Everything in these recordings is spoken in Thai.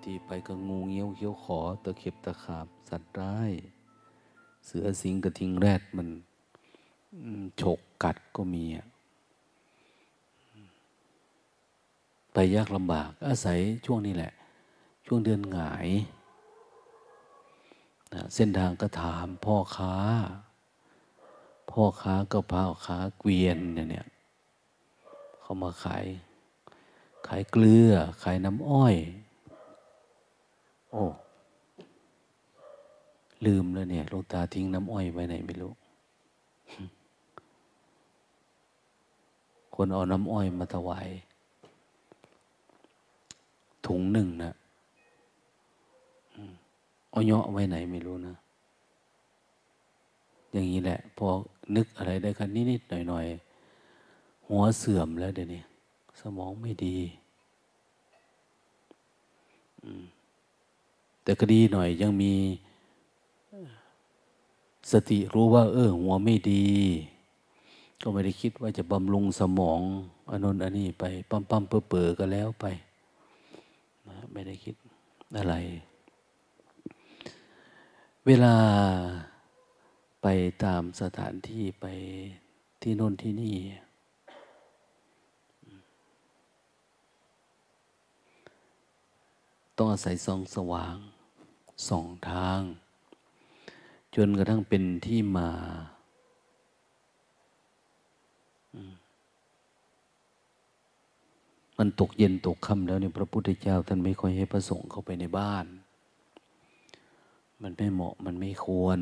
างทีไปก็งูเงี้ยวเขี้ยวขอตะเข็บตะขาบ สัตว์ร้าย เสือสิงกระทิงแรดมันฉกกัดก็มีอะไปยากลำบาก อาศัยช่วงนี้แหละ ช่วงเดือนหงายนะเส้นทางก็ถามพ่อค้า พ่อค้าก็พาค้าเกวียนเนี่ยเขามาขาย ขายเกลือ ขายน้ำอ้อย โอ้ลืมแล้วเนี่ยลงตาทิ้งน้ำอ้อยไว้ไหนไม่รู้ คนเอาน้ำอ้อยมาถวาย ถุงหนึ่งนะเอาเยาะไว้ไหนไม่รู้นะ อย่างนี้แหละ พอนึกอะไรได้กันนิดๆหน่อยๆ หัวเสื่อมแล้วเดี๋ยวนี้ สมองไม่ดี แต่ก็ดีหน่อยยังมีสติรู้ว่า เออ หัวไม่ดี ก็ไม่ได้คิดว่าจะบำรุงสมองอนนอันนี้ไป ปั๊มปั๊มเปื่อเปื่อก็แล้วไปนะไม่ได้คิดอะไร เวลาไปตามสถานที่ไปที่โน่นที่นี่ ต้องอาศัยสองสว่าง สองทาง จนกระทั่งเป็นที่มา มันตกเย็นตกค่ำแล้วเนี่ยพระพุทธเจ้า ท่านไม่ค่อยให้พระสงฆ์เข้าไปในบ้าน มันไม่เหมาะมันไม่ควร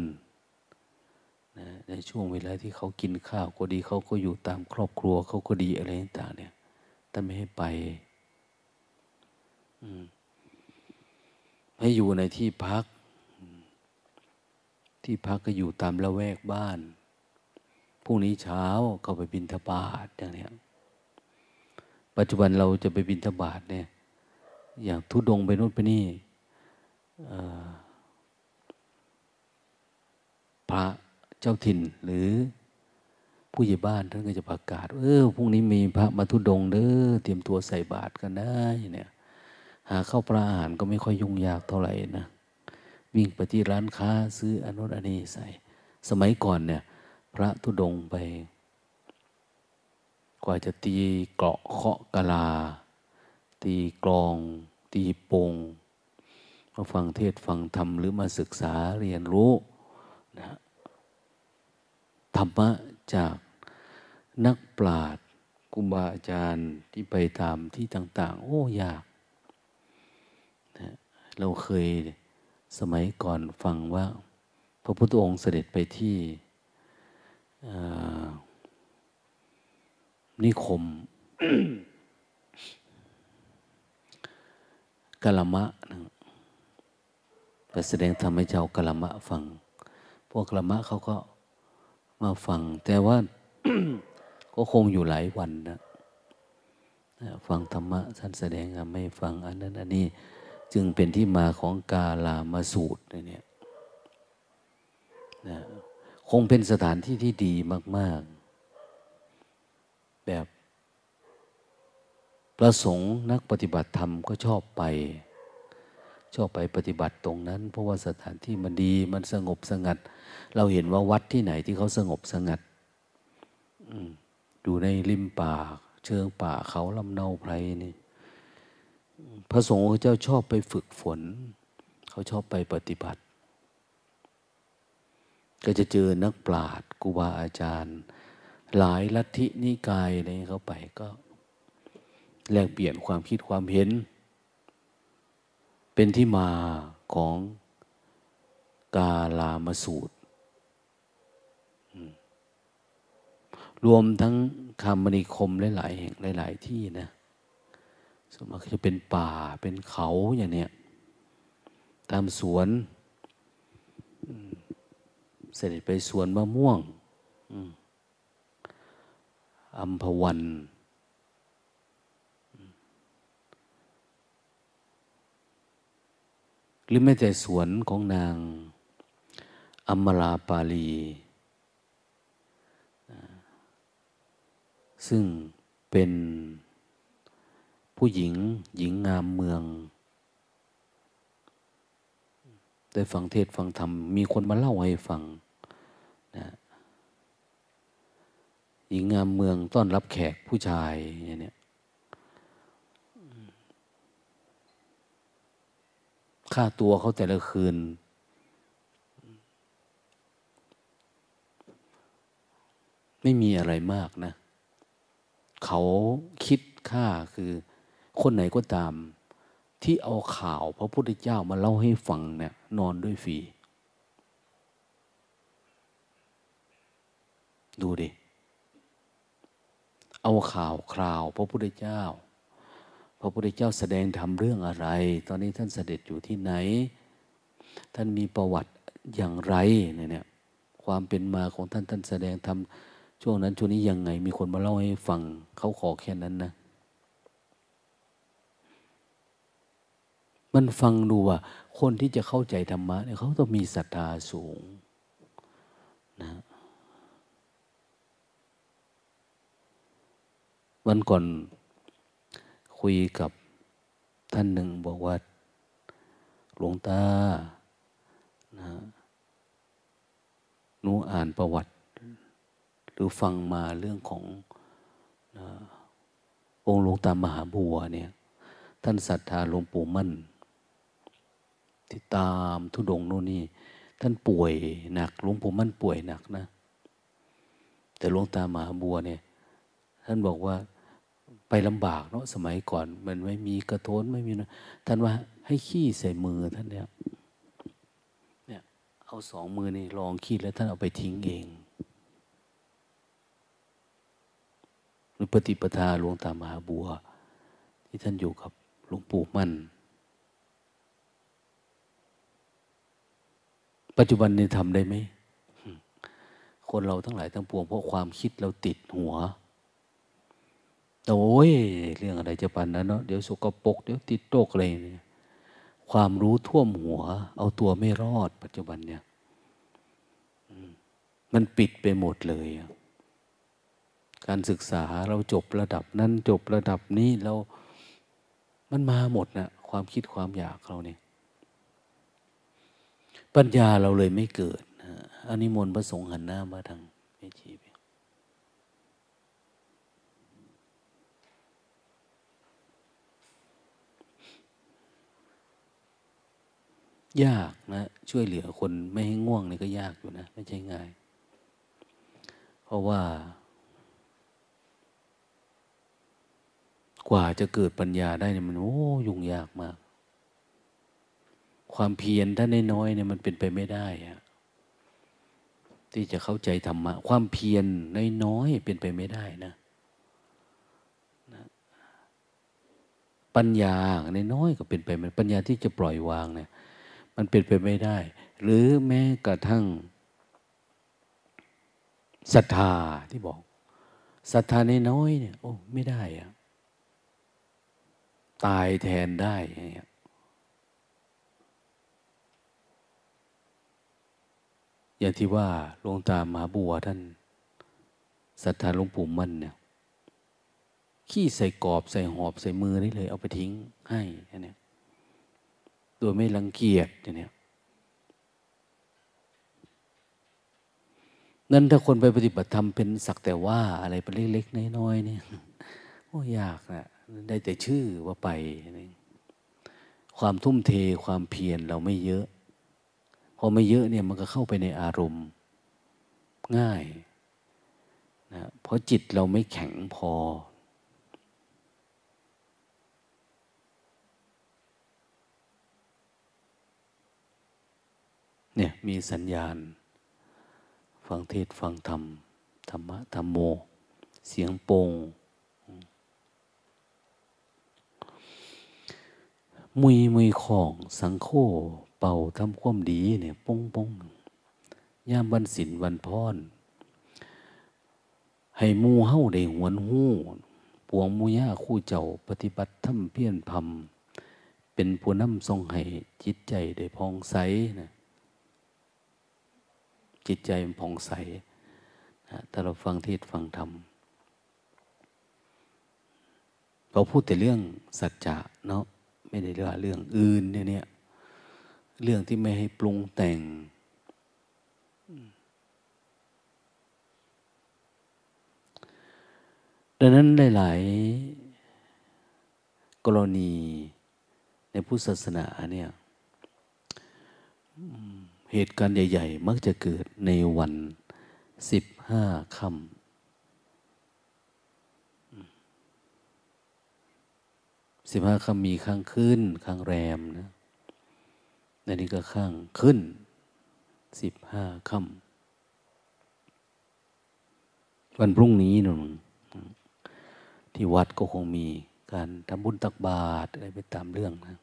นะในช่วงเวลาที่เขากินข้าวก็ดีเขาก็อยู่ตามครอบครัวเขาก็ดีอะไรต่างเนี่ยท่านไม่ให้ไป ให้อยู่ในที่พัก ที่พักก็อยู่ตามละแวกบ้านพรุ่งนี้เช้าเขาไปบินทบาทอย่างนี้ปัจจุบันเราจะไปบินทบาทเนี่ย อย่างทุดงไปนู่นไปนี่พระเจ้าถิ่นหรือผู้ใหญ่บ้านท่านก็จะประกาศ เออพรุ่งนี้มีพระมาทุดงเด้อเตรียมตัวใส่บาตรกันได้เนี่ย หาข้าวปลาอาหารก็ไม่ค่อยยุ่งยากเท่าไหร่นะ วิ่งไปที่ร้านค้าซื้ออนุอันนี้ใส่ สมัยก่อนเนี่ย พระทุดงไป กว่าจะตีเกราะเคาะกะลา ตีกลอง ตีปงมาฟังเทศฟังธรรมหรือมาศึกษาเรียนรู้นะธรรมะจากนักปราชญ์กุบาอาจารย์ที่ไปตามที่ต่าง ๆ โอ้ยาก เราเคยสมัยก่อนฟังว่า พระพุทธองค์เสด็จไปที่นิคมกะละมะนะไปแสดงธรรมให้เจ้ากะละมะฟัง พวกกะละมะเขาก็มาฟัง แต่ว่าก็คงอยู่หลายวันนะ ฟังธรรมะท่านแสดงไม่ฟังอันนั้นอันนี้ จึงเป็นที่มาของกาลามาสูตรเนี่ยนะคงเป็นสถานที่ที่ดีมาก ๆ แบบพระสงฆ์นักปฏิบัติธรรมก็ชอบไป ชอบไปปฏิบัติตรงนั้น เพราะว่าสถานที่มันดีมันสงบสงัด เราเห็นว่าวัดที่ไหนที่เขาสงบสงัดอยู่ในริมป่า เชิงป่าเขาลำเนาไพรนี่ พระสงฆ์เจ้าชอบไปฝึกฝน เขาชอบไปปฏิบัติ ก็จะเจอนักปราชญ์กูบาอาจารย์ หลายลัทธินิกายอะไรเขาไปก็แลกเปลี่ยนความคิดความเห็น เป็นที่มาของกาลามสูตร รวมทั้งคำมณีคมหลายๆแห่งหลาย ๆ ที่นะ สมมติจะเป็นป่าเป็นเขาอย่างเนี้ยตามสวนเสด็จไปสวนมะม่วงอัมพวันหรือแม้แต่สวนของนางอมราปาลี ซึ่งเป็น ผู้หญิง หญิงงามเมือง ได้ฟังเทศฟังธรรม มีคนมาเล่าให้ฟังนะหญิงงามเมืองต้อนรับแขกผู้ชายเนี่ยค่าตัวเขาแต่ละคืน ไม่มีอะไรมากนะ เขาคิดค่าคือ คนไหนก็ตาม ที่เอาข่าวพระพุทธเจ้ามาเล่าให้ฟังเนี่ยนอนด้วยฟรีดูดิ เอาข่าวคราว พระพุทธเจ้า พระพุทธเจ้าแสดงทำเรื่องอะไร ตอนนี้ท่านเสด็จอยู่ที่ไหน ท่านมีประวัติอย่างไรเนี่ยความเป็นมาของท่านท่านแสดงทำช่วงนั้นช่วงนี้ยังไง มีคนมาเล่าให้ฟัง เขาขอแค่นั้นนะ มันฟังดูว่า คนที่จะเข้าใจธรรมะเนี่ยเขาต้องมีศรัทธาสูงนะวันก่อนคุยกับท่านหนึ่งบอกว่า หลวงตานะหนูอ่านประวัติ หรือฟังมาเรื่องของนะองค์หลวงตามหาบัวเนี่ย ท่านศรัทธาหลวงปู่มั่น ที่ตามทุดงโน่นนี่ ท่านป่วยหนักหลวงปู่มั่นป่วยหนักนะ แต่หลวงตามหาบัวเนี่ย ท่านบอกว่าไปลำบากเนาะสมัยก่อน มันไม่มีกระโถนไม่มีนะท่านว่าให้ขี้ใส่มือท่านเนี่ยเนี่ย เอาสองมือนี่ลองขี้แล้วท่านเอาไปทิ้งเองหรือปฏิปทาหลวงตามหาบัว ที่ท่านอยู่กับหลวงปู่มั่น ปัจจุบันนี้ทำได้ไหม คนเราทั้งหลายทั้งปวงเพราะความคิดเราติดหัวโอ้ยเรื่องอะไรจะปันนั้นเนาะเดี๋ยวสกปรกเดี๋ยวติดโรคอะไรเนี่ยความรู้ท่วมหัว เอาตัวไม่รอด ปัจจุบันเนี่ยมันปิดไปหมดเลย การศึกษาเราจบระดับนั้นจบระดับนี้เรา มันมาหมดนะความคิดความอยากเราเนี่ย ปัญญาเราเลยไม่เกิดอันนี้มนต์พระสงฆ์หันหน้ามาทางเมชียากนะ ช่วยเหลือคนไม่ให้ง่วงนี่ก็ยากอยู่นะ ไม่ใช่ง่าย เพราะว่า กว่าจะเกิดปัญญาได้เนี่ยมันโอ้ยุ่งยากมาก ความเพียรถ้าน้อยเนี่ยมันเป็นไปไม่ได้อะที่จะเข้าใจธรรมะ ความเพียรน้อยๆเป็นไปไม่ได้นะนะปัญญาในน้อยก็เป็นไปมันปัญญาที่จะปล่อยวางเนี่ย มันเป็นไปไม่ได้ หรือแม้กระทั่งศรัทธาที่บอกศรัทธาในน้อยเนี่ย โอ้ไม่ได้อะตายแทนได้อย่างเงี้ย อย่างที่ว่าหลวงตามหาบัวท่านศรัทธาหลวงปู่มั่นเนี่ยขี้ใส่กรอบใส่หอบใส่มือนี่เลย เอาไปทิ้งให้เนี่ยโดยไม่รังเกียจเนี่ยนั่นถ้าคนไปปฏิบัติธรรมเป็นสักแต่ว่าอะไรเป็นเล็กๆน้อยๆเนี่ยโอ้ยากนะได้แต่ชื่อว่าไป ความทุ่มเทความเพียรเราไม่เยอะ พอไม่เยอะเนี่ยมันก็เข้าไปในอารมณ์ง่ายนะเพราะจิตเราไม่แข็งพอ เนี่ยมีสัญญาณ ฟังเทศฟังธรรม ธรรมะธรรมโม เสียงโปงมุยมุยของสังโฆ เป่าทำความดีเนี่ยป้งป้งย่ามวันศิลวันพรให้มูเฮ้าได้หวนหู้ปวงมูย่าคู่เจ้าปฏิบัติทำเพี้ยนพำเป็นผู้นำทรงให้จิตใจได้พองใสนะจิตใจมันผ่องใสถ้าเราฟังเทศฟังธรรมเราพูดแต่เรื่องสัจจะเนาะไม่ได้เรื่องเรื่องอื่นเนี่ย เรื่องที่ไม่ให้ปรุงแต่ง ดังนั้นหลาย ๆ กรณีในพุทธศาสนาเนี่ยเหตุการณ์ใหญ่ ๆ มักจะเกิดในวันสิบห้าค่ำสิบห้าค่ำมีข้างขึ้นข้างแรมนะ นนี้ก็ข้างขึ้นสิบห้าค่ำวันพรุ่งนี้นึ่งที่วัดก็คงมีการทำบุญตักบาตรอะไรไปตามเรื่องนะ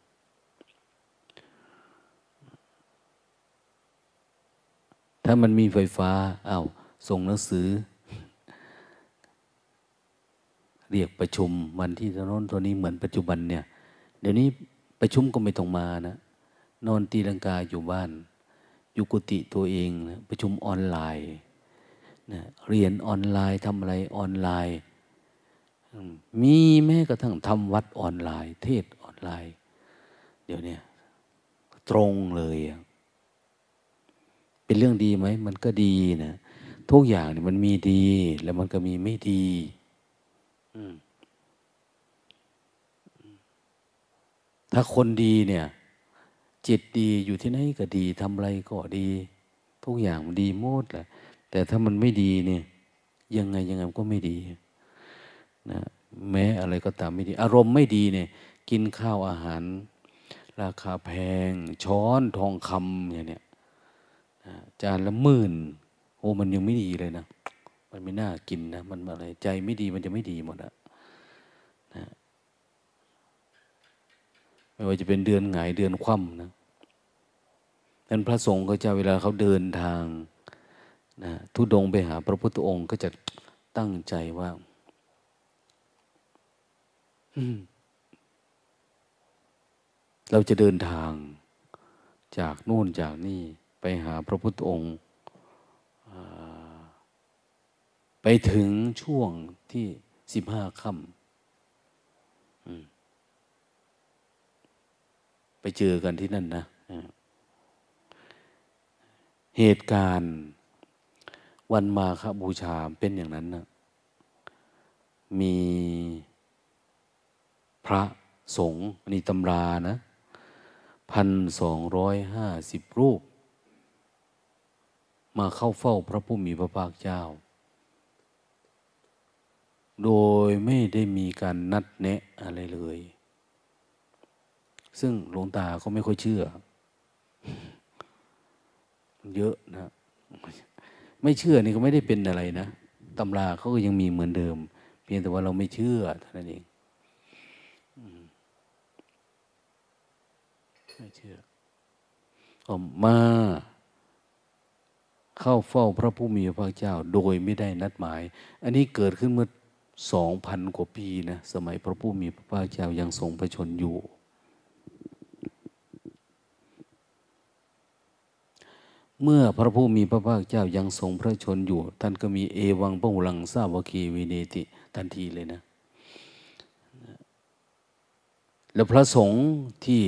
ถ้ามันมีไฟฟ้าอา้าวส่งหนังสือ เรียกประชุมวันที่ตอนน้นตัวนี้เหมือนปัจจุบันเนี่ย เดี๋ยวนี้ประชุมก็ไม่ต้องมานะ นอนตีลังกาอยู่บ้าน อยู่กุฏิตัวเองนะประชุมออนไลน์นะเรียนออนไลน์ทำอะไรออนไลน์ มีแม้กระทั่งทำวัดออนไลน์ เทศออนไลน์ เดี๋ยวนี้ตรงเลย เป็นเรื่องดีไหม มันก็ดีนะทุกอย่างเนี่ยมันมีดี แล้วมันก็มีไม่ดีถ้าคนดีเนี่ย จิตดีอยู่ที่ไหนก็ดีทำอะไรก็ดี ทุกอย่างมันดีหมดแหละ แต่ถ้ามันไม่ดีเนี่ย ยังไงยังไงก็ไม่ดีนะแม้อะไรก็ตามไม่ดี อารมณ์ไม่ดีเนี่ย กินข้าวอาหาร ราคาแพง ช้อนทองคำอย่างเนี้ยจานละหมื่นโอ้มันยังไม่ดีเลยนะ มันไม่น่ากินนะ มันอะไรใจไม่ดีมันจะไม่ดีหมดอะนะ ไม่ว่าจะเป็นเดือนหงายเดือนคว่ำนะนั้นพระสงฆ์ก็จะเวลาเขาเดินทางนะทุดงไปหาพระพุทธองค์ก็จะตั้งใจว่าเราจะเดินทางจากนู่นจากนี่ไปหาพระพุทธองค์ไปถึงช่วงที่สิบห้าค่ำ ไปเจอกันที่นั่นนะ เหตุการณ์วันมาคบูชาเป็นอย่างนั้นนะมีพระสงฆ์นี่ตำรานะพันสองร้อยห้าสิบรูป มาเข้าเฝ้าพระผู้มีพระภาคเจ้า โดยไม่ได้มีการนัดแนะอะไรเลย ซึ่งหลวงตาก็ไม่ค่อยเชื่อ เยอะนะ ไม่เชื่อนี่ก็ไม่ได้เป็นอะไรนะตำราเขาก็ยังมีเหมือนเดิม เพียงแต่ว่าเราไม่เชื่อเท่านั้นเองไม่เชื่อออกมา เข้าเฝ้าพระผู้มีพระเจ้า โดยไม่ได้นัดหมาย อันนี้เกิดขึ้นเมื่อสองพันกว่าปีนะ สมัยพระผู้มีพระภาคเจ้ายังทรงพระชนอยู่ เมื่อพระผู้มีพระภาคเจ้ายังทรงพระชนอยู่ ท่านก็มีเอวังพระหุลังสาวกีวินติทันทีเลยนะ แล้วพระสงฆ์ที่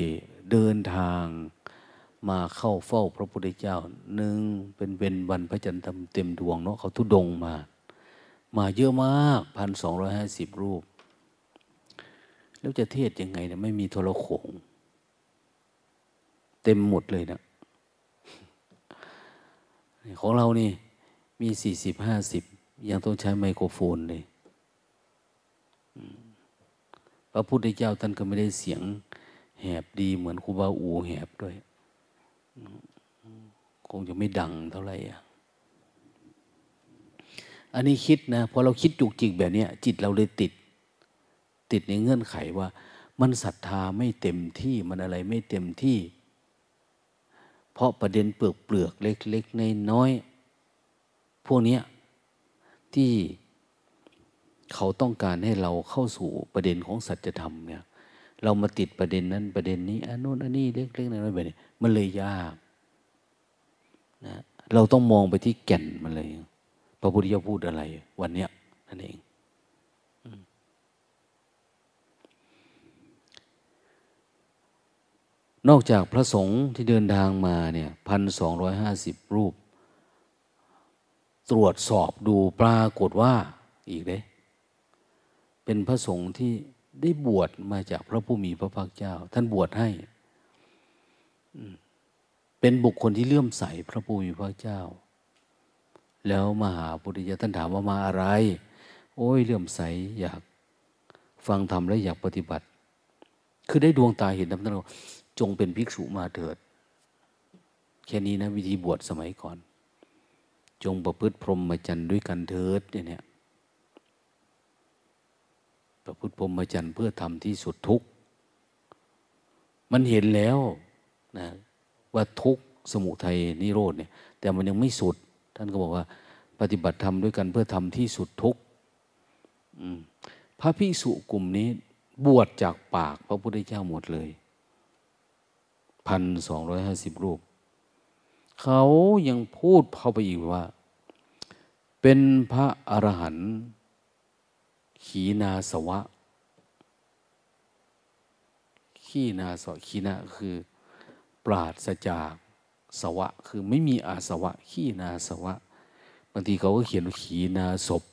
เดินทางมาเข้าเฝ้าพระพุทธเจ้าหนึ่งเป็นเป็นวันพระจันทร์เต็มดวงเนาะเขาทุดงมา มาเยอะมากพันสองร้อยห้าสิบรูป แล้วจะเทศยังไงเนี่ยไม่มีโทรโขง เต็มหมดเลยนะ ของเรานี่มีสี่สิบห้าสิบยังต้องใช้ไมโครโฟนเลยพระพุทธเจ้าท่านก็ไม่ได้เสียงแหบดีเหมือนครูบาอูแหบด้วย คงจะไม่ดังเท่าไหร่อะอันนี้คิดนะพอเราคิดจุกจิกแบบนี้จิตเราเลยติด ติดในเงื่อนไขว่า มันศรัทธาไม่เต็มที่มันอะไรไม่เต็มที่ เพราะประเด็นเปลือกเปลือกเล็กๆในน้อยพวกนี้ที่เขาต้องการให้เราเข้าสู่ประเด็นของสัจธรรมเนี่ย เรามาติดประเด็นนั้นประเด็นนี้อันนู้นอันนี้เล็กๆน้อยๆแบบนี้มันเลยยากนะเราต้องมองไปที่แก่นมันเลย พระพุทธเจ้าพูดอะไร วันเนี้ยนั่นเอง นอกจากพระสงฆ์ที่เดินทางมาเนี่ยพันสองร้อยห้าสิบรูป ตรวจสอบดูปรากฏว่าอีกเลยเป็นพระสงฆ์ที่ได้บวชมาจากพระผู้มีพระภาคเจ้า ท่านบวชให้เป็นบุคคลที่เลื่อมใสพระผู้มีพระเจ้า แล้วมาหาพุทธิยท่านถามว่ามาอะไร โอ้ยเลื่อมใสอยากฟังธรรมและอยากปฏิบัติ คือได้ดวงตาเห็นธรรมท่านบอก จงเป็นภิกษุมาเถิด แค่นี้นะวิธีบวชสมัยก่อน จงประพฤติพรหมจรรย์ด้วยกันเถิดเนี่ยประพฤติพรหมจรรย์เพื่อทำที่สุดทุกข์มันเห็นแล้วนะว่าทุกสมุทัยนิโรธเนี่ย แต่มันยังไม่สุด ท่านก็บอกว่า ปฏิบัติธรรมด้วยกันเพื่อทำที่สุดทุกพระพิสุกลุ่มนี้บวชจากปากพระพุทธเจ้าหมดเลย พันสองร้อยห้าสิบรูป เขายังพูดเข้าไปอีกว่า เป็นพระอรหันต์ขีนาสวะ ขีนาสวะขีนาคือ ปราศจากสวะ คือไม่มีอาสวะ ขีนาสวะ บางทีเขาก็เขียนขีนาศพ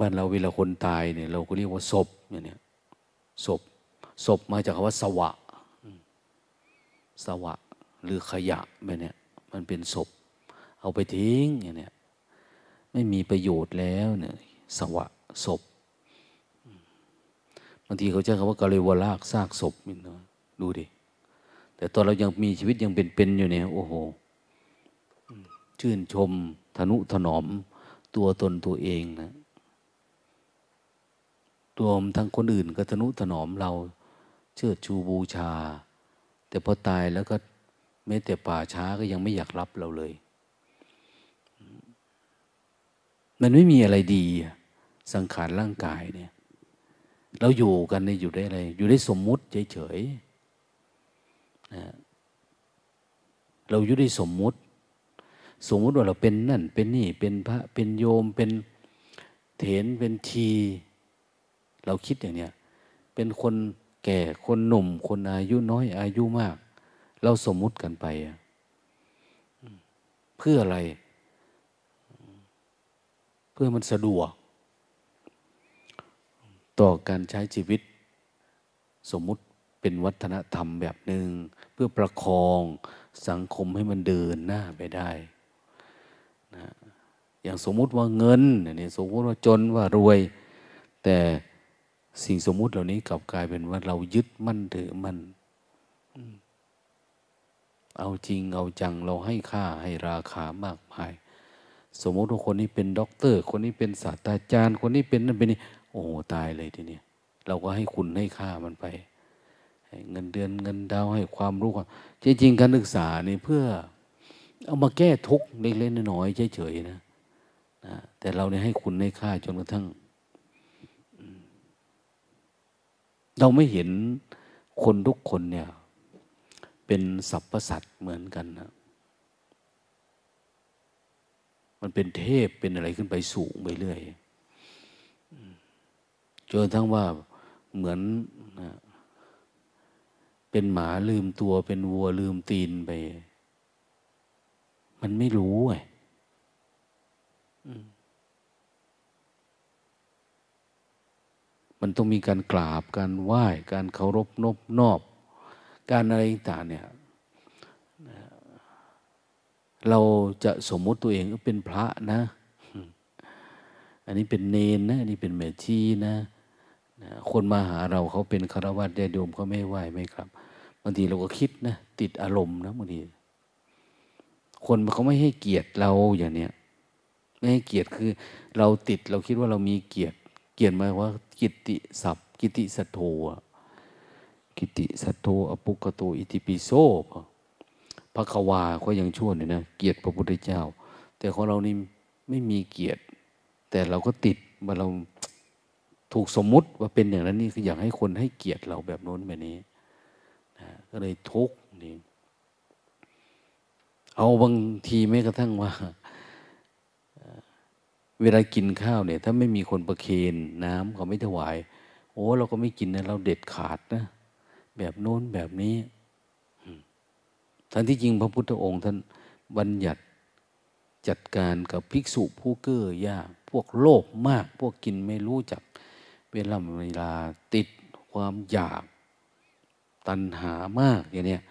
บ้านเราเวลาคนตายเนี่ยเราก็เรียกว่าศพอย่างเนี่ยศพศพมาจากคำว่าสวะ สวะ หรือขยะไปเนี่ยมันเป็นศพ เอาไปทิ้งอย่างเนี้ยไม่มีประโยชน์แล้วเนี่ยสวะศพบางทีเขาใช้คำว่ากะเลวลากซากศพมินดูดิแต่ตอนเรายังมีชีวิตยังเป็นๆอยู่เนี่ยโอ้โหชื่นชมทนุถนอมตัวตนตัวเองนะ ตัวทั้งคนอื่นก็ทนุถนอมเราเชิดชูบูชา แต่พอตายแล้วก็แม้แต่ป่าช้าก็ยังไม่อยากรับเราเลย มันไม่มีอะไรดีสังขารร่างกายเนี่ย เราอยู่กันในอยู่ได้อะไร อยู่ได้สมมุติเฉยๆนะเราอยู่ได้สมมุติ สมมุติว่าเราเป็นนั่น เป็นนี่เป็นพระเป็นโยมเป็นเถนเป็นที เราคิดอย่างเนี้ยเป็นคนแก่คนหนุ่ม คนอายุน้อยอายุมาก เราสมมุติกันไป เพื่ออะไร เพื่อมันสะดวก ต่อการใช้ชีวิต สมมุติเป็นวัฒนธรรมแบบหนึ่งเพื่อประคองสังคมให้มันเดินหน้าไปได้นะอย่างสมมุติว่าเงินเนี่ยสมมุติว่าจนว่ารวย แต่ สิ่งสมมุติเหล่านี้กลับกลายเป็นว่าเรายึดมั่นถือมั่นเอาจริงเอาจังเราให้ค่าให้ราคามากมาย สมมติว่าคนนี้เป็นด็อกเตอร์ คนนี้เป็นศาสตราจารย์ คนนี้เป็นนั่นเป็นนี่โอ้ตายเลยทีนี้เราก็ให้คุณให้ค่ามันไปเงินเดือนเงินดาวให้ความรู้ความจริงๆการศึกษานี่เพื่อ เอามาแก้ทุกข์เล็กๆน้อยๆเฉยๆนะนะแต่เราเนี่ยให้คุณให้ค่าจนกระทั่ง เราไม่เห็นคนทุกคนเนี่ย เป็นสรรพสัตว์เหมือนกันนะมันเป็นเทพเป็นอะไรขึ้นไปสูงไปเรื่อยจนทั้งว่าเหมือนนะเป็นหมาลืมตัวเป็นวัวลืมตีนไป มันไม่รู้ไง มันต้องมีการกราบการไหว้ การเคารพนบนอบ การอะไรต่างเนี่ยเราจะสมมติตัวเองก็เป็นพระนะ อันนี้เป็นเนนนะ อันนี้เป็นแม่ชีนะนะ คนมาหาเราเขาเป็นคารวะญาติโยมเขาไม่ไหวไม่ครับบางทีเราก็คิดนะ ติดอารมณ์นะบางทีคนเขาไม่ให้เกียรติเราอย่างเนี้ยไม่ให้เกียรติคือ เราติดเราคิดว่าเรามีเกียรติ เกียรติมาว่า กิติศัพกิติสัตโธกิติสัตโธอปุกโตอิติปิโสพระควาก็ยังชั่วเนี่ยนะเกียรติพระพุทธเจ้า แต่ของเรานี่ไม่มีเกียรติ แต่เราก็ติดว่าเราถูกสมมุติว่าเป็นอย่างนั้นนี่คืออยากให้คนให้เกียรติเราแบบโน้นแบบนี้นะก็เลยทุกข์นี่เอาบางทีแม้กระทั่งว่า เวลากินข้าวเนี่ย ถ้าไม่มีคนประเคนน้ำเขาไม่ถวาย โอ้ เราก็ไม่กินนะเราเด็ดขาดนะแบบโน้นแบบนี้ทั้งที่จริงพระพุทธองค์ท่านบัญญัติจัดการกับภิกษุผู้เก้อยาก พวกโลภมาก พวกกินไม่รู้จัก เวลาเวลาติดความอยาก ตัณหามากอย่างเนี้ย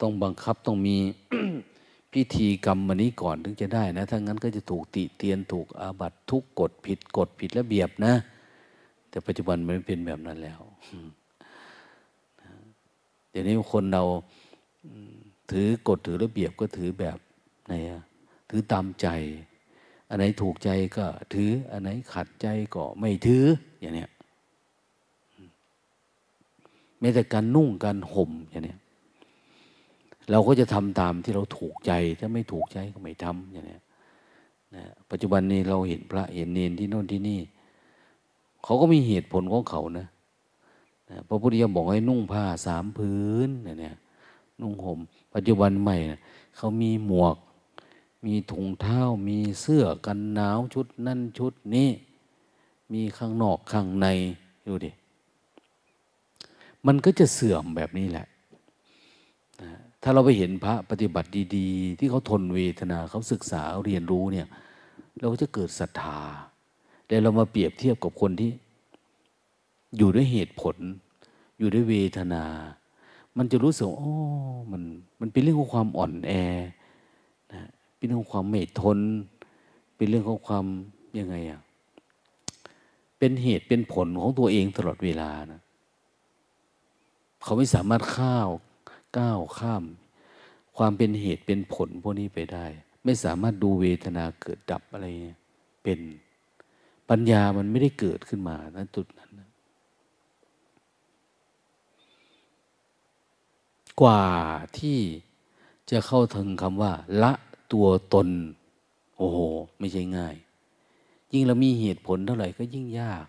ต้องบังคับต้องมี พิธีกรรมมันนี้ก่อนถึงจะได้นะถ้างั้นก็จะถูกติเตียนถูกอาบัตทุกกฎผิดกฎผิดระเบียบนะ แต่ปัจจุบันมันเป็นแบบนั้นแล้วเดี๋ยวนี้คนเราถือกฎถือระเบียบก็ถือแบบไหนอะถือตามใจ อันไหนถูกใจก็ถือ อันไหนขัดใจก็ไม่ถืออย่างเนี้ยแม้แต่การนุ่งการห่มอย่างเนี้ย เราก็จะทำตามที่เราถูกใจถ้าไม่ถูกใจก็ไม่ทำอย่างนี้นะปัจจุบันนี้เราเห็นพระเห็นเนนที่โน่นที่นี่ เขาก็มีเหตุผลของเขานะนะพระพุทธเจ้าบอกให้นุ่งผ้าสามพื้นเนี่ยนุ่งห่มปัจจุบันใหม่นะเขามีหมวก มีถุงเท้า มีเสื้อกันหนาวชุดนั่นชุดนี้ มีข้างนอกข้างในดูดิมันก็จะเสื่อมแบบนี้แหละ ถ้าเราไปเห็นพระปฏิบัติดีๆ ที่เขาทนเวทนาเขาศึกษาเรียนรู้เนี่ย เราก็จะเกิดศรัทธาแต่เรามาเปรียบเทียบกับคนที่ อยู่ด้วยเหตุผล อยู่ด้วยเวทนา มันจะรู้สึกโอ้มันมันเป็นเรื่องของความอ่อนแอนะเป็นเรื่องของความไม่ทน เป็นเรื่องของความยังไงอะเป็นเหตุเป็นผลของตัวเองตลอดเวลานะเขาไม่สามารถข้าว ก้าวข้าม ความเป็นเหตุเป็นผลพวกนี้ไปได้ ไม่สามารถดูเวทนาเกิดดับอะไรเป็นปัญญามันไม่ได้เกิดขึ้นมาณจุดนั้นกว่าที่จะเข้าถึงคำว่า ละตัวตน โอ้โห ไม่ใช่ง่าย ยิ่งเรามีเหตุผลเท่าไหร่ก็ยิ่งยาก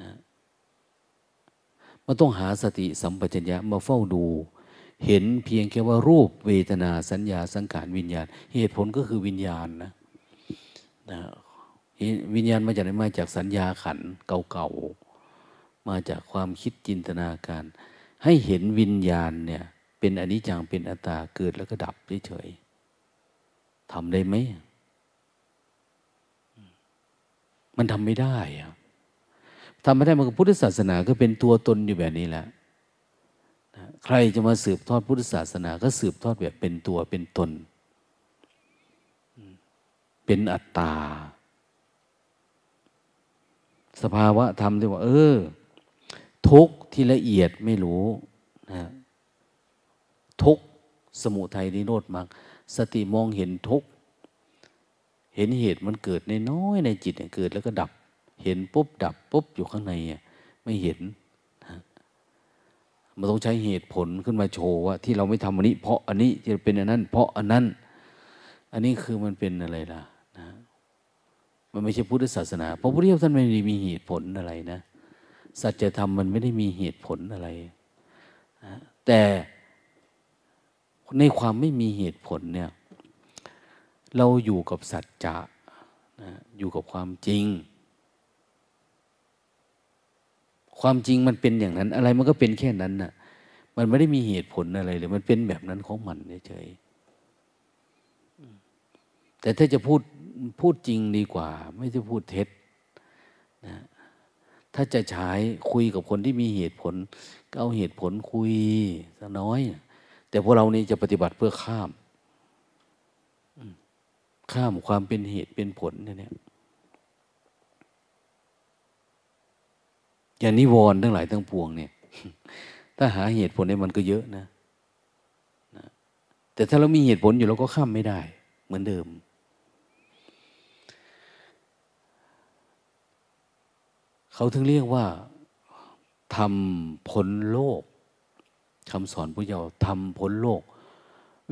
นะ มันต้องหาสติสัมปชัญญะมาเฝ้าดู เห็นเพียงแค่ว่ารูปเวทนาสัญญาสังขารวิญญาณ เหตุผลก็คือวิญญาณนะนะวิญญาณมาจากไหนมาจากสัญญาขันเก่าๆมาจากความคิดจินตนาการ ให้เห็นวิญญาณเนี่ยเป็นอนิจจังเป็นอัตตาเกิดแล้วก็ดับเฉยๆทำได้ไหมมันทำไม่ได้อะ ทำไม่ได้มันก็พุทธศาสนาก็เป็นตัวตนอยู่แบบนี้แหละใครจะมาสืบทอดพุทธศาสนาก็สืบทอดแบบเป็นตัวเป็นตน เป็นอัตตา สภาวะธรรมที่ว่า เออ ทุกที่ละเอียดไม่รู้นะทุกสมุทัยนิโรธมากสติมองเห็นทุกเห็นเหตุมันเกิดในน้อยในจิตเกิดแล้วก็ดับ เห็นปุ๊บดับปุ๊บอยู่ข้างในไม่เห็นมันต้องใช้เหตุผลขึ้นมาโชว์ว่า ที่เราไม่ทำอันนี้ เพราะอันนี้จะเป็นอันนั้น เพราะอันนั้น อันนี้คือมันเป็นอะไรล่ะนะมันไม่ใช่พุทธศาสนาเพราะพระพุทธเจ้าท่านไม่ได้มีเหตุผลอะไรนะ สัจธรรมมันไม่ได้มีเหตุผลอะไรนะแต่ในความไม่มีเหตุผลเนี่ย เราอยู่กับสัจจะนะอยู่กับความจริง ความจริงมันเป็นอย่างนั้น อะไรมันก็เป็นแค่นั้นน่ะ มันไม่ได้มีเหตุผลอะไรเลย มันเป็นแบบนั้นของมันเฉยแต่ถ้าจะพูดพูดจริงดีกว่า ไม่จะพูดเท็จนะถ้าจะใช้คุยกับคนที่มีเหตุผล ก็เอาเหตุผลคุยสักน้อย แต่พวกเรานี่จะปฏิบัติเพื่อข้าม ข้ามความเป็นเหตุเป็นผลเนี่ย อย่างนิวรณ์ทั้งหลายทั้งปวงเนี่ย ถ้าหาเหตุผลในมันก็เยอะนะนะแต่ถ้าเรามีเหตุผลอยู่เราก็ข้ามไม่ได้ เหมือนเดิม เขาถึงเรียกว่าทำพ้นโลกคำสอนพระเจ้าทำพ้นโลก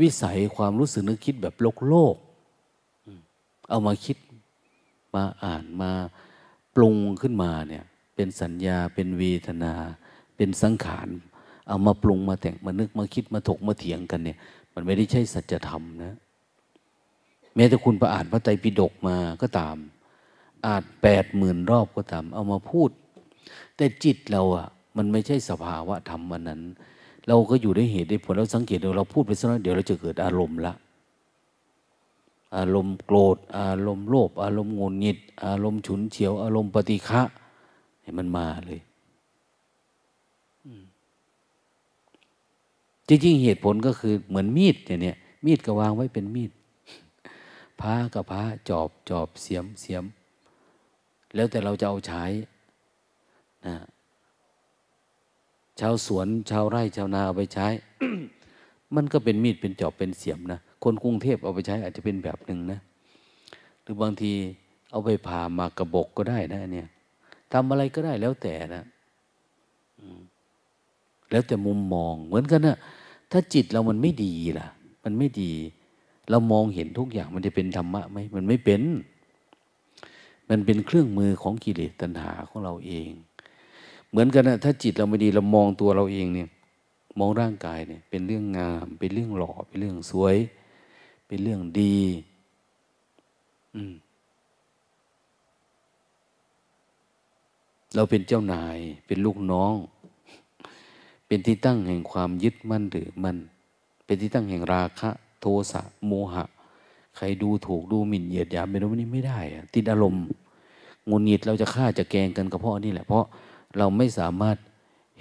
วิสัยความรู้สึกนึกคิดแบบโลกโลก เอามาคิดมาอ่านมาปรุงขึ้นมาเนี่ย เป็นสัญญา เป็นเวทนา เป็นสังขาร เอามาปรุงมาแต่งมานึกมาคิดมาถกมาเถียงกันเนี่ย มันไม่ได้ใช่สัจธรรมนะม้แต่คุณไปอ่านพระไตรปิฎกมาก็ตามอ่านแปดหมื่นรอบก็ตาม เอามาพูด แต่จิตเราอะมันไม่ใช่สภาวะธรรมวันนั้น เราก็อยู่ได้เหตุได้ผลแล้วสังเกตดูเราพูดไปสักหน่อยเดี๋ยวเราจะเกิดอารมณ์ละอารมณ์โกรธ อารมณ์โลภอารมณ์งุนงิด อารมณ์ฉุนเฉียว อารมณ์ปฏิฆะ ให้มันมาเลยจริงๆเหตุผลก็คือเหมือนมีดเนี่ยมีดก็วางไว้เป็นมีดพ้ากับพ้าจอบจอบเสียมเสียม แล้วแต่เราจะเอาใช้นะชาวสวนชาวไร่ชาวนาเอาไปใช้ มันก็เป็นมีดเป็นจอบเป็นเสียมนะคนกรุงเทพเอาไปใช้อาจจะเป็นแบบหนึ่งนะ หรือบางทีเอาไปผ่ามากระบกก็ได้นะเนี่ย ทำอะไรก็ได้แล้วแต่นะแล้วแต่มุมมอง เหมือนกันนะถ้าจิตเรามันไม่ดีล่ะ มันไม่ดี เรามองเห็นทุกอย่างมันจะเป็นธรรมะไหมมันไม่เป็น มันเป็นเครื่องมือของกิเลสตัณหาของเราเอง เหมือนกันนะถ้าจิตเราไม่ดีเรามองตัวเราเองเนี่ย มองร่างกายเนี่ย เป็นเรื่องงาม เป็นเรื่องหล่อ เป็นเรื่องสวย เป็นเรื่องดี อืม เราเป็นเจ้านายเป็นลูกน้อง เป็นที่ตั้งแห่งความยึดมั่นหรือมัน เป็นที่ตั้งแห่งราคะ โทสะโมหะ ใครดูถูกดูหมิ่นเหยียดหยามเป็นวันนี้ไม่ได้อะติดอารมณ์งุนงิดเราจะฆ่าจะแกงกันก็เพราะนี่แหละ เพราะเราไม่สามารถ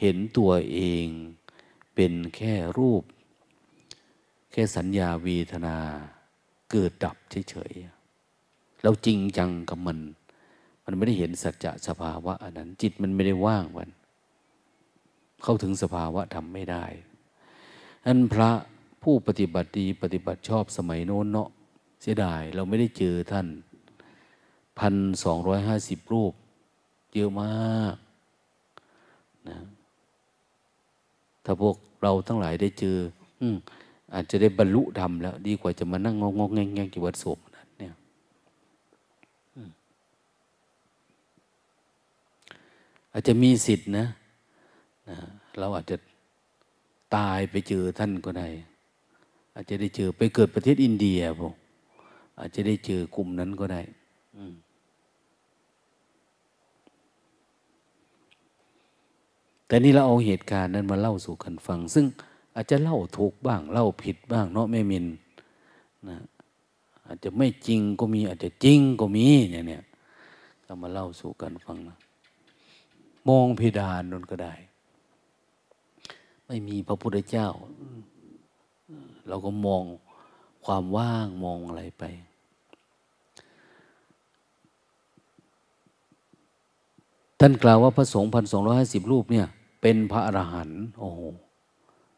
เห็นตัวเองเป็นแค่รูป แค่สัญญาเวทนาเกิดดับเฉยๆเราจริงจังกับมัน มันไม่ได้เห็นสัจจะสภาวะอันนั้น จิตมันไม่ได้ว่างวัน เข้าถึงสภาวะธรรมไม่ได้อันพระผู้ปฏิบัติดีปฏิบัติชอบสมัยโน้นเนาะเสียดายเราไม่ได้เจอท่านพันสองร้อยห้าสิบรูป เยอะมากนะถ้าพวกเราทั้งหลายได้เจอ อือาจจะได้บรรลุธรรมแล้ว ดีกว่าจะมานั่งงงงแงงแงงกิวัดศพนั่นเนี่ย อาจจะมีสิทธินะนะ เราอาจจะตายไปเจอท่านก็ได้ อาจจะได้เจอไปเกิดประเทศอินเดียพวกอาจจะได้เจอกลุ่มนั้นก็ได้แต่นี่เราเอาเหตุการณ์นั้นมาเล่าสู่กันฟัง ซึ่งอาจจะเล่าถูกบ้าง เล่าผิดบ้าง เนาะแม่มินนะอาจจะไม่จริงก็มี อาจจะจริงก็มีเนี่ยเนี่ยก็มาเล่าสู่กันฟังนะ มองเพดานนนก็ได้ ไม่มีพระพุทธเจ้า เราก็มองความว่างมองอะไรไป ท่านกล่าวว่าพระสงฆ์พันสองร้อยห้าสิบรูปเนี่ย เป็นพระอรหันต์โอ้โห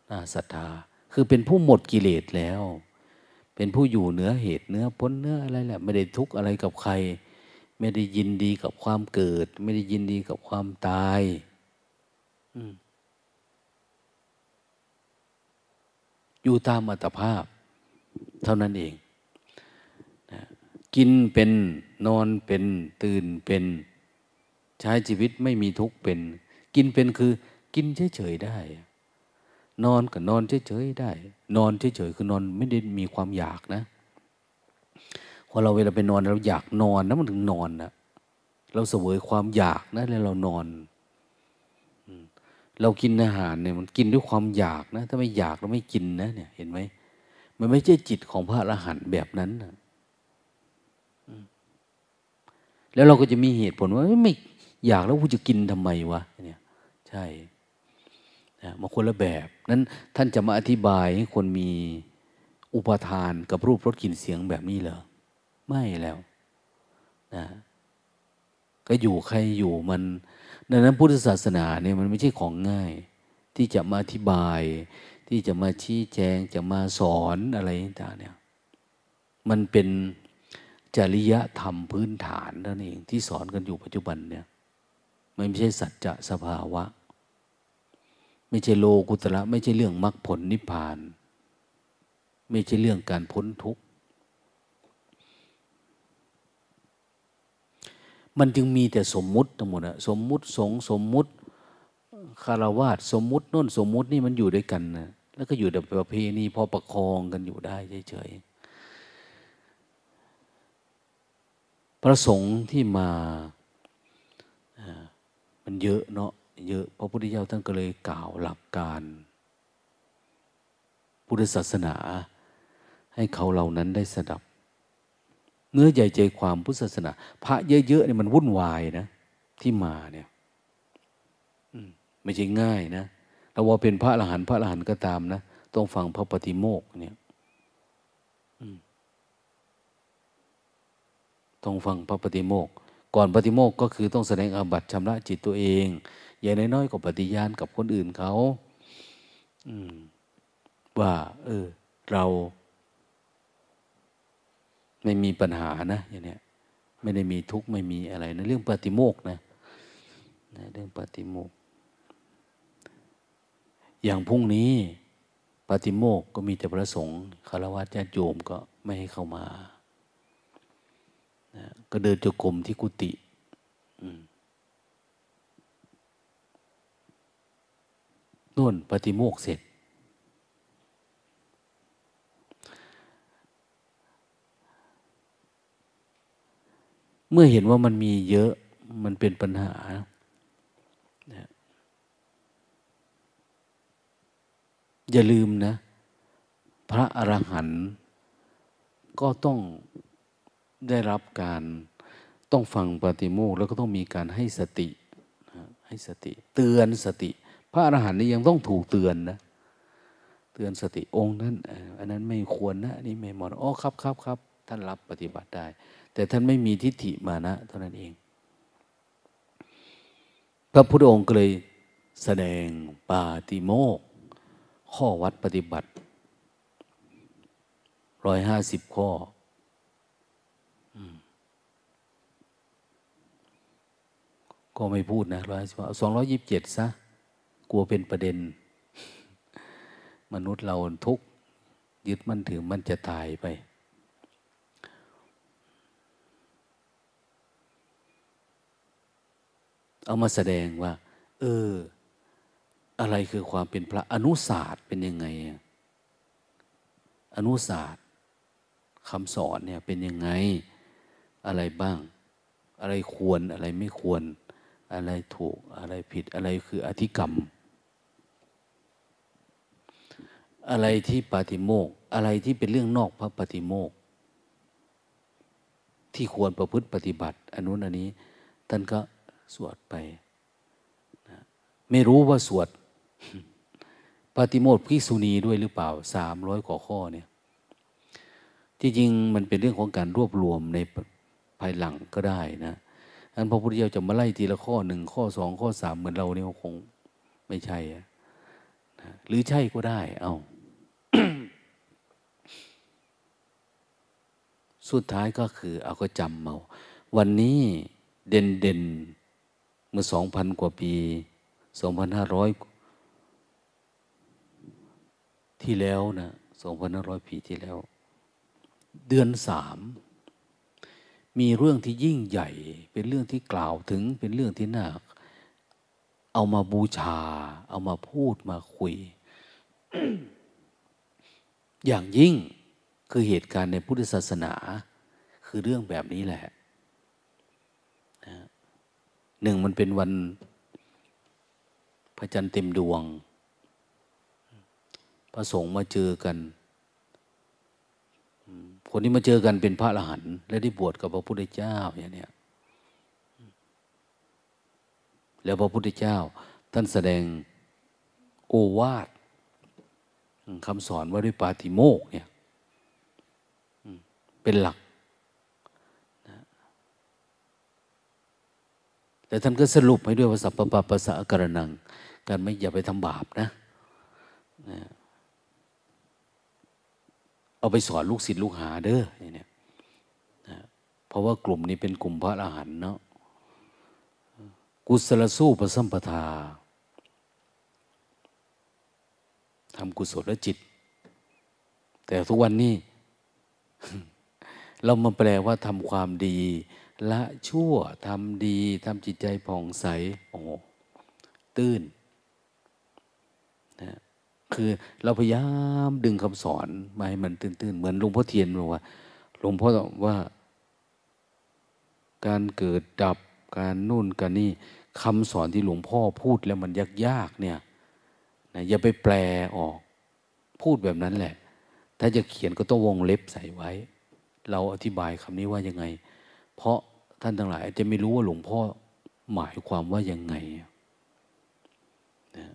น่าศรัทธา คือเป็นผู้หมดกิเลสแล้ว เป็นผู้อยู่เหนือเหตุเนื้อพ้นเนื้ออะไรแหละ ไม่ได้ทุกข์อะไรกับใคร ไม่ได้ยินดีกับความเกิด ไม่ได้ยินดีกับความตายอยู่ตามอัตภาพ เท่านั้นเองนะกินเป็นนอนเป็นตื่นเป็น ใช้ชีวิตไม่มีทุกข์เป็น กินเป็นคือ กินเฉยๆได้ นอนก็นอนเฉยๆได้ นอนเฉยๆคือนอนไม่ได้มีความอยากนะ พอเราเวลาไปนอนเราอยากนอนนะมันถึงนอนนะเราเสวยความอยากนะแล้วเรานอนเรากินอาหารเนี่ยมันกินด้วยความอยากนะถ้าไม่อยากเราไม่กินนะ เนี่ย เห็นไหมมันไม่ใช่จิตของพระอรหันต์แบบนั้นนะแล้วเราก็จะมีเหตุผลว่าไม่อยากแล้วกูจะกินทำไมวะเนี่ยใช่มาคนละแบบนั้นท่านจะมาอธิบายให้คนมีอุปทานกับรูปรสกลิ่นเสียงแบบนี้เหรอ ไม่แล้วนะก็อยู่ใครอยู่มันดังนั้นพุทธศาสนาเนี่ยมันไม่ใช่ของง่าย ที่จะมาอธิบาย ที่จะมาชี้แจงจะมาสอนอะไรต่างเนี่ยมันเป็นจริยธรรมพื้นฐานนั่นเองที่สอนกันอยู่ปัจจุบันเนี่ยมันไม่ใช่สัจจะสภาวะ ไม่ใช่โลกุตระไม่ใช่เรื่องมรรคผลนิพพาน ไม่ใช่เรื่องการพ้นทุกข์ มันจึงมีแต่สมมุติทั้งหมดอะสมมุติสงสมมุติคารวาสสมมุติน้นสมมุตินี่มันอยู่ด้วยกันนะแล้วก็อยู่แบบประเพณีพอประคองกันอยู่ได้เฉยๆพระสงฆ์ที่มามันเยอะเนาะเยอะพระพุทธเจ้าท่านก็เลยกล่าวหลักการ พุทธศาสนา ให้เขาเหล่านั้นได้สดับ เนื้อใหญ่ใจความพุทธศาสนา พระเยอะๆเนี่ยมันวุ่นวายนะ ที่มาเนี่ยไม่ใช่ง่ายนะเราว่าเป็นพระอรหันต์พระอรหันต์ก็ตามนะต้องฟังพระปฏิโมกเนี่ยต้องฟังพระปฏิโมกก่อนปฏิโมกก็คือต้องแสดงอาบัติชำระจิตตัวเอง อย่างน้อยๆก็ปฏิญาณกับคนอื่นเขาว่า เออ เรา ไม่มีปัญหานะอย่างเนี้ยไม่ได้มีทุกข์ไม่มีอะไรนะเรื่องปฏิโมกนะเรื่องปฏิโมก อย่างพรุ่งนี้ปฏิโมกก็มีแต่พระสงฆ์คารวะญาติโยมก็ไม่ให้เข้ามานะก็เดินจกรมที่กุฏินู่นปฏิโมกเสร็จ เมื่อเห็นว่ามันมีเยอะมันเป็นปัญหา อย่าลืมนะ พระอรหันต์ก็ต้องได้รับการต้องฟังปฏิโมกแล้วก็ต้องมีการให้สติให้สติ เตือนสติ พระอรหันต์นี่ยังต้องถูกเตือนนะเตือนสติองค์นั้นอันนั้นไม่ควรนะนี่ไม่เหมาะอ๋อครับครับครับท่านรับปฏิบัติได้ แต่ท่านไม่มีทิฏฐิมานะเท่านั้นเอง พระพุทธองค์ก็เลยแสดงปาติโมก ข้อวัดปฏิบัติร้อยห้าสิบข้อ ก็ไม่พูดนะร้อยสิบสองร้อยยิบเจ็ดซะ กลัวเป็นประเด็น มนุษย์เราทุกยึดมันถือมันจะตายไป เอามาแสดงว่า เออ อะไรคือความเป็นพระอนุศาสตร์เป็นยังไง อนุศาสตร์คำสอนเนี่ยเป็นยังไงอะไรบ้าง อะไรควรอะไรไม่ควร อะไรถูกอะไรผิดอะไรคืออธิกรรม อะไรที่ปาติโมกอะไรที่เป็นเรื่องนอกพระปฏิโมกที่ควรประพฤติปฏิบัติ อันนู้นอันนี้ ท่านก็ สวดไปไม่รู้ว่าสวดปฏิโมทพิสุนีด้วยหรือเปล่าสามร้อยกว่าข้อเนี่ยที่จริงมันเป็นเรื่องของการรวบรวมในภายหลังก็ได้นะอันพระพุทธเจ้าจะมาไล่ทีละข้อหนึ่งข้อสองข้อสามเหมือนเราเนี่ยคงไม่ใช่นะหรือใช่ก็ได้ เอาสุดท้ายก็คือ เอาก็จำเมา วันนี้เด่นเด่น เมื่อสองพันกว่าปีสองพันห้าร้อยที่แล้วนะสองพันห้าร้อยปีที่แล้ว เดือนสามมีเรื่องที่ยิ่งใหญ่ เป็นเรื่องที่กล่าวถึงเป็นเรื่องที่น่าเอามาบูชา เอามาพูดมาคุย อย่างยิ่งคือเหตุการณ์ในพุทธศาสนา คือเรื่องแบบนี้แหละ หนึ่งมันเป็นวันพระจันทร์เต็มดวง พระสงฆ์มาเจอกัน คนที่มาเจอกันเป็นพระอรหันต์และได้บวชกับพระพุทธเจ้าอย่างนี้แล้วพระพุทธเจ้า ท่านแสดงโอวาทคำสอนว่าด้วยปาติโมกเนี่ยเป็นหลัก แต่ท่านก็สรุปให้ด้วยว่าสัพพะปัสสะกรนัง การไม่อย่าไปทำบาปนะ เอาไปสอนลูกศิษย์ลูกหาเด้อเนี่ยเพราะว่ากลุ่มนี้เป็นกลุ่มพระอรหันต์เนาะกุศลสู้ประสัมปทาทำกุศลจิต แต่ทุกวันนี้ เรามาแปลว่าทำความดี ละชั่วทำดีทำจิตใจผ่องใส โอ้ตื้นนะคือเราพยายามดึงคำสอนมาให้มันตื่นๆ เหมือนหลวงพ่อเทียนบอกว่าหลวงพ่อว่า การเกิดดับการนู่นกันนี่คำสอนที่หลวงพ่อพูดแล้วมันยากๆเนี่ยนะอย่าไปแปลออก พูดแบบนั้นแหละ ถ้าจะเขียนก็ต้องวงเล็บใส่ไว้ เราอธิบายคำนี้ว่ายังไง เพราะ ท่านทั้งหลายจะไม่รู้ว่าหลวงพ่อหมายความว่ายังไงนะ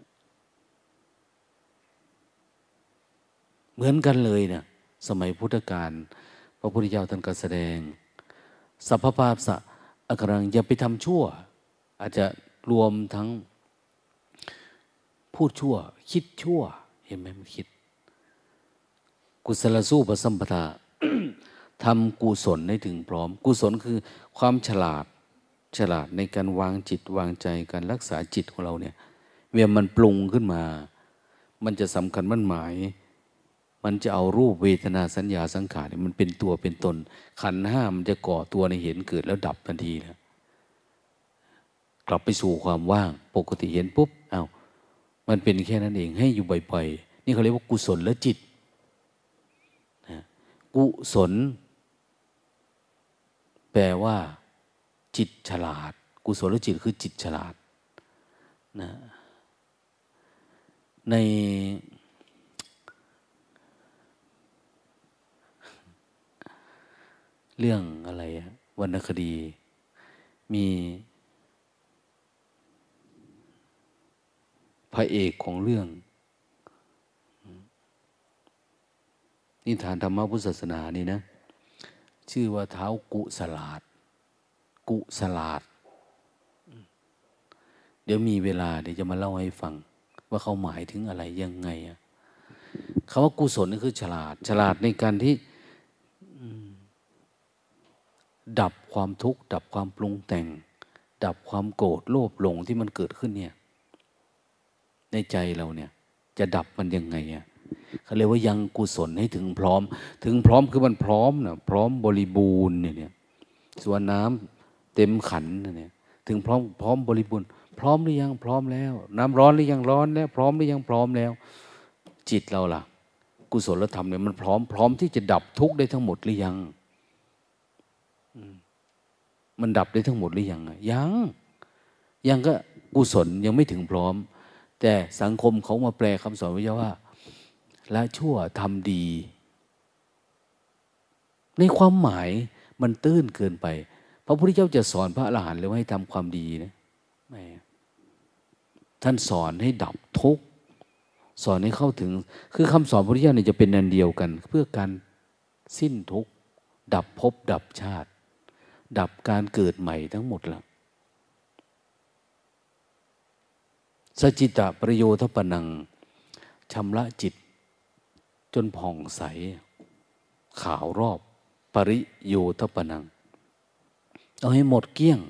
เหมือนกันเลยเนะสมัยพุทธกาลพระพุทธเจ้าท่านก็แสดง สัพพปาพสะอักรังอย่าไปทำชั่ว อาจจะรวมทั้งพูดชั่ว คิดชั่ว เห็นไหมมันคิด กุศลสู้ประสัมปทา ทำกุศลให้ถึงพร้อม กุศลคือความฉลาดฉลาดในการวางจิตวางใจการรักษาจิตของเราเนี่ยเวลามันปรุงขึ้นมา มันจะสำคัญมั่นหมาย มันจะเอารูปเวทนาสัญญาสังขารเนี่ยมันเป็นตัวเป็นตน ขันห้ามันจะก่อตัวในเห็นเกิดแล้วดับทันทีนะกลับไปสู่ความว่างปกติเห็นปุ๊บอา้าวมันเป็นแค่นั้นเองให้อยู่บ่อยๆนี่เขาเรียกว่ากุศลและจิตนะกุศล แปลว่า จิตฉลาด กุศลจิตคือจิตฉลาดนะในเรื่องอะไรวรรณคดี มีพระเอกของเรื่อง นิทานธรรมพุทธศาสนานี่นะ ชื่อว่าเท้ากุสลาด กุสลาด เดี๋ยวมีเวลาเดี๋ยวจะมาเล่าให้ฟัง ว่าเขาหมายถึงอะไรยังไงอะคำว่ากุศลนี่คือฉลาด ฉลาดในการที่ดับความทุกข์ ดับความปรุงแต่ง ดับความโกรธโลภหลงที่มันเกิดขึ้นเนี่ย ในใจเราเนี่ย จะดับมันยังไงอะ เขาเรียกว่ายังกุศลให้ถึงพร้อม ถึงพร้อมคือมันพร้อมนะพร้อมบริบูรณ์เนี่ยส่วนน้ำเต็มขันเนี่ยถึงพร้อมพร้อมบริบูรณ์ พร้อมหรือยังพร้อมแล้ว น้ำร้อนหรือยังร้อนแล้ว พร้อมหรือยังพร้อมแล้ว จิตเราล่ะ กุศลธรรมเนี่ยมันพร้อมพร้อมที่จะดับทุกข์ได้ทั้งหมดหรือยังมันดับได้ทั้งหมดหรือยังยังยังก็กุศลยังไม่ถึงพร้อม แต่สังคมเขามาแปลคำสอนวิทยาว่า ละชั่วทำดี ในความหมายมันตื้นเกินไป พระพุทธเจ้าจะสอนพระอรหันต์เลยว่าให้ทำความดีนะไม่ท่านสอนให้ดับทุกข์สอนให้เข้าถึง คือคำสอนพระพุทธเจ้าเนี่ยจะเป็นนันเดียวกัน เพื่อการสิ้นทุกข์ดับภพดับชาติ ดับการเกิดใหม่ทั้งหมดละสจิตะประโยชน์ปนังชำระจิต จนผ่องใส ขาวรอบ ปริโยทปนัง เอาให้หมดเกลี้ยง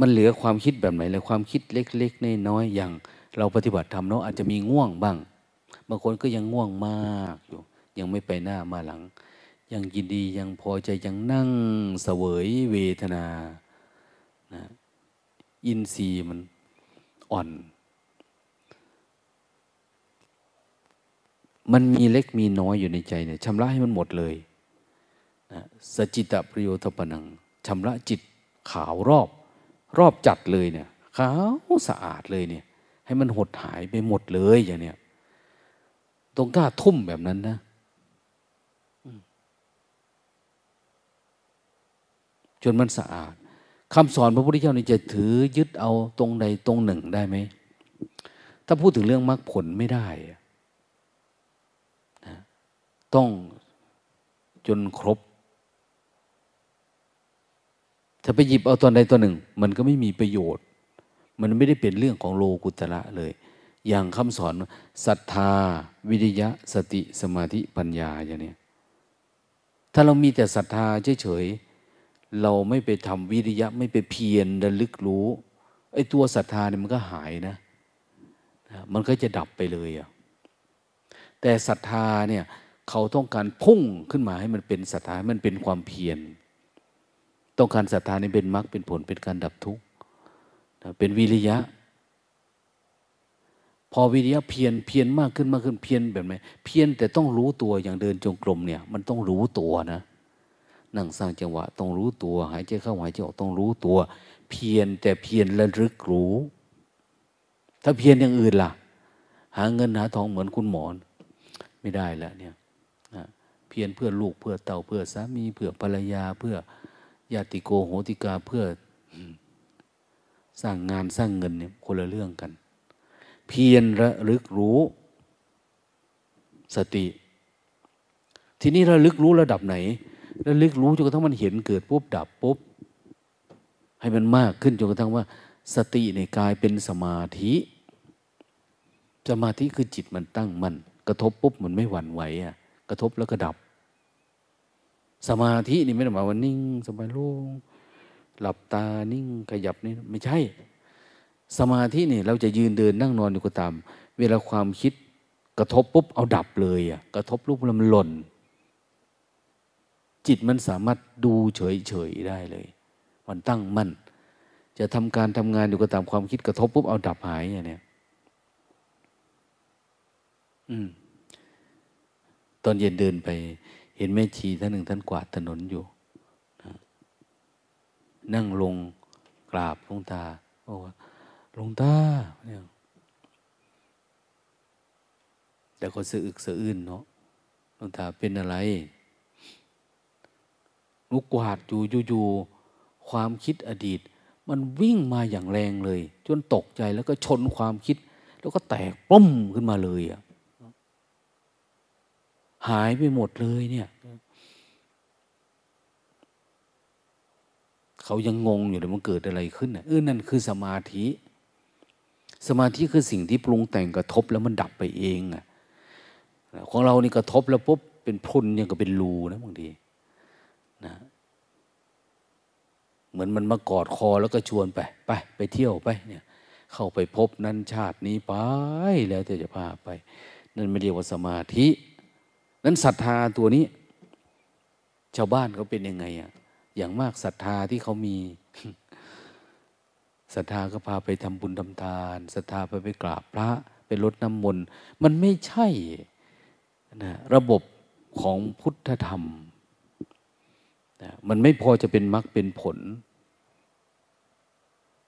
มันเหลือความคิดแบบไหนเลยความคิดเล็กๆน้อยๆอย่าง เราปฏิบัติธรรมเนาะอาจจะมีง่วงบ้าง บางคนก็ยังง่วงมากอยู่ ยังไม่ไปหน้ามาหลัง ยังยินดียังพอใจยังนั่งเสวยเวทนานะอินทรีย์มันอ่อน มันมีเล็กมีน้อยอยู่ในใจเนี่ยชำระให้มันหมดเลยนะสจิตะประโยชน์ปนังชำระจิตขาวรอบ รอบจัดเลยเนี่ยขาวสะอาดเลยเนี่ย ให้มันหดหายไปหมดเลยอย่างเนี้ยตรงกล้าทุ่มแบบนั้นนะจนมันสะอาดคำสอนพระพุทธเจ้านี่จะถือยึดเอาตรงใดตรงหนึ่งได้ไหมถ้าพูดถึงเรื่องมรรคผลไม่ได้นะ ต้องจนครบ ถ้าไปหยิบเอาตัวใดตัวหนึ่ง มันก็ไม่มีประโยชน์ มันไม่ได้เป็นเรื่องของโลกุตระเลย อย่างคำสอนศรัทธา วิริยะ สติสมาธิปัญญาอย่างนี้ถ้าเรามีแต่ศรัทธาเฉยๆเราไม่ไปทำวิริยะ ไม่ไปเพียรระลึกรู้ไอ้ตัวศรัทธาเนี่ยมันก็หายนะ มันก็จะดับไปเลยอะแต่ศรัทธาเนี่ย เขาต้องการพุ่งขึ้นมาให้มันเป็นศรัทธามันเป็นความเพียรต้องการศรัทธานี่เป็นมรรคเป็นผลเป็นการดับทุกข์เป็นวิริยะ พอวิริยะเพียรเพียรมากขึ้นมากขึ้นเพียรแบบไหนเพียรแต่ต้องรู้ตัวอย่างเดินจงกรมเนี่ย มันต้องรู้ตัวนะนั่งสร้างจังหวะต้องรู้ตัว หายใจเข้าหายใจออกต้องรู้ตัว เพียรแต่เพียรระลึกรู้ ถ้าเพียรอย่างอื่นล่ะ หาเงินหาทองเหมือนคุณหมอไม่ได้แล้วเนี่ย เพียรเพื่อลูกเพื่อเต่าเพื่อสามีเพื่อภรรยาเพื่อญาติโกโหติกาเพื่อสร้างงานสร้างเงินเนี่ยคนละเรื่องกัน เพียรระลึกรู้ สติ ทีนี้ระลึกรู้ระดับไหนระลึกรู้จนกระทั่งมันเห็นเกิดปุ๊บดับปุ๊บให้มันมากขึ้นจนกระทั่งว่า สติในกายเป็นสมาธิ สมาธิคือจิตมันตั้งมัน กระทบปุ๊บมันไม่หวั่นไหวอะ ระทบแล้วก็ดับ สมาธินี่ไม่ได้หมายว่านิ่ง สบายโล่งหลับตานิ่งขยับนี่ไม่ใช่ สมาธินี่เราจะยืนเดินนั่งนอนอยู่ก็ตาม เวลาความคิดกระทบปุ๊บเอาดับเลยอะกระทบรูปล้วมันหล่น จิตมันสามารถดูเฉยๆได้เลย มันตั้งมั่นจะทำการทำงานอยู่ก็ตามความคิดกระทบปุ๊บเอาดับหายอย่างเนี้ยอืม ตอนเย็นเดินไป เห็นแม่ชีท่านหนึ่งท่านกวาดถนนอยู่นั่งลงกราบหลวงตาบอกว่าหลวงตาเนี่ยแต่ก็สะอึกสะอื้นเนาะหลวงตาเป็นอะไรลูกกวาดอยู่อยู่ความคิดอดีต มันวิ่งมาอย่างแรงเลย จนตกใจแล้วก็ชนความคิด แล้วก็แตกปุ้มขึ้นมาเลยอะ หายไปหมดเลยเนี่ย เขายังงงอยู่เลยมันเกิดอะไรขึ้นเออนั่นคือสมาธิ สมาธิคือสิ่งที่ปรุงแต่งกระทบแล้วมันดับไปเองอะของเรานี่กระทบแล้วปุ๊บเป็นพุนยังก็เป็นรูนะบางทีนะเหมือนมันมากอดคอแล้วก็ชวนไป ไป ไปเที่ยวไปเนี่ย เข้าไปพบนั้นชาตินี้ไปแล้วจะจะพาไป นั่นไม่เรียกว่าสมาธิ นั้นศรัทธาตัวนี้ ชาวบ้านเขาเป็นยังไงอะอย่างมากศรัทธาที่เขามีศรัทธาก็พาไปทำบุญทำทานศรัทธาไปไปกราบพระไปลดน้ำมนต์มันไม่ใช่นะระบบของพุทธธรรมนะมันไม่พอจะเป็นมรรคเป็นผล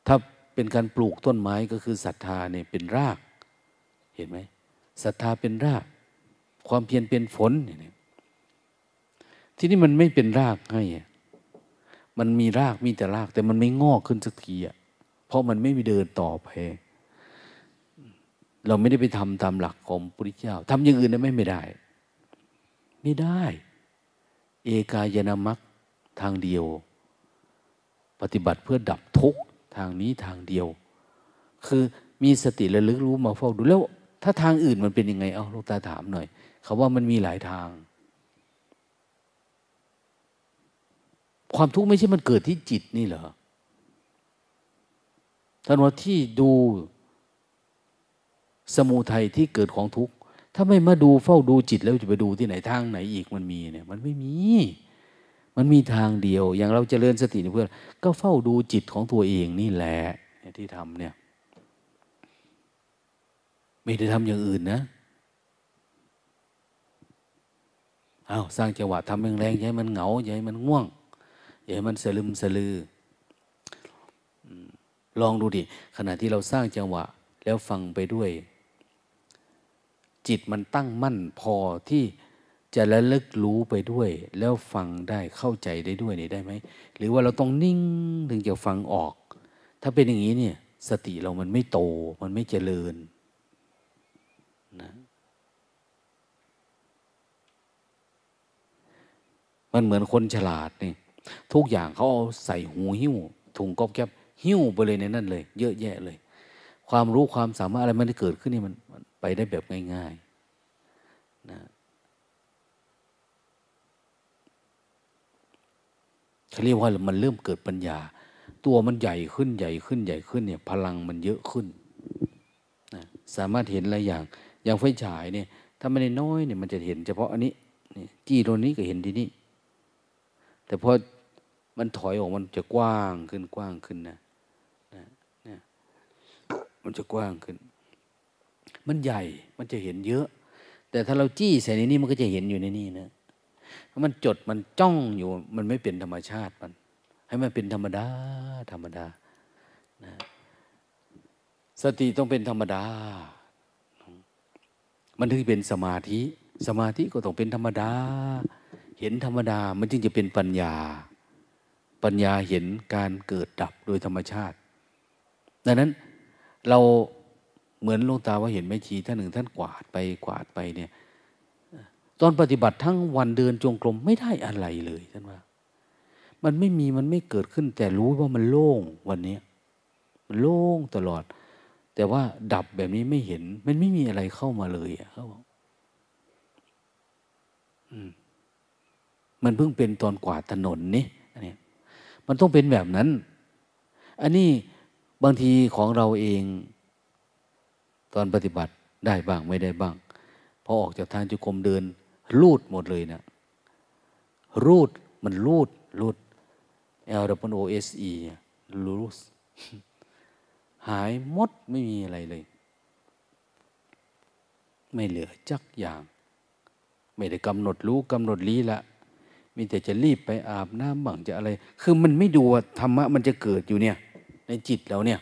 ถ้าเป็นการปลูกต้นไม้ก็คือศรัทธาเนี่ยเป็นราก เห็นไหมศรัทธาเป็นราก ความเพียรเป็นฝนที่นี่มันไม่เป็นรากให้ มันมีรากมีแต่ราก แต่มันไม่งอกขึ้นสักทีอะเพราะมันไม่มีเดินต่อไป เราไม่ได้ไปทำตามหลักของพระพุทธเจ้าทำอย่างอื่นได้ไม่ไม่ได้ ไม่ได้ เอกายนามัคทางเดียว ปฏิบัติเพื่อดับทุกข์ทางนี้ทางเดียว คือมีสติระลึกรู้มาเฝ้าดูแล้ว ถ้าทางอื่นมันเป็นยังไง เอาลูกตาถามหน่อย เขาว่ามันมีหลายทาง ความทุกข์ไม่ใช่มันเกิดที่จิตนี่เหรอท่านว่าที่ดูสมุทัยที่เกิดของทุกข์ถ้าไม่มาดูเฝ้าดูจิตแล้วจะไปดูที่ไหนทางไหนอีกมันมีเนี่ยมันไม่มี มันมีทางเดียว อย่างเราจเจริญสติเพื่อก็เฝ้าดูจิตของตัวเองนี่แหละที่ทำเนี่ย ไม่ได้ทำอย่างอื่นนะเอาสร้างจังหวะทำแรงๆให้มันเหงาให้มันง่วงอย่ามันสลึมสลือลองดูดิขณะที่เราสร้างจังหวะ แล้วฟังไปด้วย จิตมันตั้งมั่นพอที่จะระลึกรู้ไปด้วย แล้วฟังได้เข้าใจได้ด้วยนี่ได้ไหมหรือว่าเราต้องนิ่งถึงจะฟังออก ถ้าเป็นอย่างนี้เนี่ย สติเรามันไม่โตมันไม่เจริญนะ มันเหมือนคนฉลาดนี่ทุกอย่างเขาเอาใส่หูหิ้วถุงก๊อบแก๊บหิ้วไปเลยในนั่นเลย เยอะแยะเลย ความรู้ความสามารถอะไรมันได้เกิดขึ้นนี่มันไปได้แบบง่ายๆนะเขาเรียกว่ามันเริ่มเกิดปัญญา ตัวมันใหญ่ขึ้นใหญ่ขึ้นใหญ่ขึ้นเนี่ย พลังมันเยอะขึ้นนะสามารถเห็นอะไรอย่าง อย่างไฟฉายเนี่ย ถ้าไม่ได้น้อยเนี่ยมันจะเห็นเฉพาะอันนี้นี่จี้ตัวนี้ก็เห็นทีนี้ แต่พอมันถอยออกมันจะกว้างขึ้นกว้างขึ้นนะนะนี่ยมันจะกว้างขึ้น มันใหญ่มันจะเห็นเยอะ แต่ถ้าเราจี้ใส่ในนี้มันก็จะเห็นอยู่ในนี้นะมันจดมันจ้องอยู่ มันไม่เป็นธรรมชาติมัน ให้มันเป็นธรรมดาธรรมดานะสติต้องเป็นธรรมดา มันถึงเป็นสมาธิ สมาธิก็ต้องเป็นธรรมดา เห็นธรรมดามันจึงจะเป็นปัญญา ปัญญาเห็นการเกิดดับโดยธรรมชาติ ดังนั้นเราเหมือนลงตาว่าเห็นไม่ชีท่านหนึ่งท่านกวาดไปกวาดไปเนี่ย ตอนปฏิบัติทั้งวันเดินจงกรมไม่ได้อะไรเลยท่านว่า มันไม่มีมันไม่เกิดขึ้น แต่รู้ว่ามันโล่งวันนี้มันโล่งตลอด แต่ว่าดับแบบนี้ไม่เห็น มันไม่มีอะไรเข้ามาเลยอะเขาบอกมั มันเพิ่งเป็นตอนกวาดถนนนี่อันนี้มันต้องเป็นแบบนั้น อันนี้บางทีของเราเอง ตอนปฏิบัติได้บ้างไม่ได้บ้างพอออกจากทางจุกรมเดิน รูดหมดเลยนะรูดมันรูดรูด L W O S E รูดหายหมดไม่มีอะไรเลย ไม่เหลือจักอย่าง ไม่ได้กำหนดรู้กำหนดลี้ละ มีแต่จะรีบไปอาบน้ำบ้างจะอะไร คือมันไม่ดูว่าธรรมะมันจะเกิดอยู่เนี่ย ในจิตเราเนี่ย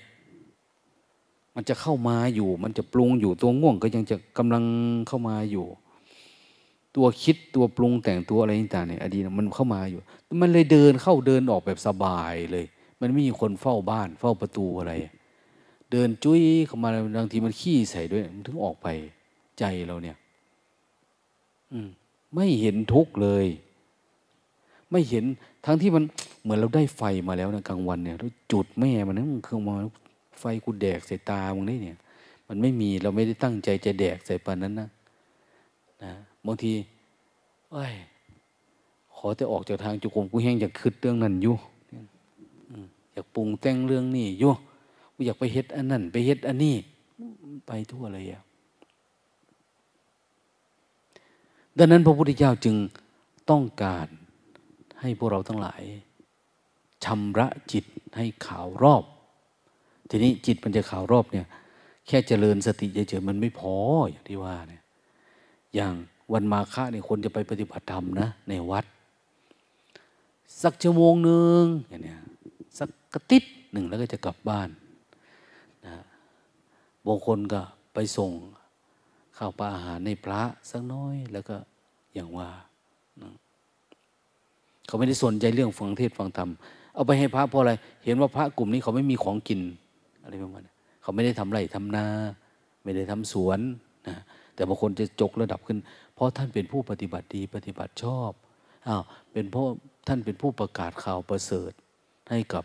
มันจะเข้ามาอยู่ มันจะปรุงอยู่ตัวง่วงก็ยังจะกำลังเข้ามาอยู่ ตัวคิดตัวปรุงแต่งตัวอะไรต่างๆเนี่ยอดีตมันเข้ามาอยู่ มันเลยเดินเข้าเดินออกแบบสบายเลย มันไม่มีคนเฝ้าบ้าน เฝ้าประตูอะไร เดินจุ้ยเข้ามาบางทีมันขี้ใส่ด้วยมันถึงออกไปใจเราเนี่ย อืมไม่เห็นทุกข์เลย ไม่เห็นทั้งที่มันเหมือนเราได้ไฟมาแล้วนะกลางวันเนี่ยแล้วจุดแม่มันนั่นคือมาไฟกูแดกใส่ตามึงนี่เนี่ย มันไม่มีเราไม่ได้ตั้งใจจะแดกใส่ปานนั้นนะนะบางทีเอ้ยขอแต่ออกจากทางจุกมกูแห้งอยากคืดเรื่องนั้นอยู่อยากปรุงแต่งเรื่องนี้อยู่กูอยากไปเฮ็ดอันนั้นไปเฮ็ดอันนี้ไปทั่วเลยอะดังนั้นพระพุทธเจ้าจึงต้องการ ให้พวกเราทั้งหลายชำระจิตให้ขาวรอบ ทีนี้จิตมันจะข่าวรอบเนี่ย แค่เจริญสติเฉยๆมันไม่พออย่างที่ว่าเนี่ยอย่างวันมาฆะเนี่ยคนจะไปปฏิบัติธรรมนะ ในวัด สักชั่วโมงหนึ่งอย่างเนี้ยสักกระติดหนึ่งแล้วก็จะกลับบ้านนะบางคนก็ไปส่งข้าวปลาอาหารในพระสักน้อยแล้วก็อย่างว่า เขาไม่ได้สนใจเรื่องฟังเทศฟังธรรมเอาไปให้พระเพราะอะไร เห็นว่าพระกลุ่มนี้เขาไม่มีของกินอะไรประมาณนี้เขาไม่ได้ทำไร่ทำนา ไม่ได้ทำสวนนะแต่บางคนจะจกระดับขึ้น เพราะท่านเป็นผู้ปฏิบัติดีปฏิบัติชอบอ้าวเป็นเพราะท่านเป็นผู้ประกาศข่าวประเสริฐให้กับ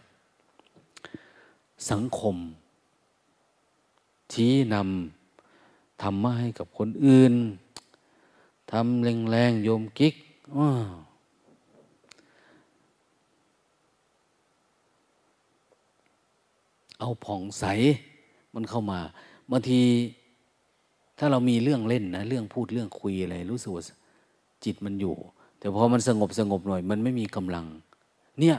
สังคมชี้นำธรรมะให้กับคนอื่นทำแรงๆโยมกิ๊กว้า เอาผ่องใสมันเข้ามาบางทีถ้าเรามีเรื่องเล่นนะเรื่องพูดเรื่องคุยอะไรรู้สึกว่าจิตมันอยู่ แต่พอมันสงบสงบหน่อย มันไม่มีกำลัง เนี่ย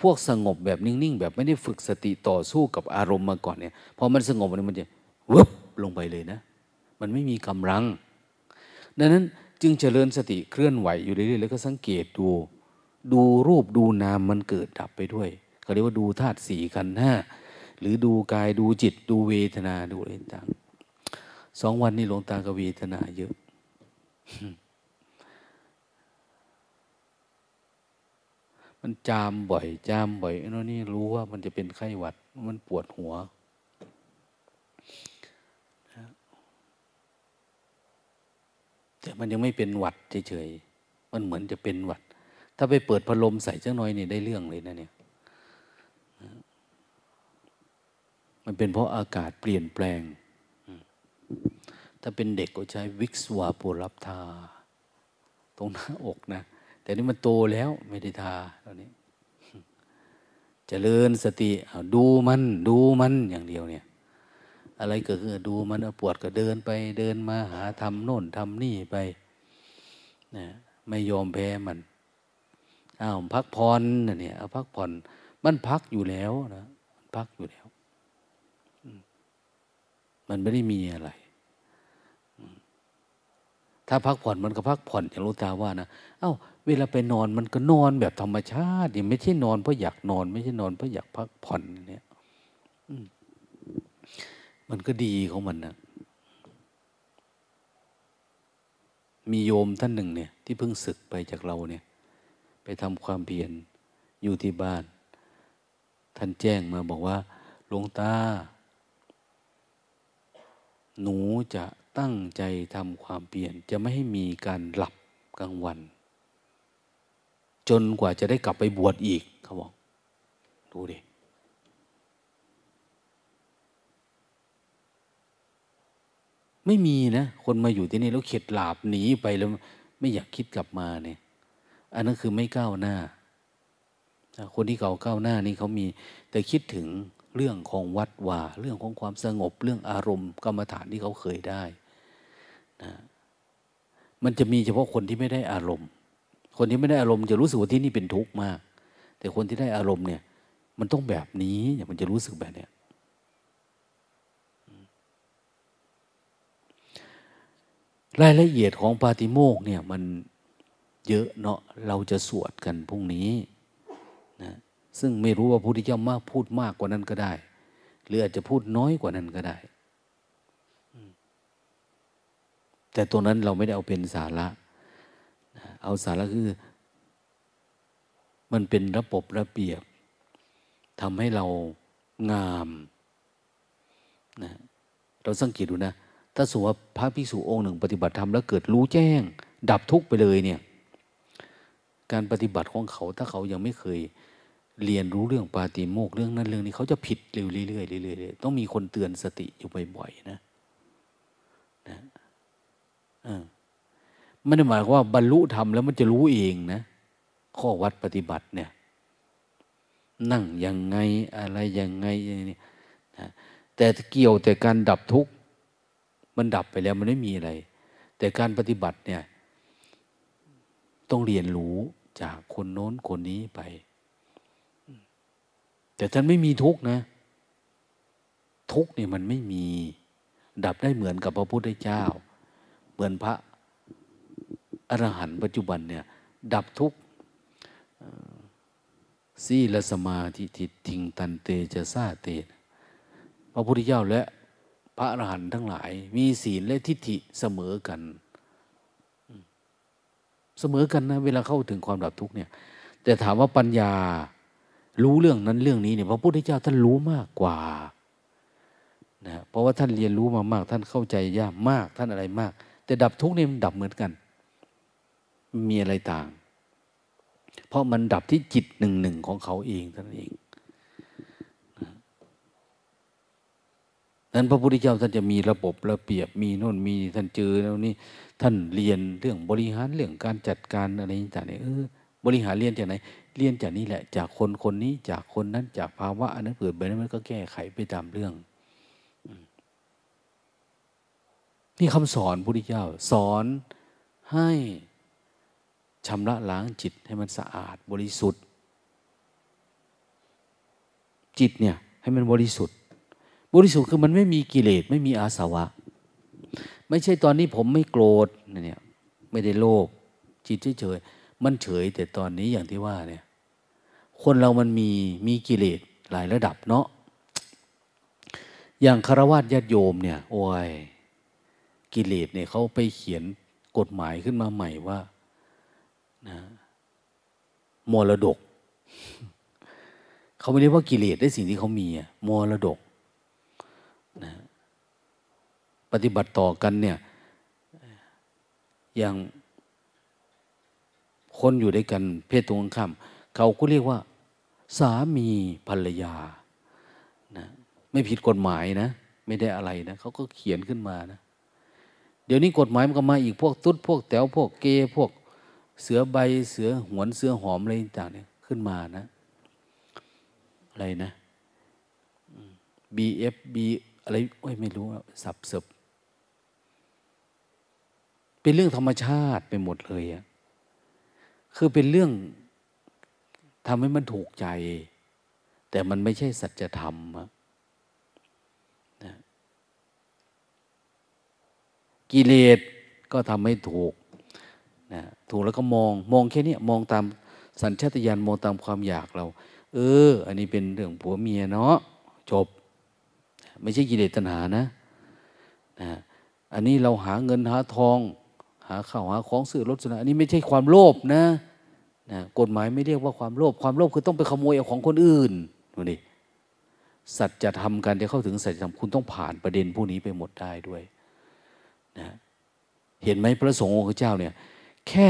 พวกสงบแบบนิ่งๆ แบบไม่ได้ฝึกสติต่อสู้กับอารมณ์มาก่อนเนี่ยพอมันสงบมันจะวบลงไปเลยนะ มันไม่มีกำลัง ดังนั้นจึงเจริญสติเคลื่อนไหวอยู่เรื่อยๆแล้วก็สังเกตดู ดูรูปดูนามมันเกิดดับไปด้วยเขาเรียกว่าดูธาตุสี่ขันธ์ห้า หรือดูกายดูจิต ดูเวทนาดูอะไรต่างสองวันนี้หลวงตากับเวทนาเยอะ มันจามบ่อย จามบ่อยนั่นนี่รู้ว่ามันจะเป็นไข้หวัด มันปวดหัว แต่มันยังไม่เป็นหวัดเฉยๆ มันเหมือนจะเป็นหวัด ถ้าไปเปิดพัดลมใส่เจ้าน้อยนี่ได้เรื่องเลยนะเนี่ย มันเป็นเพราะอากาศเปลี่ยนแปลง ถ้าเป็นเด็กก็ใช้วิกสวาปูรับทา ตรงหน้าอกนะ แต่นี่มันโตแล้วไม่ได้ทาตอนนี้จเจริญสติดูมันดูมันอย่างเดียวเนี่ย อะไรเกิดขึ้นดูมันปวดก็เดินไปเดินมาหาทำโน่นทำนี่ไปนะไม่ยอมแพ้มันอ้าวพักผ่อนเนี่ยเอาพักผ่อน มันพักอยู่แล้วนะพักอยู่แล้ว มันไม่ได้มีอะไร ถ้าพักผ่อนมันก็พักผ่อนอย่างลูกตาว่านะเอา้า เวลาไปนอนมันก็นอนแบบธรรมชาติเนี่ยไม่ใช่นอนเพราะอยากนอน ไม่ใช่นอนเพราะอยากพักผ่อนเนี่ยมันก็ดีของมันนะมีโยมท่านหนึ่งเนี่ย ที่เพิ่งศึกไปจากเราเนี่ย ไปทำความเพียรอยู่ที่บ้าน ท่านแจ้งมาบอกว่าหลวงตา หนูจะตั้งใจทำความเปลี่ยน จะไม่ให้มีการหลับกลางวัน จนกว่าจะได้กลับไปบวชอีกเขาบอกดูดิไม่มีนะ คนมาอยู่ที่นี่แล้วเข็ดหลาบหนีไปแล้ว ไม่อยากคิดกลับมาเนี่ย อันนั้นคือไม่ก้าวหน้าคนที่เขาก้าวหน้านี่เขามี แต่คิดถึง เรื่องของวัดว่าเรื่องของความสงบเรื่องอารมณ์กรรมฐานที่เขาเคยได้นะมันจะมีเฉพาะคนที่ไม่ได้อารมณ์ คนที่ไม่ได้อารมณ์จะรู้สึกว่าที่นี่เป็นทุกข์มาก แต่คนที่ได้อารมณ์เนี่ย มันต้องแบบนี้เนี่ยมันจะรู้สึกแบบเนี้ยรายละเอียดของปาติโมกเนี่ยมันเยอะเนาะเราจะสวดกันพรุ่งนี้นะ ซึ่งไม่รู้ว่าพระพุทธเจ้ามากพูดมากกว่านั้นก็ได้ หรืออาจจะพูดน้อยกว่านั้นก็ได้แต่ตัวนั้นเราไม่ได้เอาเป็นสาระเอาสาระคือ มันเป็นระบบระเบียบทำให้เรางามนะเราสังเกตดูนะ ถ้าสมมติว่าพระภิกษุองค์หนึ่ง ปฏิบัติธรรมแล้วเกิดรู้แจ้ง ดับทุกข์ไปเลยเนี่ย การปฏิบัติของเขาถ้าเขายังไม่เคย เรียนรู้เรื่องปาติโมกเรื่องนั้นเรื่องนี้เขาจะผิดเร็วเรื่อยๆเรื่อยๆต้องมีคนเตือนสติอยู่บ่อยๆนะนะไม่ได้หมายว่าบรรลุธรรมแล้วมันจะรู้เองนะข้อวัดปฏิบัติเนี่ย นั่งยังไงอะไรยังไงนี่นะแต่เกี่ยวแต่การดับทุกข์มันดับไปแล้วมันไม่มีอะไร แต่การปฏิบัติเนี่ย ต้องเรียนรู้จากคนโน้นคนนี้ไป แต่ท่านไม่มีทุกนะ ทุกเนี่ยมันไม่มี ดับได้เหมือนกับพระพุทธเจ้า เหมือนพระอรหันต์ปัจจุบันเนี่ย ดับทุกสีละสมาธิทิทิงตันเตจะซาเตพระพุทธเจ้าและพระอรหันต์ทั้งหลาย มีศีลและทิฏฐิเสมอกัน เสมอกันนะ เวลาเข้าถึงความดับทุกเนี่ย แต่ถามว่าปัญญา รู้เรื่องนั้นเรื่องนี้เนี่ยพระพุทธเจ้าท่านรู้มากกว่านะเพราะว่าท่านเรียนรู้มามาก ท่านเข้าใจยากมากท่านอะไรมาก แต่ดับทุกข์นี่มันดับเหมือนกัน มีอะไรต่าง เพราะมันดับที่จิตหนึ่งหนึ่งของเขาเองท่านเองนั้นพระพุทธเจ้าท่านจะมีระบบระเบียบมีโน่นมีท่านเจอแล้วนี่ท่านเรียนเรื่องบริหารเรื่องการจัดการอะไรต่างเนี่ยเออบริหารเรียนจากไหน เรียนจากนี้แหละ จากคนคนนี้จากคนนั้นจากภาวะอันนั้นเกิดไปนั้นมันก็แก้ไขไปตามเรื่องนี่คำสอนพุทธเจ้า สอนให้ชำระล้างจิตให้มันสะอาดบริสุทธิ์ จิตเนี่ยให้มันบริสุทธิ์ บริสุทธิ์คือมันไม่มีกิเลสไม่มีอาสวะ ไม่ใช่ตอนนี้ผมไม่โกรธเนี่ยไม่ได้โลภจิตเฉยๆมันเฉยแต่ตอนนี้อย่างที่ว่าเนี่ย คนเรามันมีมีกิเลสหลายระดับเนาะอย่างคารวะญาติโยมเนี่ยโอ้ยกิเลสเนี่ยเขาไปเขียนกฎหมายขึ้นมาใหม่ว่านะมรดก เขาไม่เรียกว่ากิเลสได้สิ่งที่เขามีอะมรดกนะปฏิบัติต่อกันเนี่ยอย่างคนอยู่ด้วยกันเพศตรงข้าม เขาก็เรียกว่า สามีภรรยานะไม่ผิดกฎหมายนะ ไม่ได้อะไรนะเขาก็เขียนขึ้นมานะ เดี๋ยวนี้กฎหมายมันก็มาอีกพวกตุ๊ดพวกแต๋วพวกเกย์พวกเสือใบเสือหวนเสือหอมอะไรต่างเนี่ยขึ้นมานะ อะไรนะ BFB อะไรโอ้ยไม่รู้สับสบเป็นเรื่องธรรมชาติไปหมดเลยอะคือเป็นเรื่อง ทำให้มันถูกใจ แต่มันไม่ใช่สัจธรรมอะกิเลสก็ทำให้ถูกนะถูกแล้วก็มองมองแค่นี้มองตามสัญชาตญาณมองตามความอยากเรา เออ อันนี้เป็นเรื่องผัวเมียเนาะจบ ไม่ใช่กิเลสตัณหานะนะอันนี้เราหาเงินหาทอง หาข้าวหาของซื้อรถสนะอันนี้ไม่ใช่ความโลภนะ นะกฎหมายไม่เรียกว่าความโลภความโลภคือต้องไปขโมยเอาของคนอื่นดูดิสัจธรรมการจะเข้าถึงสัจธรรมคุณต้องผ่านประเด็นพวกนี้ไปหมดได้ด้วยนะเห็นไหมพระสงฆ์องค์เจ้าเนี่ยแค่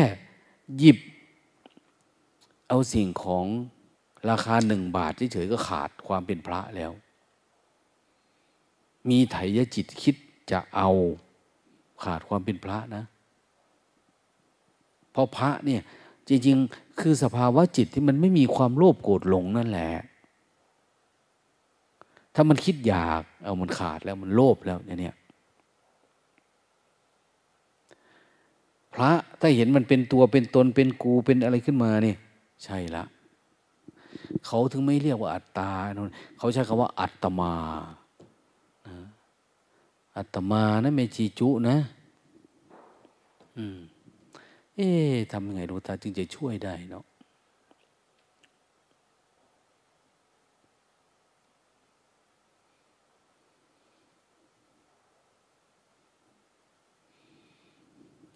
หยิบเอาสิ่งของราคาหนึ่งบาทเฉยๆก็ขาดความเป็นพระแล้ว มีไถยจิตคิดจะเอาขาดความเป็นพระนะ เพราะพระเนี่ย จริงๆ คือสภาวะจิตที่มันไม่มีความโลภโกรธหลงนั่นแหละ ถ้ามันคิดอยาก เอามันขาดแล้วมันโลภแล้วเนี่ย พระถ้าเห็นมันเป็นตัวเป็นตนเป็นกูเป็นอะไรขึ้นมานี่ ใช่ละ เขาถึงไม่เรียกว่าอัตตา เขาใช้คำว่าอัตมา อัตมานะเมจีจุนะ อืม เอ๊ะทำยังไงดูตาจึงจะช่วยได้เนาะ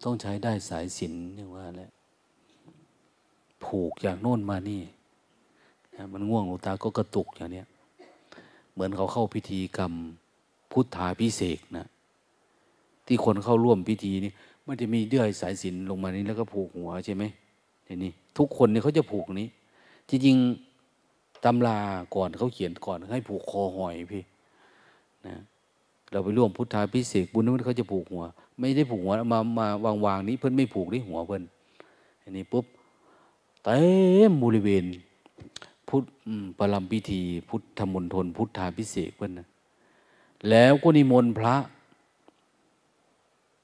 ต้องใช้ได้สายสินอย่างว่าแหละ ผูกอย่างโน่นมานี่นะมันง่วงหลวงตาก็กระตุกอย่างเนี้ย เหมือนเขาเข้าพิธีกรรม พุทธาพิเศษนะ ที่คนเข้าร่วมพิธีนี้ มันจะมีเดื่อยสายสินลงมานี้แล้วก็ผูกหัวใช่ไหมนี่ทุกคนเนี่ยเขาจะผูกนี้ จริงๆตำราก่อนเขาเขียนก่อนให้ผูกคอหอยพี่นะเราไปร่วมพุทธาพิเศษบุญนั้นเขาจะผูกหัว ไม่ได้ผูกหัวมามาวางๆนี้เพิ่นไม่ผูกที่หัวเพิ่นอันนี้ปุ๊บเต็มบริเวณ พุทธปรมพิธี พุทธมณฑลพุทธาพิเศษเพื่อนนะแล้วก็นิมนต์พระ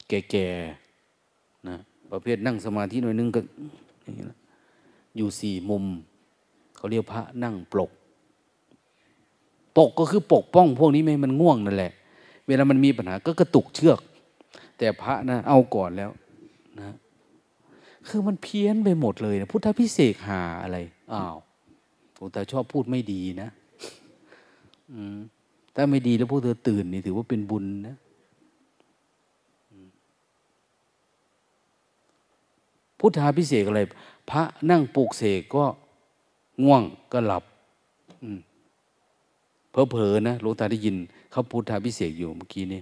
แก่ๆ ประเภทนั่งสมาธิหน่อยนึงก็อยู่สี่มุม เขาเรียกพระนั่งปลก ปกก็คือปกป้องพวกนี้ไม่มันง่วงนั่นแหละ เวลามันมีปัญหาก็กระตุกเชือก แต่พระนะเอาก่อนแล้วนะคือมันเพี้ยนไปหมดเลยนะพุทธพิเศษหาอะไรอ้าวหลวงตาชอบพูดไม่ดีนะถ้าไม่ดีแล้วพวกเธอตื่นนี่ถือว่าเป็นบุญนะ พุทธาพิเศษอะไร พระนั่งปลูกเสกก็ง่วงก็หลับเพอเพอนะหลวงตาได้ยินเขาพุทธาพิเศษอยู่เมื่อกี้นี่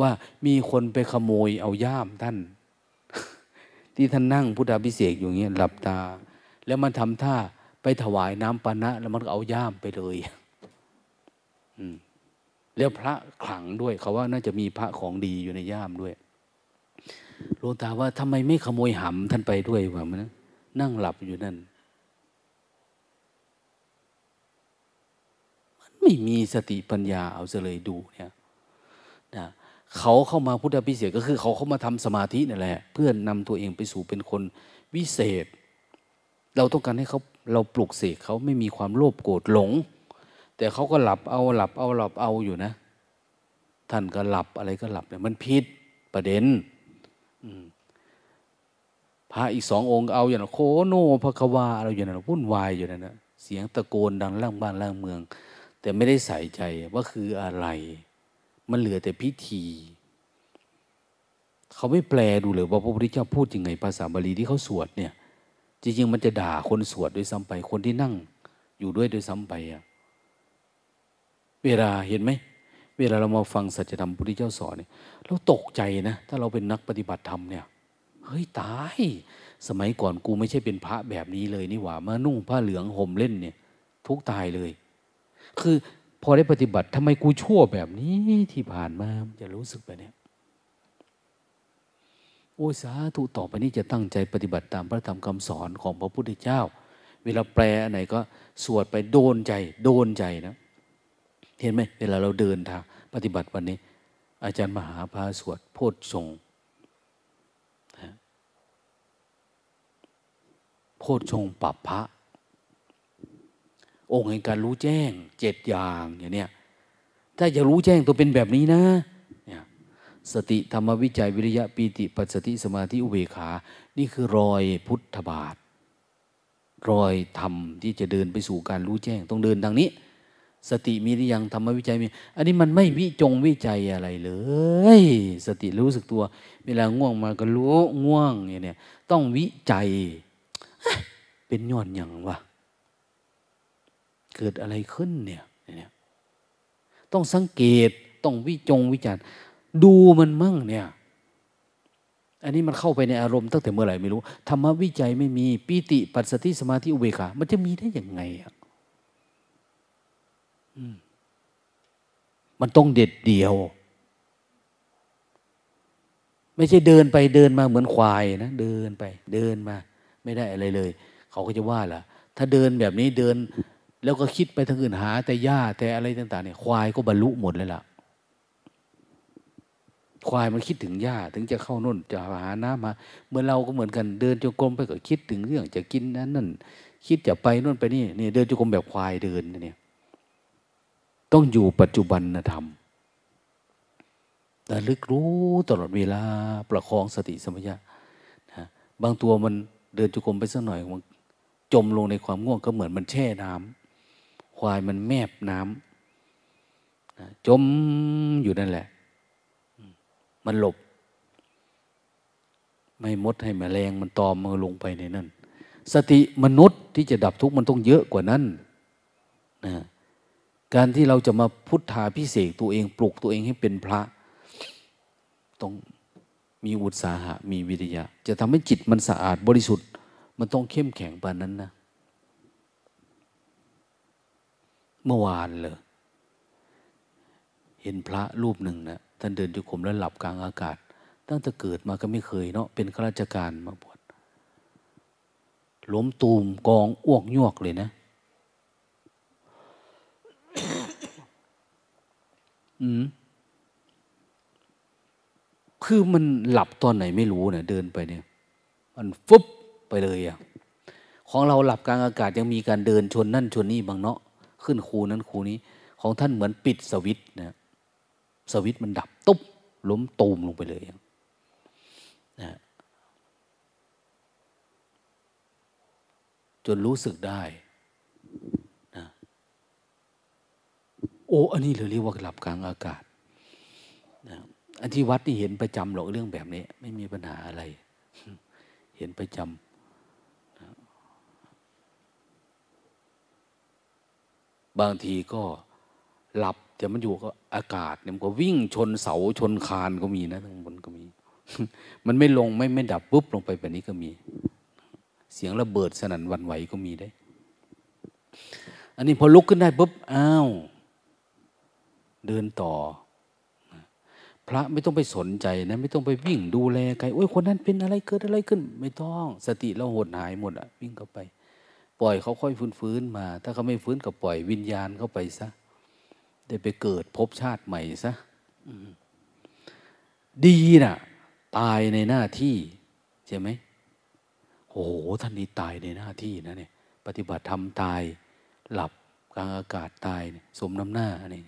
ว่ามีคนไปขโมยเอาย่ามท่าน ที่ท่านนั่งพุทธาพิเศษอยู่เงี้ยหลับตา แล้วมันทำท่าไปถวายน้ำปานะ แล้วมันก็เอาย่ามไปเลยอืมแล้วพระขลังด้วยเขาว่าน่าจะมีพระของดีอยู่ในย่ามด้วย หลวงตาว่าทำไมไม่ขโมยหำท่านไปด้วยวะมันนั่งหลับอยู่นั่น มันไม่มีสติปัญญาเอาเลยดูเนี่ยนะเขาเข้ามาพุทธพิเศษก็คือเขาเข้ามาทำสมาธินั่นแหละ เพื่อนนำตัวเองไปสู่เป็นคนวิเศษ เราต้องการให้เขาเราปลุกเสกเขาไม่มีความโลภโกรธหลง แต่เขาก็หลับเอาหลับเอาหลับเอาอยู่นะ ท่านก็หลับอะไรก็หลับเนี่ยมันผิดประเด็น พระอีกสององค์เอาอย่างโคโนพระควาเราอย่างนั้นวุ่นวายอยู่นั่นนะเสียงตะโกนดังล่างบ้านล่างเมือง แต่ไม่ได้ใส่ใจว่าคืออะไร มันเหลือแต่พิธี เขาไม่แปลดูเลยว่าพระพุทธเจ้าพูดยังไงภาษาบาลีที่เขาสวดเนี่ย จริง ๆ มันจะด่าคนสวดด้วยซ้ำไป คนที่นั่งอยู่ด้วยด้วยซ้ำไปอะเวลาเห็นไหม เวลาเรามาฟังสัจธรรมพุทธเจ้าสอนเนี่ยเราตกใจนะ ถ้าเราเป็นนักปฏิบัติธรรมเนี่ยเฮ้ยตาย สมัยก่อนกูไม่ใช่เป็นพระแบบนี้เลยนี่หว่ามานุ่งผ้าเหลืองห่มเล่นเนี่ย ทุกตายเลย คือพอได้ปฏิบัติทำไมกูชั่วแบบนี้ที่ผ่านมาจะรู้สึกไปเนี่ยโอ้สาธุต่อไปนี้จะตั้งใจปฏิบัติตามพระธรรมคำสอนของพระพุทธเจ้า เวลาแปลอันไหนก็สวดไปโดนใจ โดนใจนะ เห็นไหมเวลาเราเดินทาง ปฏิบัติวันนี้ อาจารย์มหาพาสวดโพชฌงโพชฌงปับพระ องค์แห่งการรู้แจ้งเจ็ดอย่างอย่างเนี้ยถ้าจะรู้แจ้งตัวเป็นแบบนี้นะเนี่ยสติธรรมวิจัยวิริยะปีติปัสสติสมาธิอุเบขา นี่คือรอยพุทธบาท รอยธรรมที่จะเดินไปสู่การรู้แจ้ง ต้องเดินทางนี้ สติมีหรือยังธรรมวิจัยมี อันนี้มันไม่วิจงวิจัยอะไรเลย สติรู้สึกตัว เวลาง่วงมาก็รู้ง่วงเนี่ยต้องวิจัย เป็นย้อนอย่างวะเกิดอะไรขึ้นเนี่ยเนี่ยต้องสังเกตต้องวิจงวิจารดูมันมั่งเนี่ย อันนี้มันเข้าไปในอารมณ์ตั้งแต่เมื่อไหร่ไม่รู้ธรรมวิจัยไม่มีปีติปัสสติสมาธิอุเบกขามันจะมีได้ยังไงอะ มันต้องเด็ดเดียว ไม่ใช่เดินไปเดินมาเหมือนควายนะเดินไป เดินมา ไม่ได้อะไรเลย เขาก็จะว่าล่ะ ถ้าเดินแบบนี้เดิน แล้วก็คิดไปทางอื่นหา แต่หญ้าแต่อะไรต่าง ๆ เนี่ย ควายก็บรรลุหมดเลยล่ะควายมันคิดถึงหญ้าถึงจะเข้าน่นจะหาน้ำมาเมื่อเราก็เหมือนกันเดินจงกรมไปก็คิดถึงเรื่องจะกินนั้นนั่นคิดจะไปน่นไปนี่นี่เดินจงกรมแบบควายเดินเนี่ย ต้องอยู่ปัจจุบันธรรมแต่ลึกรู้ตลอดเวลาประคองสติสมัญะนะบางตัวมันเดินจุกรมไปสักหน่อยมันจมลงในความง่วงก็เหมือนมันแช่น้ำควายมันแมบน้ำนะจมอยู่นั่นแหละ มันหลบ ไม่มดให้แมลงมันตอมมือลงไปในนั้นสติมนุษย์ที่จะดับทุกข์มันต้องเยอะกว่านั้นนะ การที่เราจะมาพุทธาพิเศษตัวเองปลุกตัวเองให้เป็นพระ ต้องมีอุตสาหะ มีวิทยา จะทำให้จิตมันสะอาดบริสุทธิ์ มันต้องเข้มแข็งปานนั้นนะเมื่อวานเลยเห็นพระรูปหนึ่งนะท่านเดินจุกรมแล้วหลับกลางอากาศ ตั้งแต่เกิดมาก็ไม่เคยเนาะเป็นข้าราชการมาบวชล้มตูมกองอ้วกยวกเลยนะ อืม คือมันหลับตอนไหนไม่รู้เนี่ย เดินไปเนี่ย มันฟุบไปเลยอะของเราหลับกลางอากาศยังมีการเดินชนนั่นชนนี่บางเนาะขึ้นคูนั้นคูนี้ ของท่านเหมือนปิดสวิตนะสวิตมันดับตุ๊บล้มตูมลงไปเลยนะจนรู้สึกได้นะ โอ้อันนี้เลยเรียกว่าหลับกลางอากาศนะอันที่วัดนี่เห็นประจำหรอกเรื่องแบบนี้ ไม่มีปัญหาอะไร เห็นประจำบางทีก็หลับแต่มันอยู่ก็อากาศเนี่ยมันก็วิ่งชนเสาชนคานก็มีนะทั้งบนก็มี มันไม่ลงไม่ไม่ดับปุ๊บลงไปแบบนี้ก็มี เสียงระเบิดสนั่นวันไหวก็มีได้ อันนี้พอลุกขึ้นได้ปุ๊บอ้าว เดินต่อ พระไม่ต้องไปสนใจนะไม่ต้องไปวิ่งดูแลใครโอ้ยคนนั้นเป็นอะไรเกิดอะไรขึ้น ไม่ต้องสติเราหดหายหมดอะวิ่งเข้าไป ปล่อยเขาค่อยฟื้นฟื้นมา ถ้าเขาไม่ฟื้นก็ปล่อยวิญญาณเข้าไปซะได้ไปเกิดพบชาติใหม่ซะดีนะ่ะ ตายในหน้าที่ใช่ไหมโอ้โหท่านนี้ตายในหน้าที่นะเนี่ย ปฏิบัติธรรมตาย หลับกลางอากาศตายเนี่ยสมน้ำหน้านี่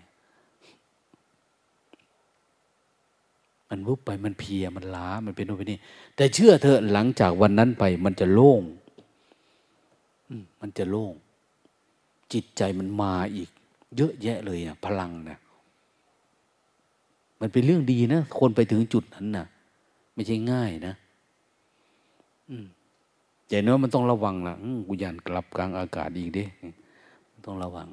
มันวุบไปมันเพียมันล้ามันเป็นโน่นเป็นนี่แต่เชื่อเธอหลังจากวันนั้นไป มันจะโล่งมันจะโล่ง จิตใจมันมาอีก เยอะแยะเลยนะพลังนะมันเป็นเรื่องดีนะคนไปถึงจุดนั้นนะไม่ใช่ง่ายนะอืมใหญ่เนื้อมันต้องระวังละกุยานกลับกลางอากาศอีกดิต้องระวัง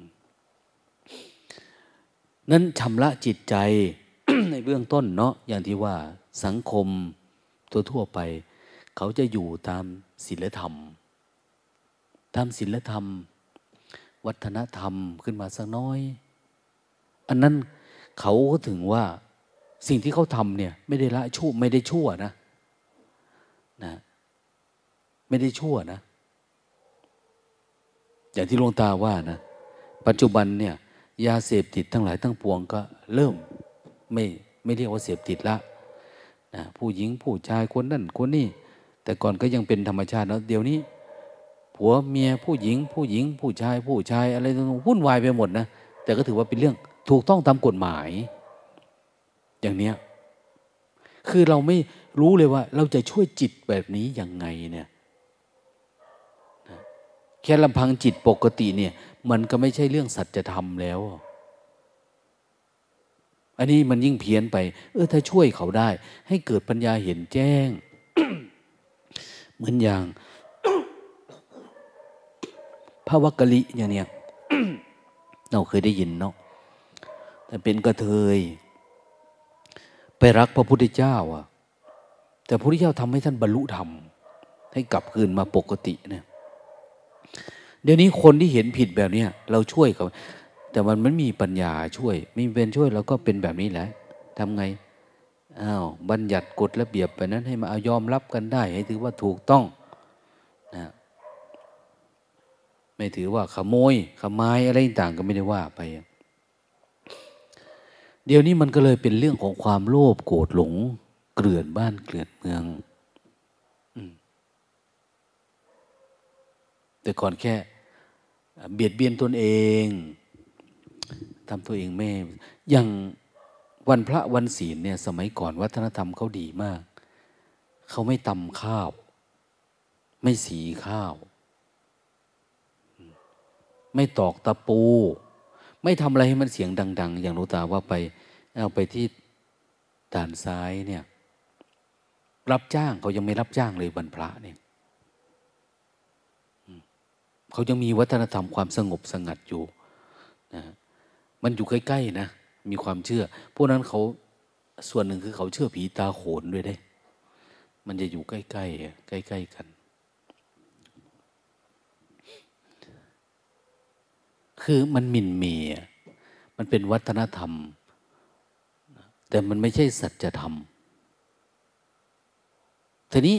นั้นชำระจิตใจ ในเบื้องต้นเนาะอย่างที่ว่าสังคมทั่วๆไป เขาจะอยู่ตามศีลธรรม ตามศีลธรรม วัฒนธรรมขึ้นมาสักน้อย อันนั้นเขาก็ถึงว่าสิ่งที่เขาทำเนี่ย ไม่ได้ละชั่วไม่ได้ชั่วนะนะไม่ได้ชั่วนะ อย่างที่หลวงตาว่านะ ปัจจุบันเนี่ย ยาเสพติดทั้งหลายทั้งปวงก็เริ่ม ไม่ไม่เรียกว่าเสพติดละนะผู้หญิงผู้ชายคนนั่นคนนี้แต่ก่อนก็ยังเป็นธรรมชาติแล้วเดี๋ยวนี้ผัวเมียผู้หญิง ผู้หญิง ผู้ชาย ผู้ชายอะไรต่างๆวุ่นวายไปหมดนะแต่ก็ถือว่าเป็นเรื่องถูกต้องตามกฎหมาย อย่างเนี้ยคือเราไม่รู้เลยว่า เราจะช่วยจิตแบบนี้ยังไงเนี่ยแค่ลำพังจิตปกติเนี่ย มันก็ไม่ใช่เรื่องสัจธรรมแล้ว อันนี้มันยิ่งเพี้ยนไป เออ ถ้าช่วยเขาได้ ให้เกิดปัญญาเห็นแจ้ง เหมือนอย่างพระวักกะลิอย่างเนี้ยเราเคยได้ยินเนาะแต่เป็นกระเทย ไปรักพระพุทธเจ้าอะแต่พระพุทธเจ้าทำให้ท่านบรรลุธรรม ให้กลับคืนมาปกติเนี่ยเดี๋ยวนี้คนที่เห็นผิดแบบเนี้ยเราช่วยเขา แต่มันไม่มีปัญญาช่วยไม่เป็นช่วยเราก็เป็นแบบนี้แหละทำไงอ้าวบัญญัติกฎระเบียบไปนั้นให้มาเอายอมรับกันได้ ให้ถือว่าถูกต้องนะไม่ถือว่าขโมยขมายอะไรต่างก็ไม่ได้ว่าไป เดี๋ยวนี้มันก็เลยเป็นเรื่องของความโลภโกรธหลง เกลื่อนบ้านเกลื่อนเมืองแต่ก่อนแค่ เบียดเบียนตนเอง ทำตัวเองไม่ อย่างวันพระวันศีลเนี่ยสมัยก่อนวัฒนธรรมเขาดีมาก เขาไม่ตำข้าว ไม่สีข้าว ไม่ตอกตะปู ไม่ทำอะไรให้มันเสียงดัง ๆ อย่างหลวงตาว่าไป เอาไปที่ด่านซ้ายเนี่ย รับจ้างเขายังไม่รับจ้างเลยวันพระเนี่ยเขายังมีวัฒนธรรมความสงบสงัดอยู่นะ มันอยู่ใกล้ๆนะ มีความเชื่อ พวกนั้นเขาส่วนหนึ่งคือเขาเชื่อผีตาโขนด้วยได้ มันจะอยู่ใกล้ๆใกล้ๆกัน คือมันมินเมียมันเป็นวัฒนธรรม แต่มันไม่ใช่สัจธรรมทีนี้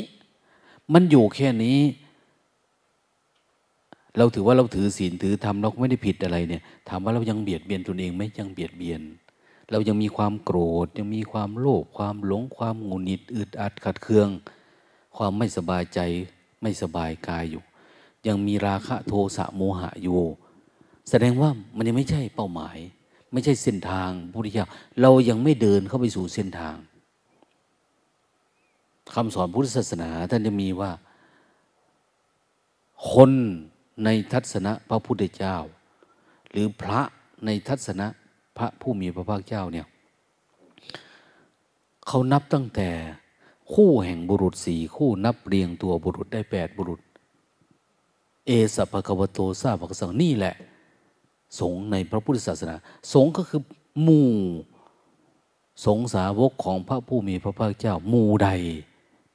มันอยู่แค่นี้ เราถือว่าเราถือศีลถือธรรมเราไม่ได้ผิดอะไรเนี่ย ถามว่าเรายังเบียดเบียนตนเองไหมยังเบียดเบียน เรายังมีความโกรธ ยังมีความโลภความหลงความงุนงิดอึดอัดขัดเคือง ความไม่สบายใจไม่สบายกายอยู่ ยังมีราคะโทสะโมหะอยู่ แสดงว่ามันยังไม่ใช่เป้าหมาย ไม่ใช่เส้นทางพุทธเจ้าเรายังไม่เดินเข้าไปสู่เส้นทางคำสอนพุทธศาสนาท่านจะมีว่า คน ในทัศนะพระพุทธเจ้า หรือพระในทัศนะพระผู้มีพระภาคเจ้าเนี่ยเขานับตั้งแต่คู่แห่งบุรุษสี่คู่นับเรียงตัวบุรุษได้แปดบุรุษ เอสภควโตซาภกสังนี่แหละ สงในพระพุทธศาสนา สงก็คือหมู่สงสาวกของพระผู้มีพระภาคเจ้าหมู่ใด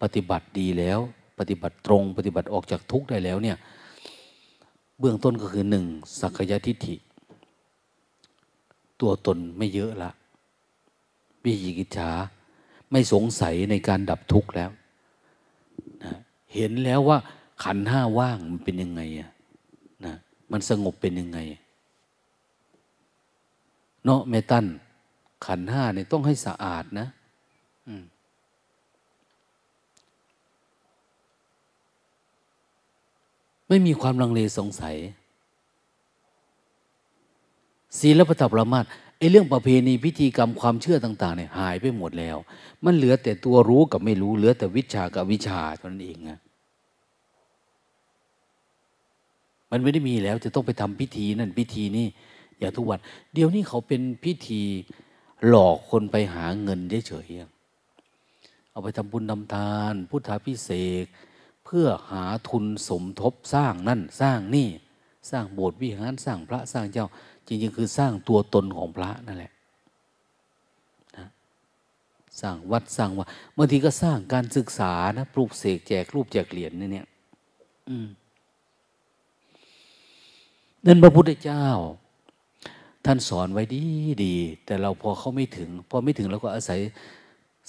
ปฏิบัติดีแล้ว ปฏิบัติตรง ปฏิบัติออกจากทุกข์ได้แล้วเนี่ย เบื้องต้นก็คือหนึ่งสักยทิฏฐิ ตัวตนไม่เยอะละวิญิกิจฉาไม่สงสัยในการดับทุกข์แล้วนะเห็นแล้วว่าขันห้าว่างมันเป็นยังไงอะนะมันสงบเป็นยังไง เนาะเมตันขันห้าเนี่ยต้องให้สะอาดนะ ไม่มีความลังเลสงสัยศีลปฏิปรามาตไอ้เรื่องประเพณีพิธีกรรมความเชื่อต่างๆเนี่ยหายไปหมดแล้ว มันเหลือแต่ตัวรู้กับไม่รู้ เหลือแต่วิชากับวิชาเท่านั้นเองนะมันไม่ได้มีแล้วจะต้องไปทำพิธีนั่นพิธีนี่อย่างทุกวัน เดี๋ยวนี้เขาเป็นพิธีหลอกคนไปหาเงินเฉยๆเอาไปทำบุญทำทาน พุทธาพิเศษ เพื่อหาทุนสมทบสร้างนั่นสร้างนี่สร้างโบสถ์วิหารสร้างพระสร้างเจ้า จริงๆ คือสร้างตัวตนของพระนั่นแหละนะสร้างวัดสร้างว่าบางทีก็สร้างการศึกษานะปลูกเสกแจกรูปแจกเหรียญนี่เนี่ยนั่นพระพุทธเจ้า ท่านสอนไว้ดีดีแต่เราพอเขาไม่ถึง พอไม่ถึงเราก็อาศัย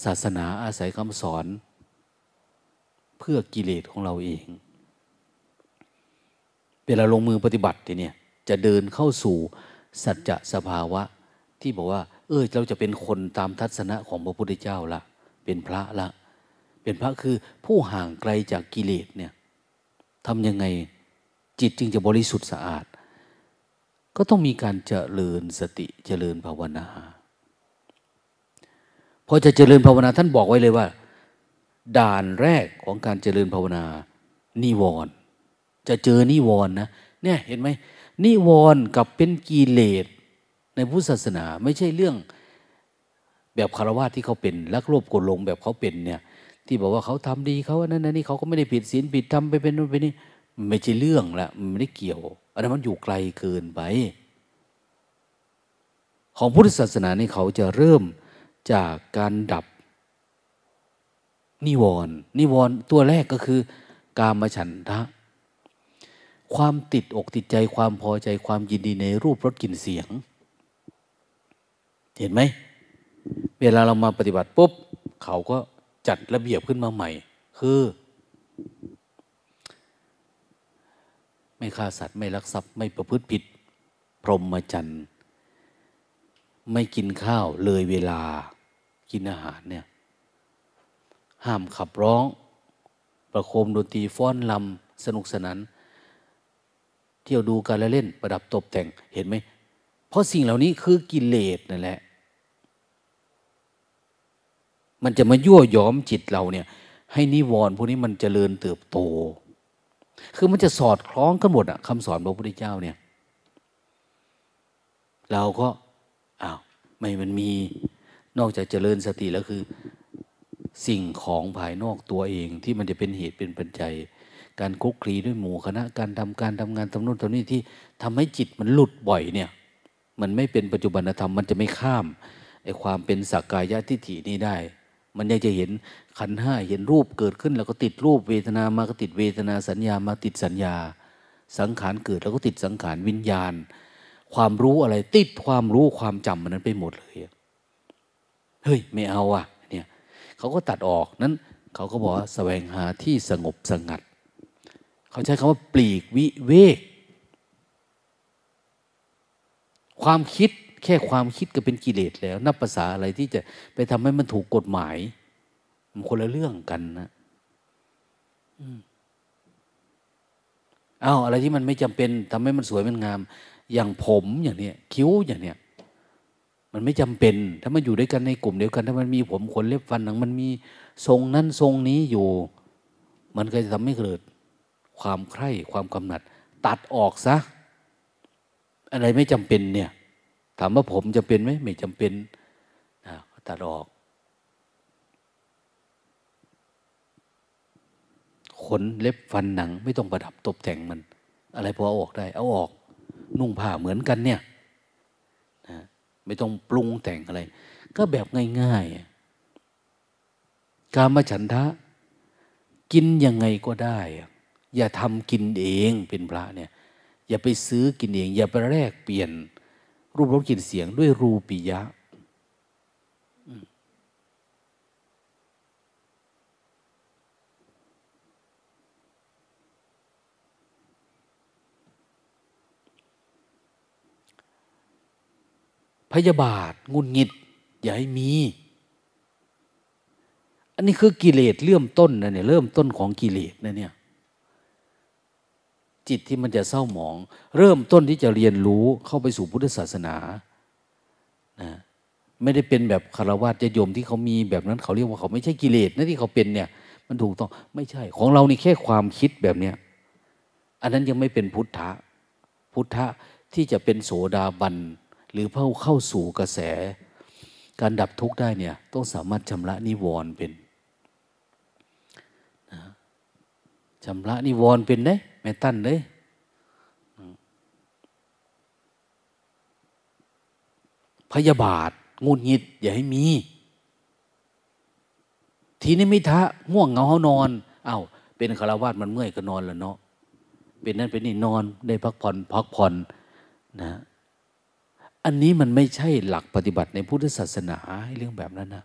ศาสนาอาศัยคำสอน พื่อกิเลสของเราเอง เวลาลงมือปฏิบัติเนี่ยจะเดินเข้าสู่สัจจะสภาวะ ที่บอกว่า เออเราจะเป็นคนตามทัศนะของพระพุทธเจ้าละเป็นพระละ เป็นพระคือผู้ห่างไกลจากกิเลสเนี่ยทำยังไงจิตจึงจะบริสุทธิ์สะอาด ก็ต้องมีการเจริญสติเจริญภาวนาพอจะเจริญภาวนาท่านบอกไว้เลยว่า ด่านแรกของการเจริญภาวนานิวรณ์จะเจอนิวรณ์นะเนี่ยเห็นไหมนิวรณ์กับเป็นกิเลสในพุทธศาสนาไม่ใช่เรื่องแบบคารวะที่เขาเป็นลักโลภกดลงแบบเขาเป็นเนี่ย ที่บอกว่าเขาทำดีเขาอันนั้นนี่เขาก็ไม่ได้ผิดศีลผิดทำไปเป็นนู่นไปนี่ไม่ใช่เรื่องละมันไม่ได้เกี่ยวอันนั้นมันอยู่ไกลเกินไป ของพุทธศาสนานี่เขาจะเริ่มจากการดับ นิวรณ์นิวรณ์ตัวแรกก็คือ กามฉันทะ ความติดอกติดใจความพอใจความยินดีในรูปรสกลิ่นเสียง เห็นไหม เวลาเรามาปฏิบัติปุ๊บ เขาก็จัดระเบียบขึ้นมาใหม่ คือ ไม่ฆ่าสัตว์ไม่ลักทรัพย์ไม่ประพฤติผิด พรหมจรรย์ไม่กินข้าวเลยเวลากินอาหารเนี่ย ห้ามขับร้อง ประโคมดนตรีฟ้อนลำสนุกสนานเที่ยวดูการละเล่นประดับตกแต่งเห็นไหม เพราะสิ่งเหล่านี้คือกิเลสนั่นแหละ มันจะมายั่วย้อมจิตเราเนี่ย ให้นิวรณ์พวกนี้มันเจริญเติบโต คือมันจะสอดคล้องกันหมดอะคำสอนพระพุทธเจ้าเนี่ย เราก็อ้าวไม่มันมีนอกจากเจริญสติแล้วคือ สิ่งของภายนอกตัวเองที่มันจะเป็นเหตุเป็นปัจจัย การคุกคลีด้วยหมู่คณะการทำการทำงานทำนู่นทำนี่ที่ทำให้จิตมันหลุดบ่อยเนี่ย มันไม่เป็นปัจจุบันธรรมมันจะไม่ข้ามไอ้ความเป็นสักกายะทิฏฐินี้ได้ มันยังจะเห็นขันห้าเห็นรูปเกิดขึ้น แล้วก็ติดรูปเวทนามาก็ติดเวทนาสัญญามาติดสัญญา สังขารเกิดแล้วก็ติดสังขารวิญญาณ ความรู้อะไรติดความรู้ความจำมันนั้นไปหมดเลยเฮ้ยไม่เอาอะ เขาก็ตัดออกนั้นเขาก็บอกว่าแสวงหาที่สงบสงัด เขาใช้คำว่าปลีกวิเวก ความคิดแค่ความคิดก็เป็นกิเลสแล้ว นับภาษาอะไรที่จะไปทำให้มันถูกกฎหมาย มันคนละเรื่องกันนะเอาอะไรที่มันไม่จำเป็นทำให้มันสวยมันงาม อย่างผมอย่างเนี้ยคิ้วอย่างเนี้ย มันไม่จำเป็น ถ้ามันอยู่ด้วยกันในกลุ่มเดียวกัน ถ้ามันมีผมขนเล็บฟันหนังมันมีทรงนั้นทรงนี้อยู่ มันก็จะทำให้เกิด ความใคร่ความกำหนัด ตัดออกซะ อะไรไม่จำเป็นเนี่ย ถามว่าผมจะเป็นไหมไม่จำเป็นนะตัดออก ขนเล็บฟันหนัง ไม่ต้องประดับตกแต่งมัน อะไรพอเอาออกได้ เอาออก นุ่งผ้าเหมือนกันเนี่ย ไม่ต้องปรุงแต่งอะไร ก็แบบง่ายๆ การมาฉันทะ กินยังไงก็ได้ อย่าทำกินเองเป็นพระเนี่ย อย่าไปซื้อกินเอง อย่าไปแลกเปลี่ยน รูปรสกลิ่นเสียงด้วยรูปิยะ พยาบาทงุนงิด อย่าให้มี อันนี้คือกิเลสเริ่มต้นนะเนี่ยเริ่มต้นของกิเลสนะเนี่ยจิตที่มันจะเศร้าหมอง เริ่มต้นที่จะเรียนรู้เข้าไปสู่พุทธศาสนานะไม่ได้เป็นแบบคารวะจะโยมที่เขามีแบบนั้นเขาเรียกว่าเขาไม่ใช่กิเลสนะที่เขาเป็นเนี่ย มันถูกต้องไม่ใช่ ของเรานี่แค่ความคิดแบบเนี้ยอันนั้นยังไม่เป็นพุทธะพุทธะที่จะเป็นโสดาบัน หรือเข้าเข้าสู่กระแส การดับทุกข์ได้เนี่ยต้องสามารถชำระนิวรณ์เป็นชำระนิวรณ์เป็นได้แม่ตั้นเลยพยาบาทงุนงิด อย่าให้มี ทีนี้มิทะง่วงเหงาเนอนเอา้าเป็นคารวาสมันเมื่อยก็นอนแล้วเนาะเป็นนั่นเป็นนี่นอนได้พักผ่อนพักผ่อนนะ อันนี้มันไม่ใช่หลักปฏิบัติในพุทธศาสนาเรื่องแบบนั้นนะ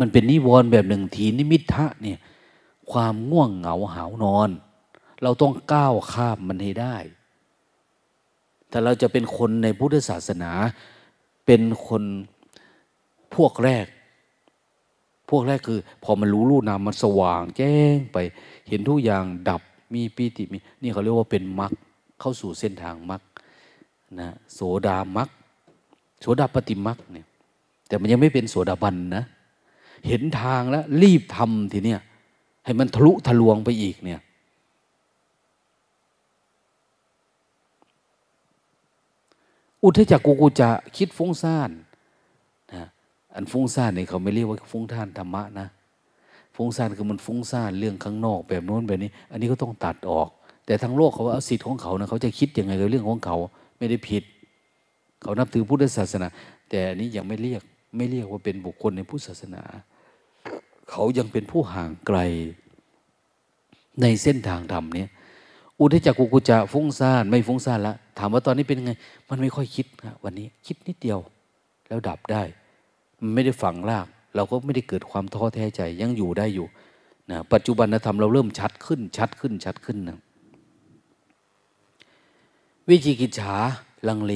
มันเป็นนิวรณ์แบบหนึ่งทีนิมิทะเนี่ย ความง่วงเหงาหาวนอน เราต้องก้าวข้ามมันให้ได้แต่เราจะเป็นคนในพุทธศาสนา เป็นคนพวกแรก พวกแรกคือ พอมันรู้รูนามมันสว่างแจ้งไป เห็นทุกอย่างดับมีปีติมี นี่เขาเรียกว่าเป็นมรรคเข้าสู่เส้นทางมรรค นะโสดามักโสดาปฏิมักเนี่ย แต่มันยังไม่เป็นโสดาบันนะ เห็นทางแล้ว รีบทำทีเนี้ยให้มันทะลุทะลวงไปอีกเนี่ย อุทจักกุกุจะคิดฟุ้งซ่านนะอันฟุ้งซ่านเนี่ยเขาไม่เรียกว่าฟุ้งท่านธรรมะนะฟุ้งซ่านคือมันฟุ้งซ่านเรื่องข้างนอกแบบโน้นแบบนี้ อันนี้ก็ต้องตัดออก แต่ทางโลกเขาว่าสิทธิ์ของเขานะเขาจะคิดยังไงกับเรื่องของเขา ไม่ได้ผิด เขานับถือพุทธศาสนา แต่อันนี้ยังไม่เรียก ไม่เรียกว่าเป็นบุคคลในพุทธศาสนา เขายังเป็นผู้ห่างไกล ในเส้นทางธรรมเนี่ยอุทจักกุกุจะฟุ้งซ่านไม่ฟุ้งซ่านละถามว่าตอนนี้เป็นไง มันไม่ค่อยคิดนะวันนี้คิดนิดเดียว แล้วดับได้มันไม่ได้ฝังราก เราก็ไม่ได้เกิดความท้อแท้ใจยังอยู่ได้อยู่นะปัจจุบันธรรมเราเริ่มชัดขึ้นชัดขึ้นชัดขึ้นนะ วิจิกิจฉาลังเล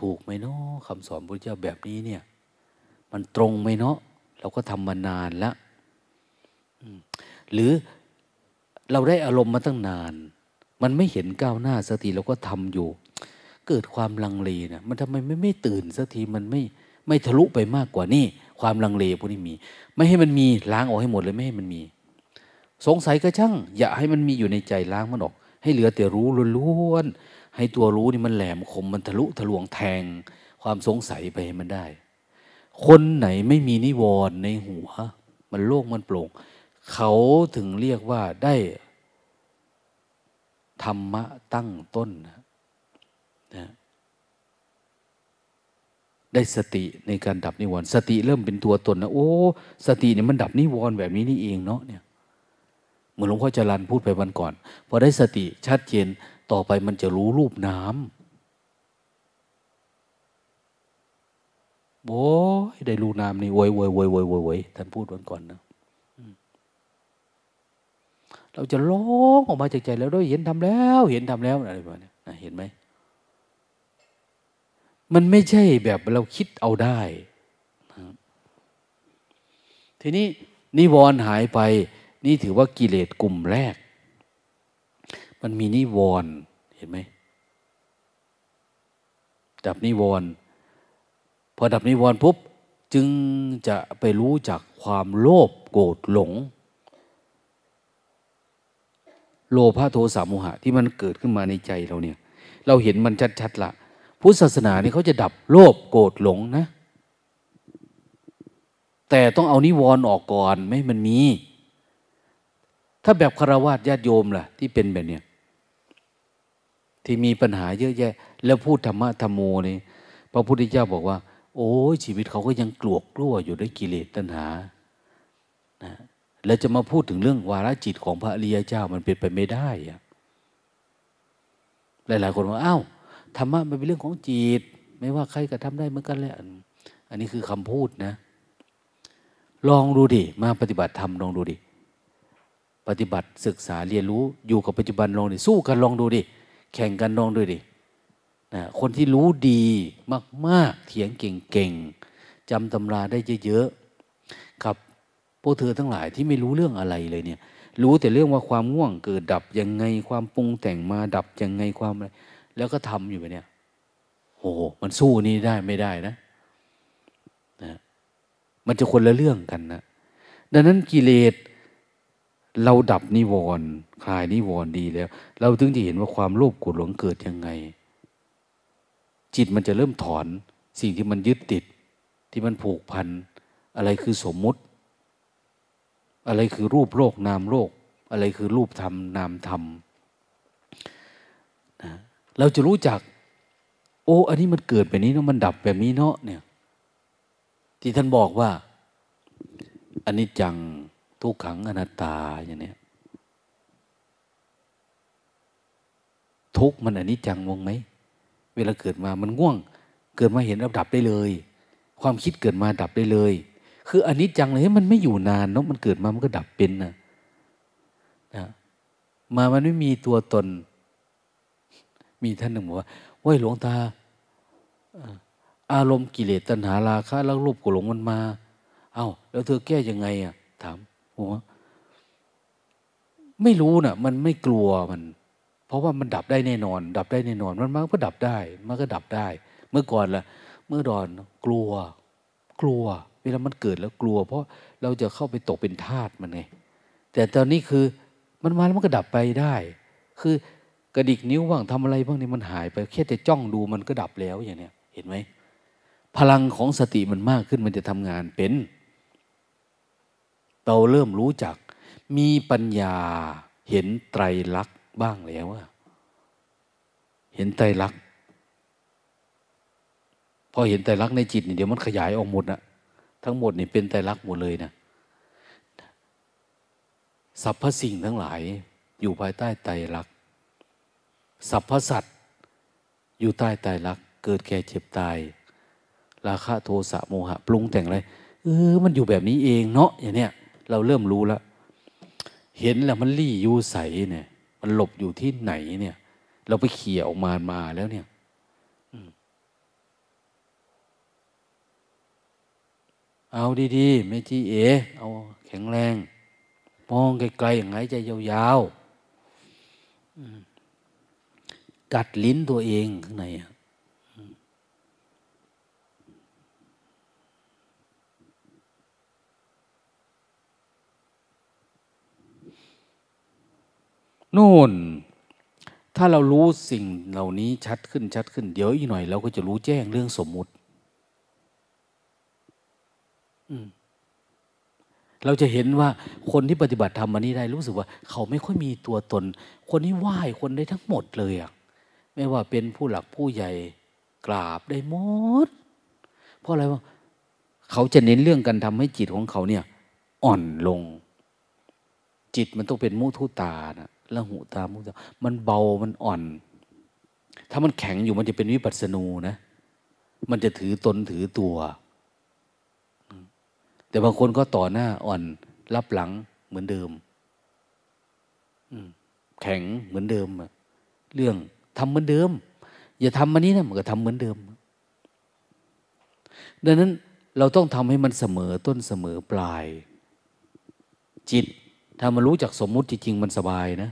ถูกไหมเนาะคำสอนพระเจ้าแบบนี้เนี่ย มันตรงไหมเนาะเราก็ทำมานานแล้วหรือเราได้อารมณ์มาตั้งนาน มันไม่เห็นก้าวหน้าสักทีเราก็ทำอยู่ เกิดความลังเลนะมันทำไมไม่ไม่ตื่นสักทีมันไม่ไม่ทะลุไปมากกว่านี่ความลังเลพวกนี้มี ไม่ให้มันมีล้างออกให้หมดเลยไม่ให้มันมี สงสัยก็ช่าง อย่าให้มันมีอยู่ในใจล้างมันออก ให้เหลือแต่รู้ล้วนๆให้ตัวรู้นี่มันแหลมคมมันทะลุทะลวงแทง ความสงสัยไปให้มันได้ คนไหนไม่มีนิวรณ์ในหัว มันโล่งมันโปร่ง เขาถึงเรียกว่าได้ธรรมะตั้งต้นนะนะได้สติในการดับนิวรณ์สติเริ่มเป็นตัวตนนะโอ้ สติเนี่ยมันดับนิวรณ์แบบนี้นี่เองเนาะเนี่ย เหมือนหลวงพ่อจรันพูดไปวันก่อน พอได้สติชัดเจนต่อไปมันจะรู้รูปน้ำโอ้ยได้รูน้ำนี่โวยโวยโวยโวยโวยโวยท่านพูดวันก่อนนะเราจะร้องออกมาจากใจแล้วด้วยเห็นทำแล้ว เห็นทำแล้วอะไรแบบนี้เห็นไหมมันไม่ใช่แบบเราคิดเอาได้ ทีนี้นิวรณ์หายไป นี่ถือว่ากิเลสกลุ่มแรก มันมีนิวรณ์เห็นไหมดับนิวรณ์พอดับนิวรณ์ปุ๊บจึงจะไปรู้จักความโลภโกรธหลง โลภะโทสะโมหะ ที่มันเกิดขึ้นมาในใจเราเนี่ย เราเห็นมันชัดๆละพุทธศาสนานี่เขาจะดับโลภโกรธหลงนะ แต่ต้องเอานิวรณ์ออกก่อนไม่มันมี ถ้าแบบคารวะญาติโยมล่ะ ที่เป็นแบบเนี้ยที่มีปัญหาเยอะแยะ แล้วพูดธรรมะธรรมโมนี่พระพุทธเจ้าบอกว่า โอ้ยชีวิตเขาก็ยังกลัวกลัวอยู่ด้วยกิเลสตัณหานะแล้วจะมาพูดถึงเรื่องวาระจิตของพระอริยเจ้ามันเป็นไปไม่ได้อะหลาย ๆ คนว่าอ้าวธรรมะมันเป็นเรื่องของจิต ไม่ว่าใครก็ทำได้เหมือนกันแหละอันนี้คือคำพูดนะ ลองดูดิมาปฏิบัติธรรมลองดูดิ ปฏิบัติศึกษาเรียนรู้อยู่กับปัจจุบันลองดิสู้กันลองดูดิแข่งกันลองด้วยดินะคนที่รู้ดีมากๆเถียงเก่งๆจำตำราได้เยอะๆกับพวกเธอทั้งหลายที่ไม่รู้เรื่องอะไรเลยเนี่ย รู้แต่เรื่องว่าความง่วงเกิดดับยังไงความปรุงแต่งมาดับยังไงความอะไรแล้วก็ทำอยู่ไปเนี่ยโอ้มันสู้นี่ได้ไม่ได้นะนะ มันจะคนละเรื่องกันนะดังนั้นกิเลส เราดับนิวรณ์คลายนิวรณ์ดีแล้ว เราถึงจะเห็นว่าความโลภโกรธหลงเกิดยังไง จิตมันจะเริ่มถอนสิ่งที่มันยึดติด ที่มันผูกพัน อะไรคือสมมุติ อะไรคือรูปโลกนามโลก อะไรคือรูปธรรมนามธรรมนะเราจะรู้จัก โอ้อันนี้มันเกิดแบบนี้เนาะมันดับแบบนี้เนาะเนี่ย ที่ท่านบอกว่าอันนี้จัง ทุกขังอนัตตาอย่างนี้ทุกมันอนนี้จังวงไหม เวลาเกิดมามันง่วง เกิดมาเห็นแล้วดับได้เลย ความคิดเกิดมาดับได้เลย คืออันนี้จังเลยมันไม่อยู่นานเนาะมันเกิดมามันก็ดับเป็นนะนะมามันไม่มีตัวตน มีท่านหนึ่งบอกว่าว้ยหลวงตา อารมณ์กิเลสตัณหาราคะแล้วรูปกุหลงมันมา เอา้าแล้วเธอแก้ยังไงอะถาม หัวไม่รู้นะ่ะ มันไม่กลัวมัน เพราะว่ามันดับได้แน่นอน ดับได้แน่นอน มันมันก็ดับได้ มันก็ดับได้ เมื่อก่อนละเมื่อดอนกลัว กลัว เวลามันเกิดแล้วกลัว เพราะเราจะเข้าไปตกเป็นทาสมันไงแต่ตอนนี้คือมันมาแล้วมันก็ดับไปได้ คือกระดิกนิ้วบ้างทำอะไรบ้างนี่มันหายไปแค่แต่จ้องดูมันก็ดับแล้วอย่างเนี้ยเห็นไหมพลังของสติมันมากขึ้นมันจะทำงานเป็น เราเริ่มรู้จัก มีปัญญาเห็นไตรลักษณ์บ้างแล้วว่าเห็นไตรลักษณ์พอเห็นไตรลักษณ์ในจิตนี่เดี๋ยวมันขยายออกหมดนะทั้งหมดนี่เป็นไตรลักษณ์หมดเลยนะสรรพสิ่งทั้งหลายอยู่ภายใต้ไตรลักษณ์สรรพสัตว์อยู่ใต้ไตรลักษณ์เกิดแก่เจ็บตาย ราคะโทสะโมหะ ปรุงแต่งอะไรเออมันอยู่แบบนี้เองเนาะอย่างเนี้ย เราเริ่มรู้แล้ว เห็นแล้วมันรี่ยูใสเนี่ย มันหลบอยู่ที่ไหนเนี่ย เราไปเขี่ยออกมามาแล้วเนี่ยเอาดีๆไม่จีเอ เอาแข็งแรง มองไกลๆอย่างไรใจยาวๆกัดลิ้นตัวเองข้างใน นู่น ถ้าเรารู้สิ่งเหล่านี้ชัดขึ้นชัดขึ้น เดี๋ยวอีกหน่อยเราก็จะรู้แจ้งเรื่องสมมุติเราจะเห็นว่าคนที่ปฏิบัติธรรมอันนี้ได้รู้สึกว่า เขาไม่ค่อยมีตัวตน คนนี้ไหว้คนได้ทั้งหมดเลยอะไม่ว่าเป็นผู้หลักผู้ใหญ่กราบได้หมด เพราะอะไรว่า เขาจะเน้นเรื่องการทำให้จิตของเขาเนี่ย อ่อนลง จิตมันต้องเป็นมุทุตานะ ละหูตามุตามันเบามันอ่อน ถ้ามันแข็งอยู่มันจะเป็นวิปัสสนูนะ มันจะถือตนถือตัว แต่บางคนก็ต่อหน้าอ่อน รับหลังเหมือนเดิมแข็งเหมือนเดิมเรื่องทำเหมือนเดิม อย่าทำมันนี้นะมันก็ทำเหมือนเดิม ดังนั้นเราต้องทำให้มันเสมอต้นเสมอปลาย จิต ถ้ามันรู้จักสมมุติจริงๆมันสบายนะ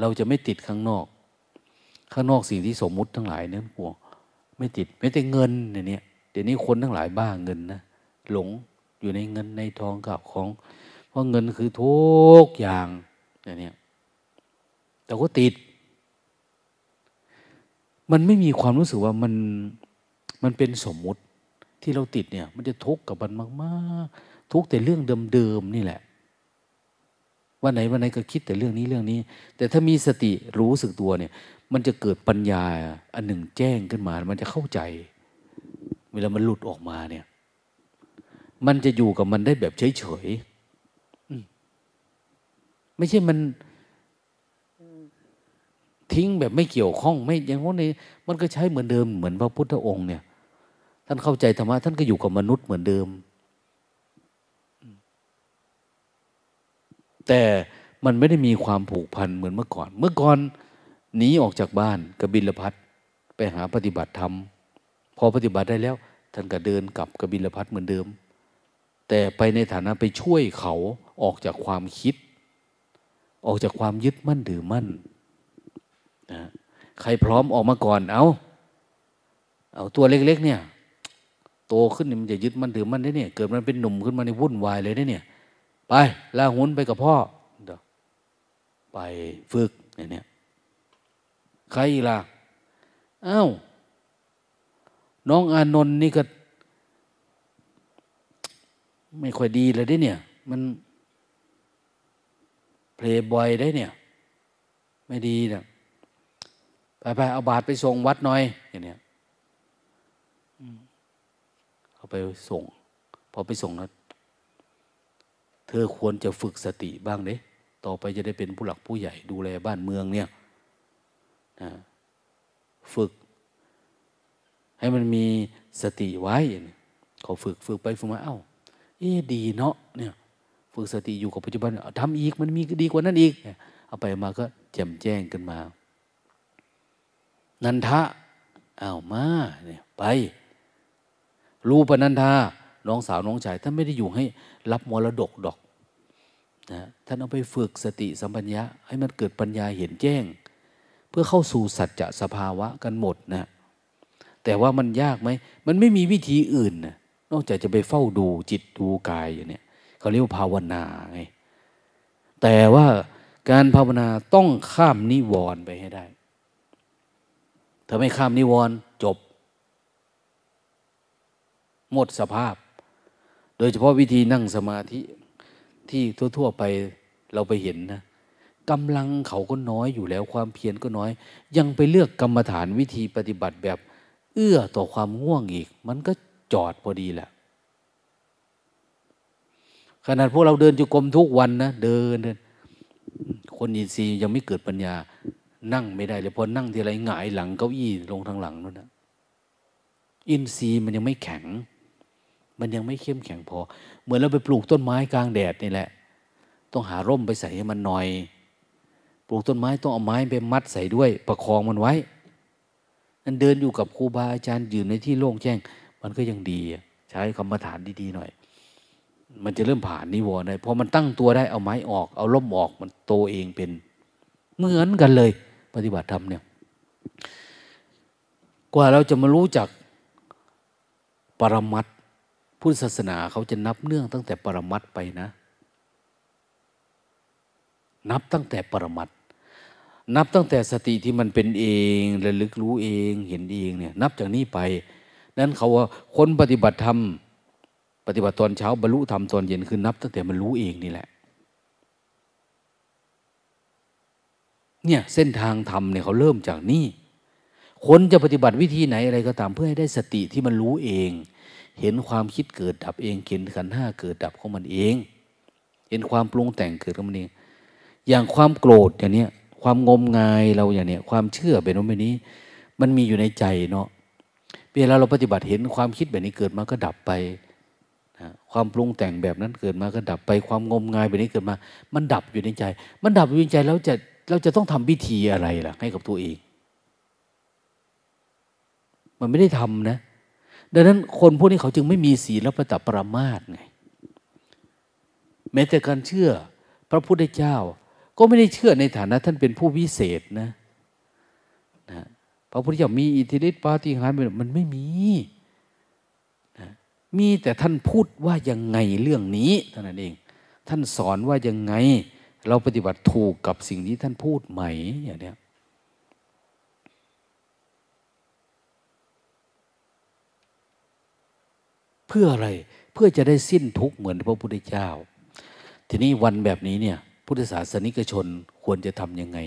เราจะไม่ติดข้างนอก ข้างนอกสิ่งที่สมมุติทั้งหลายเนี่ยพวกไม่ติดไม่แต่เงินเนี่ยเดี๋ยวนี้คนทั้งหลายบ้าเงินนะหลงอยู่ในเงินในทองกับของ เพราะเงินคือทุกอย่างอย่างนี้แต่ก็ติด มันไม่มีความรู้สึกว่ามันมันเป็นสมมุติที่เราติดเนี่ย มันจะทุกข์กับมันมาก ทุกแต่เรื่องเดิมๆนี่แหละวันไหนวันไหนก็คิดแต่เรื่องนี้เรื่องนี้ แต่ถ้ามีสติรู้สึกตัวเนี่ย มันจะเกิดปัญญาอันหนึ่งแจ้งขึ้นมา มันจะเข้าใจ เวลามันหลุดออกมาเนี่ย มันจะอยู่กับมันได้แบบเฉยๆไม่ใช่มันทิ้งแบบไม่เกี่ยวข้องไม่อย่างนั้นนี่มันก็ใช้เหมือนเดิมเหมือนพระพุทธองค์เนี่ย ท่านเข้าใจธรรมะท่านก็อยู่กับมนุษย์เหมือนเดิม แต่มันไม่ได้มีความผูกพันเหมือนเมื่อก่อน เมื่อก่อนหนีออกจากบ้านกบิลพัทไปหาปฏิบัติธรรมพอปฏิบัติได้แล้ว ท่านก็เดินกลับกบิลพัทเหมือนเดิม แต่ไปในฐานะไปช่วยเขาออกจากความคิด ออกจากความยึดมั่นถือมั่นนะใครพร้อมออกมาก่อนเอาเอาตัวเล็ก ๆ เนี่ย โตขึ้นมันจะยึดมั่นถือมั่นได้เนี่ย เกิดมันเป็นหนุ่มขึ้นมาในวุ่นวายเลยได้เนี่ย ไปลาหุนไปกับพ่อไปฝึกเนี่ยใครล่ะอา้าวน้องอานนท์นี่ก็ ไม่ค่อยดีเลยด้เนี่ย มันเพลย์บอยได้เนี่ย ไม่ดีเนี่ยไปไปเอาบาทไปส่งวัดหน่อยอย่างเนี้ยเอาไปส่ง พอไปส่งนะ เธอควรจะฝึกสติบ้างเด้ต่อไปจะได้เป็นผู้หลักผู้ใหญ่ดูแลบ้านเมืองเนี่ยนะฝึก ให้มันมีสติไว้เขาฝึกฝึกไปฝึกมาเอ้า เอ๊ดีเนาะเนี่ย ฝึกสติอยู่กับปัจจุบันทำอีกมันมีดีกว่านั้นอีก เอาไปมาก็แจ่มแจ้งกันมา นันทะอ้าวมาเนี่ยไป รู้ปนันทา น้องสาวน้องชายท่านไม่ได้อยู่ให้รับมรดกดอกนะท่านเอาไปฝึกสติสัมปัญญะให้มันเกิดปัญญาเห็นแจ้ง เพื่อเข้าสู่สัจจะสภาวะกันหมดนะแต่ว่ามันยากไหมมันไม่มีวิธีอื่นนะนอกจากจะไปเฝ้าดูจิตดูกายอย่างนี้เขาเรียกว่าภาวนาไงแต่ว่าการภาวนาต้องข้ามนิวรณ์ไปให้ได้ถ้าไม่ข้ามนิวรณ์จบ หมดสภาพ โดยเฉพาะวิธีนั่งสมาธิที่ทั่ว ๆไปเราไปเห็นนะกำลังเขาก็น้อยอยู่แล้วความเพียรก็น้อย ยังไปเลือกกรรมฐานวิธีปฏิบัติแบบ เอื้อต่อความง่วงอีก มันก็จอดพอดีแหละขนาดพวกเราเดินจุกรมทุกวันนะเดินเดินคนอินทรีย์ยังไม่เกิดปัญญา นั่งไม่ได้เลยพอนั่งทีไรหงายหลังเก้าอี้ลงทางหลังนั่นนะอินทรีย์มันยังไม่แข็ง มันยังไม่เข้มแข็งพอ เหมือนเราไปปลูกต้นไม้กลางแดดนี่แหละ ต้องหาร่มไปใส่ให้มันหน่อย ปลูกต้นไม้ต้องเอาไม้ไปมัดใส่ด้วย ประคองมันไว้นั่นเดินอยู่กับครูบาอาจารย์ยืนในที่โล่งแจ้ง มันก็ยังดีใช้คำมฐานดีๆหน่อย มันจะเริ่มผ่านนิวรณ์ได้พอมันตั้งตัวได้เอาไม้ออก เอาล่มออกมันโตเองเป็น เหมือนกันเลย ปฏิบัติธรรมเนี่ย กว่าเราจะมารู้จักปรมัต พุทธศาสนาเขาจะนับเนื่องตั้งแต่ปรมัตไปนะ นับตั้งแต่ปรมัตนับตั้งแต่สติที่มันเป็นเองระลึกรู้เองเห็นเองเนี่ย นับจากนี้ไป นั้นเขาว่าคนปฏิบัติธรรมปฏิบัติตอนเช้าบรรลุธรรมตอนเย็นคือนับตั้งแต่มันรู้เองนี่แหละ เนี่ยเส้นทางธรรมเนี่ยเขาเริ่มจากนี่คนจะปฏิบัติวิธีไหนอะไรก็ตามเพื่อให้ได้สติที่มันรู้เอง เห็นความคิดเกิดดับเองเห็นขันห้าเกิดดับของมันเอง เห็นความปรุงแต่งเกิดของมันเอง อย่างความโกรธอย่างเนี้ยความงมงายเราอย่างเนี้ยความเชื่อเป็นโน้นแบบนี้ มันมีอยู่ในใจเนาะเวลาเราปฏิบัติเห็นความคิดแบบนี้เกิดมาก็ดับไปความปรุงแต่งแบบนั้นเกิดมาก็ดับไปความงมงายแบบนี้เกิดมา มันดับอยู่ในใจ มันดับอยู่ในใจแล้วจะเราจะต้องทำพิธีอะไรล่ะ ให้กับตัวเอง มันไม่ได้ทำนะ ดังนั้นคนพวกนี้เขาจึงไม่มีศีลประตับประมาทไงแม้แต่การเชื่อพระพุทธเจ้า ก็ไม่ได้เชื่อในฐานะท่านเป็นผู้วิเศษนะนะพระพุทธเจ้ามีอิทธิฤทธิปาฏิหาริย์มันไม่มีมีแต่ท่านพูดว่ายังไงเรื่องนี้เท่านั้นเอง ท่านสอนว่ายังไง เราปฏิบัติถูกกับสิ่งที่ท่านพูดไหมอย่างนี้ เพื่ออะไรเพื่อจะได้สิ้นทุกข์เหมือนพระพุทธเจ้า ทีนี้วันแบบนี้เนี่ยพุทธศาสนิกชนควรจะทำยังไง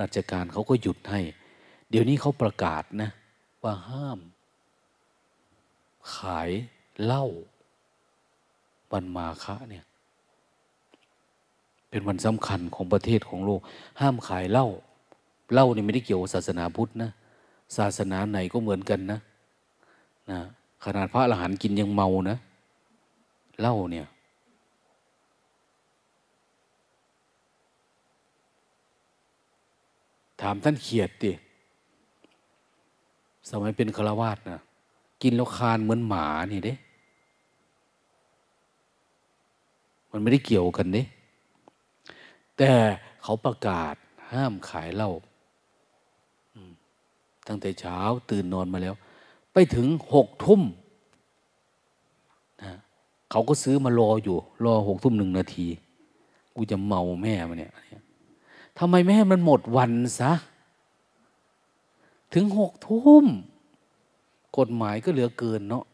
ราชการเขาก็หยุดให้ เดี๋ยวนี้เขาประกาศนะ ว่าห้าม ขายเหล่าวันมาคะเนี่ยเป็นวันสำคัญของประเทศของโลก ห้ามขายเหล้าเหล้านี่ไม่ได้เกี่ยวกับศาสนาพุทธนะศาสนาไหนก็เหมือนกันนะนะ ขนาดพระอรหันต์กินยังเมานะเหล้าเนี่ย ถามท่านเขียดดิสมัยเป็นฆราวาสนะกินแล้วคานเหมือนหมานี่เด้ มันไม่ได้เกี่ยวกันเด้ แต่เขาประกาศห้ามขายเหล้าตั้งแต่เช้าตื่นนอนมาแล้ว ไปถึงหกทุ่มนะเขาก็ซื้อมารออยู่ รอหกทุ่มหนึ่งนาที กูจะเมาแม่มาเนี่ยทำไมแม่มันหมดวันซะ ถึงหกทุ่ม กฎหมายก็เหลือเกินเนาะ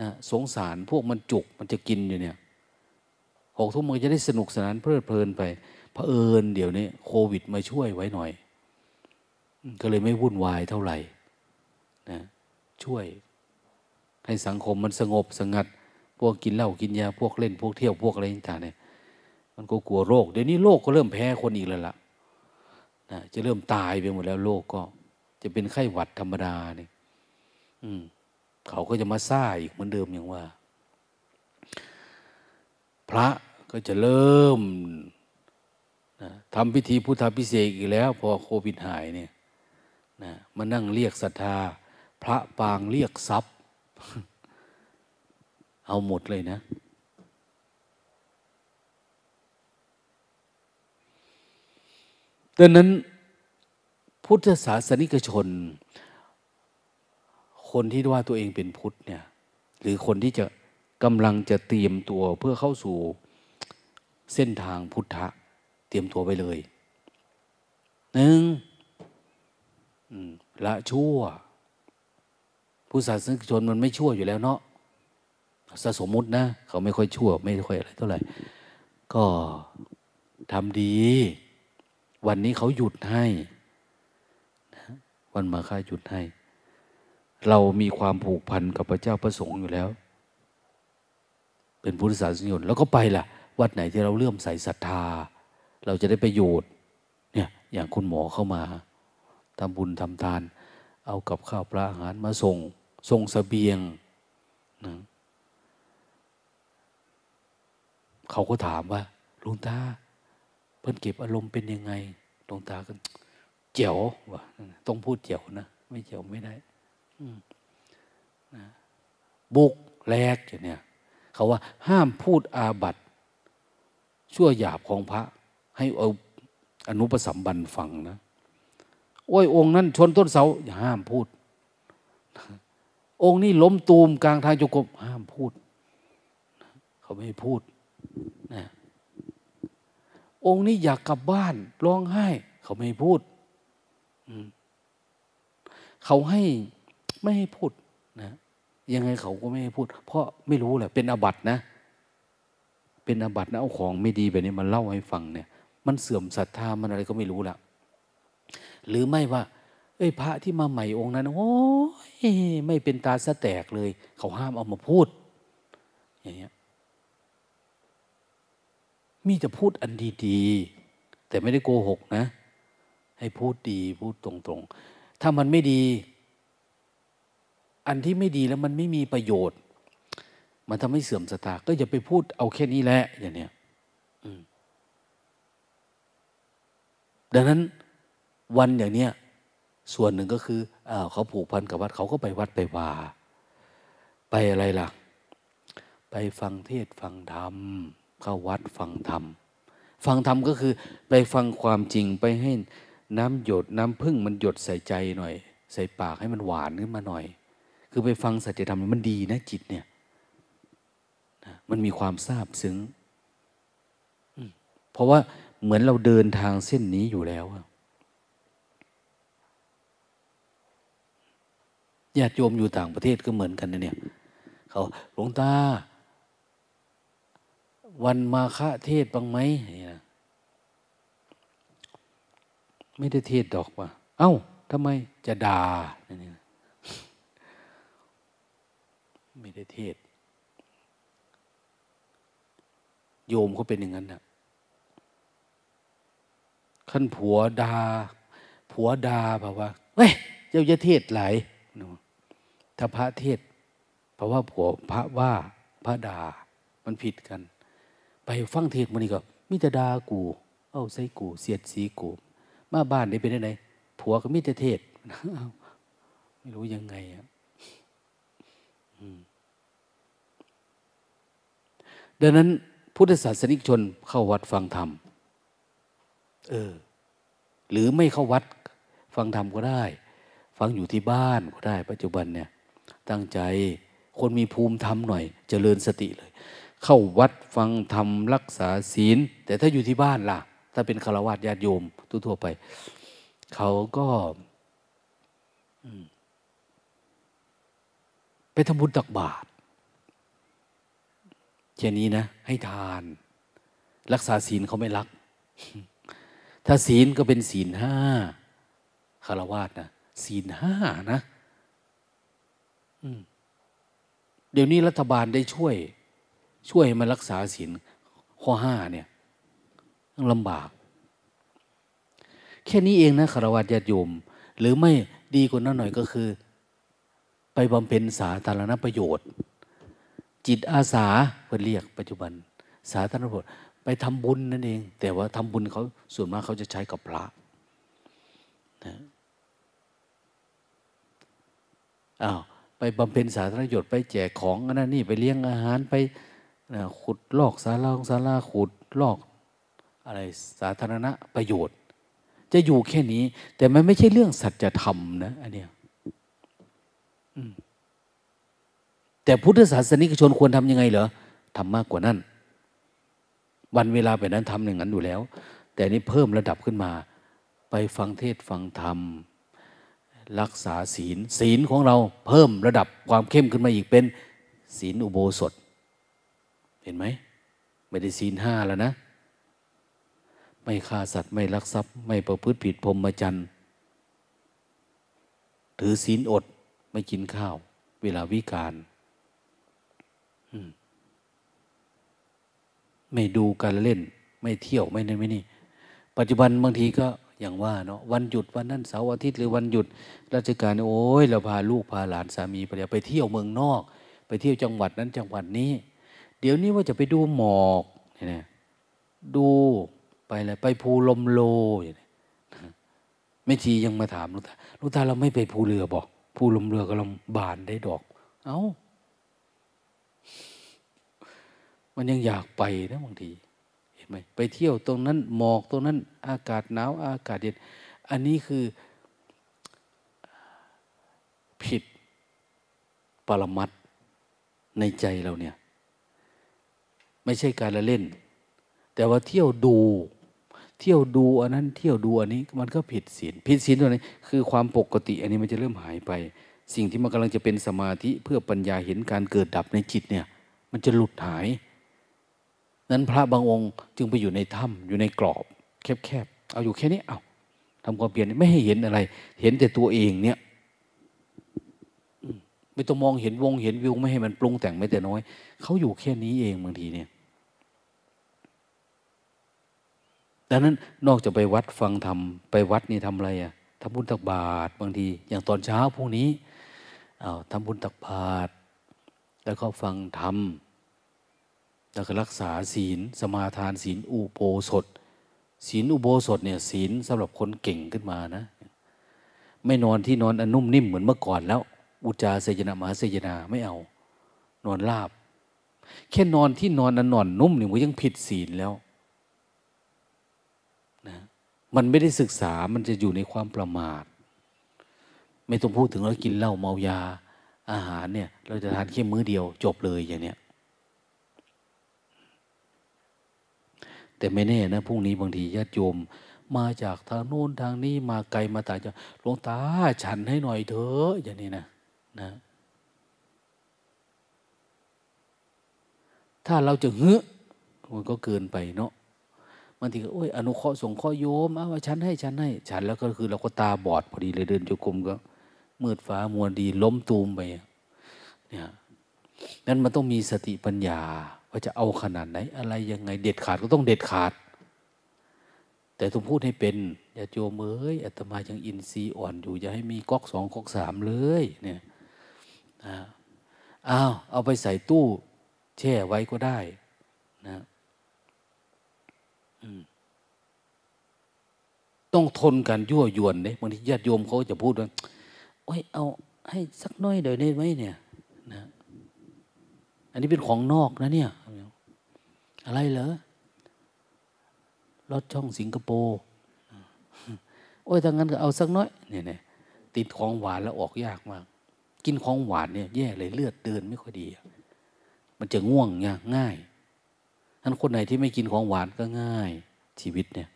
นะสงสารพวกมันจุกมันจะกินอยู่เนี่ยหกทุ่มมันจะได้สนุกสนานเพลิดเพลินไปเผอิญเดี๋ยวนี้โควิดมาช่วยไว้หน่อย ก็เลยไม่วุ่นวายเท่าไหร่ ช่วย ให้สังคมมันสงบสงัด พวกกินเหล้ากินยาพวกเล่นพวกเที่ยวพวกอะไรต่างเนี่ย มันก็กลัวโรคเดี๋ยวนี้โรคก็เริ่มแพ้คนอีกแล้วล่ะนะจะเริ่มตายไปหมดแล้วโรคก็ จะเป็นไข้หวัดธรรมดาเนี่ยเขาก็จะมาซ่าอีกเหมือนเดิมอย่างว่า พระก็จะเริ่มนะทำพิธีพุทธพิเศษอีกแล้ว พอโควิดหายเนี่ยนะมานั่งเรียกศรัทธา พระปางเรียกทรัพย์ เอาหมดเลยนะ ดังนั้นพุทธศาสนิกชน คนที่ว่าตัวเองเป็นพุทธเนี่ย หรือคนที่จะกำลังจะเตรียมตัวเพื่อเข้าสู่เส้นทางพุทธะ เตรียมตัวไปเลยหนึ่งละชั่ว ผู้ศาสนิกชนมันไม่ชั่วอยู่แล้วเนาะสมมุตินะ เขาไม่ค่อยชั่ว ไม่ค่อยอะไรเท่าไหร่ ก็ทำดี วันนี้เขาหยุดให้วันมาค่าหยุดให้ เรามีความผูกพันกับพระเจ้าประสงค์อยู่แล้ว เป็นพุทธศาสนิกชนแล้วก็ไปล่ะ วัดไหนที่เราเลื่อมใสศรัทธา เราจะได้ประโยชน์เนี่ยอย่างคุณหมอเข้ามาทำบุญทำทาน เอากับข้าวปลาอาหารมาส่ง ส่งสเสบียงนะเขาก็ถามว่าลุงตาเพิ่นเก็บอารมณ์เป็นยังไงลุงตาก็เจียววะต้องพูดเจียวนะ ไม่เจียวไม่ได้นะบุกแลกอย่างเนี้ยเขาว่าห้ามพูดอาบัตชั่วหยาบของพระ ให้เอาอนุปสัมบันฟังนะ โอ้ยองค์นั้นชนต้นเสาอย่าห้ามพูด องค์นี้ล้มตูมกลางทางจงกรมห้ามพูด เขาไม่พูดนะองค์นี้อยากกลับบ้านร้องไห้ เขาไม่พูดเขาให้ไม่ให้พูดนะยังไงเขาก็ไม่ให้พูด เพราะไม่รู้แหละเป็นอบัตนะ เป็นอบัตนะเอาของไม่ดีแบบนี้มาเล่าให้ฟังเนี่ย มันเสื่อมศรัทธามันอะไรก็ไม่รู้ละหรือไม่ว่า เอ้ยพระที่มาใหม่องค์นั้น โอ้ยไม่เป็นตาสะแตกเลย เขาห้ามเอามาพูด อย่างเงี้ยมีจะพูดอันดีๆแต่ไม่ได้โกหกนะ ให้พูดดีพูดตรงๆ ถ้ามันไม่ดี อันที่ไม่ดีแล้วมันไม่มีประโยชน์ มันทำให้เสื่อมสตาก็อย่าไปพูดเอาแค่นี้แหละอย่างเนี้ยดังนั้นวันอย่างเนี้ย ส่วนหนึ่งก็คืออเขาผูกพันกับวัดเขาก็ไปวัดไปว่า ไปอะไรล่ะ ไปฟังเทศฟังธรรมเข้าวัดฟังธรรม ฟังธรรมก็คือไปฟังความจริงไปให้น้ำหยดน้ำพึ่งมันหยดใส่ใจหน่อย ใส่ปากให้มันหวานขึ้นมาหน่อย คือไปฟังสัจธรรมมันดีนะจิตเนี่ยมันมีความซาบซึ้งเพราะว่าเหมือนเราเดินทางเส้นนี้อยู่แล้ว ญาติโยมอยู่ต่างประเทศก็เหมือนกันนะเนี่ยเขาหลวงตา วันมาฆะเทศบ้างไหมเนี่ยไม่ได้เทศดอกว่าเอ้าทำไมจะด่านี่ไม่ได้เทศ โยมเขาเป็นอย่างนั้นนะขั้นผัวดาผัวดาแบบว่าเฮ้ย เจ้าจะเทศไหล ถ้าพระเทศเพราะว่าผัวพระว่าพระดามันผิดกัน ไปฟังเทศมันนี่ก็มิตรดากู เอ้าใส่กู เสียดสีกู มาบ้านได้เป็นไงผัวก็มิตรเทศไม่รู้ยังไงอะดังนั้นพุทธศาสนิกชนเข้าวัดฟังธรรม เออ หรือไม่เข้าวัดฟังธรรมก็ได้ ฟังอยู่ที่บ้านก็ได้ ปัจจุบันเนี่ย ตั้งใจ คนมีภูมิธรรมหน่อยจเจริญสติเลย เข้าวัดฟังธรรมรักษาศีล แต่ถ้าอยู่ที่บ้านล่ะ ถ้าเป็นฆราวาสญาติโยมทั่วไป เขาก็ไปทำบุญตักบาตรแค่นี้นะ ให้ทาน รักษาศีลเขาไม่รัก ถ้าศีลก็เป็นศีลห้าคารวาสนะศีลห้านะ เดี๋ยวนี้รัฐบาลได้ช่วย ช่วยมารักษาศีลข้อห้าเนี่ยต้องลำบาก แค่นี้เองนะคารวะญาติโยม หรือไม่ดีกว่านั้นหน่อยก็คือ ไปบำเพ็ญสาธารณประโยชน์ จิตอาสาเพื่อเรียกปัจจุบัน สาธารณประโยชน์ไปทำบุญนั่นเอง แต่ว่าทำบุญเขาส่วนมากเขาจะใช้กับพระนะอ้าว ไปบำเพ็ญสาธารณประโยชน์ไปแจกของนั่นนี่ไปเลี้ยงอาหารไปขุดลอกสาราของสาราขุดลอกอะไรสาธารณะประโยชน์ จะอยู่แค่นี้ แต่มันไม่ใช่เรื่องสัจธรรมนะอันเนี้ยแต่พุทธศาสนิกชนควรทำยังไงเหรอทำมากกว่านั้น วันเวลาแบบนั้นทำอย่างนั้นอยู่แล้ว แต่นี้เพิ่มระดับขึ้นมา ไปฟังเทศฟังธรรม รักษาศีล ศีลของเราเพิ่มระดับความเข้มขึ้นมาอีกเป็นศีลอุโบสถ เห็นไหมไม่ได้ศีลห้าแล้วนะ ไม่ฆ่าสัตว์ไม่ลักทรัพย์ ไม่ประพฤติผิดพรหมจรรย์ถือศีลอดไม่กินข้าว เวลาวิการไม่ดูการเล่น ไม่เที่ยวไม่นั่นไม่นี่ ปัจจุบันบางทีก็ อย่างว่าเนาะวันหยุดวันนั้นเสาร์อาทิตย์หรือวันหยุด ราชการโอ้ยเราพาลูกพาหลานสามีไปไปเที่ยวเมืองนอก ไปเที่ยวจังหวัดนั้นจังหวัดนี้ เดี๋ยวนี้ว่าจะไปดูหมอกเนี่ยดูไปอะไรไปภูลมโลอย่างนี้ไม่ชียังมาถามลูกตาลูกตาเราไม่ไปภูเรือบอกภูลมเรือก็ลำบานได้ดอก เอา้ามันยังอยากไปนะบางที ไหมไปเที่ยวตรงนั้นหมอกตรงนั้น อากาศหนาวอากาศเย็นอันนี้คือผิดปรมัตในใจเราเนี่ย ไม่ใช่การละเล่น แต่ว่าเที่ยวดู เที่ยวดูอันนั้น เที่ยวดูอันนี้มันก็ผิดศีลผิดศีลตัวนี้คือความปกติ อันนี้มันจะเริ่มหายไป สิ่งที่มันกำลังจะเป็นสมาธิเพื่อปัญญาเห็นการเกิดดับในจิตเนี่ย มันจะหลุดหาย นั้นพระบางองค์จึงไปอยู่ในถ้ำอยู่ในกรอบแคบๆเอาอยู่แค่นี้เอาทำความเพียรไม่ให้เห็นอะไร เห็นแต่ตัวเองเนี่ยไม่ต้องมองเห็นวงเห็นวิวไม่ให้มันปรุงแต่งไม่แต่น้อย เขาอยู่แค่นี้เองบางทีเนี่ยดังนั้นนอกจากไปวัดฟังธรรมไปวัดนี่ทำอะไรอะทำบุญตักบาตรบางที อย่างตอนเช้าพวกนี้เอาทำบุญตักบาตรแล้วก็ฟังธรรม แล้วก็รักษาศีล สมาทานศีลอุโบสถ ศีลอุโบสถเนี่ยศีลสำหรับคนเก่งขึ้นมานะ ไม่นอนที่นอนอนุ่มนิ่มเหมือนเมื่อก่อนแล้ว อุจาเสยนามหาเสยนาไม่เอา นอนราบ แค่นอนที่นอนอนนอนนุ่มเนี่ยมันยังผิดศีลแล้วนะมันไม่ได้ศึกษามันจะอยู่ในความประมาท ไม่ต้องพูดถึงเรากินเหล้าเมายาอาหารเนี่ย เราจะทานแค่มื้อเดียวจบเลยอย่างเนี้ย แต่ไม่แน่นะพรุ่งนี้บางทีญาติโยม มาจากทางโน้นทางนี้มาไกลมาตายจะหลวงตาฉันให้หน่อยเถอะอย่างนี้นะนะ ถ้าเราจะเฮ้มันก็เกินไปเนาะบางทีก็โอ้ยอนุเคราะห์ส่งข้อโยมเอาว่าฉันให้ฉันให้ ฉันแล้วก็คือเราก็ตาบอดพอดีเลยเดินจุกรมก็ มืดฟ้ามัวดีล้มตูมไปเนี่ยนั้นมันต้องมีสติปัญญา ว่าจะเอาขนาดไหน อะไรยังไง เด็ดขาดก็ต้องเด็ดขาด แต่ต้องพูดให้เป็น อย่าโจมเอ้ยอาตมายังอินทรีย์อ่อนอยู่ อย่าให้มีก๊อกสองก๊อกสามเลยเนี่ยอ้าวเอาไปใส่ตู้ แช่ไว้ก็ได้นะต้องทนกันยั่วยวนเนี่ยบางทีญาติโยมเขาจะพูดว่าโอ้ยเอาให้สักน้อยเดี๋ยวนี้ไหมเนี่ยนะอันนี้เป็นของนอกนะเนี่ย อะไรเหรอรถช่องสิงคโปร์โอ้ยถ้างั้นก็เอาสักน้อยเนี่ยติดของหวานแล้วออกยากมาก กินของหวานเนี่ยแย่เลยเลือดเดินไม่ค่อยดี มันจะง่วงเนี่ยง่ายท่านคนไหนที่ไม่กินของหวานก็ง่าย ชีวิตเนี่ย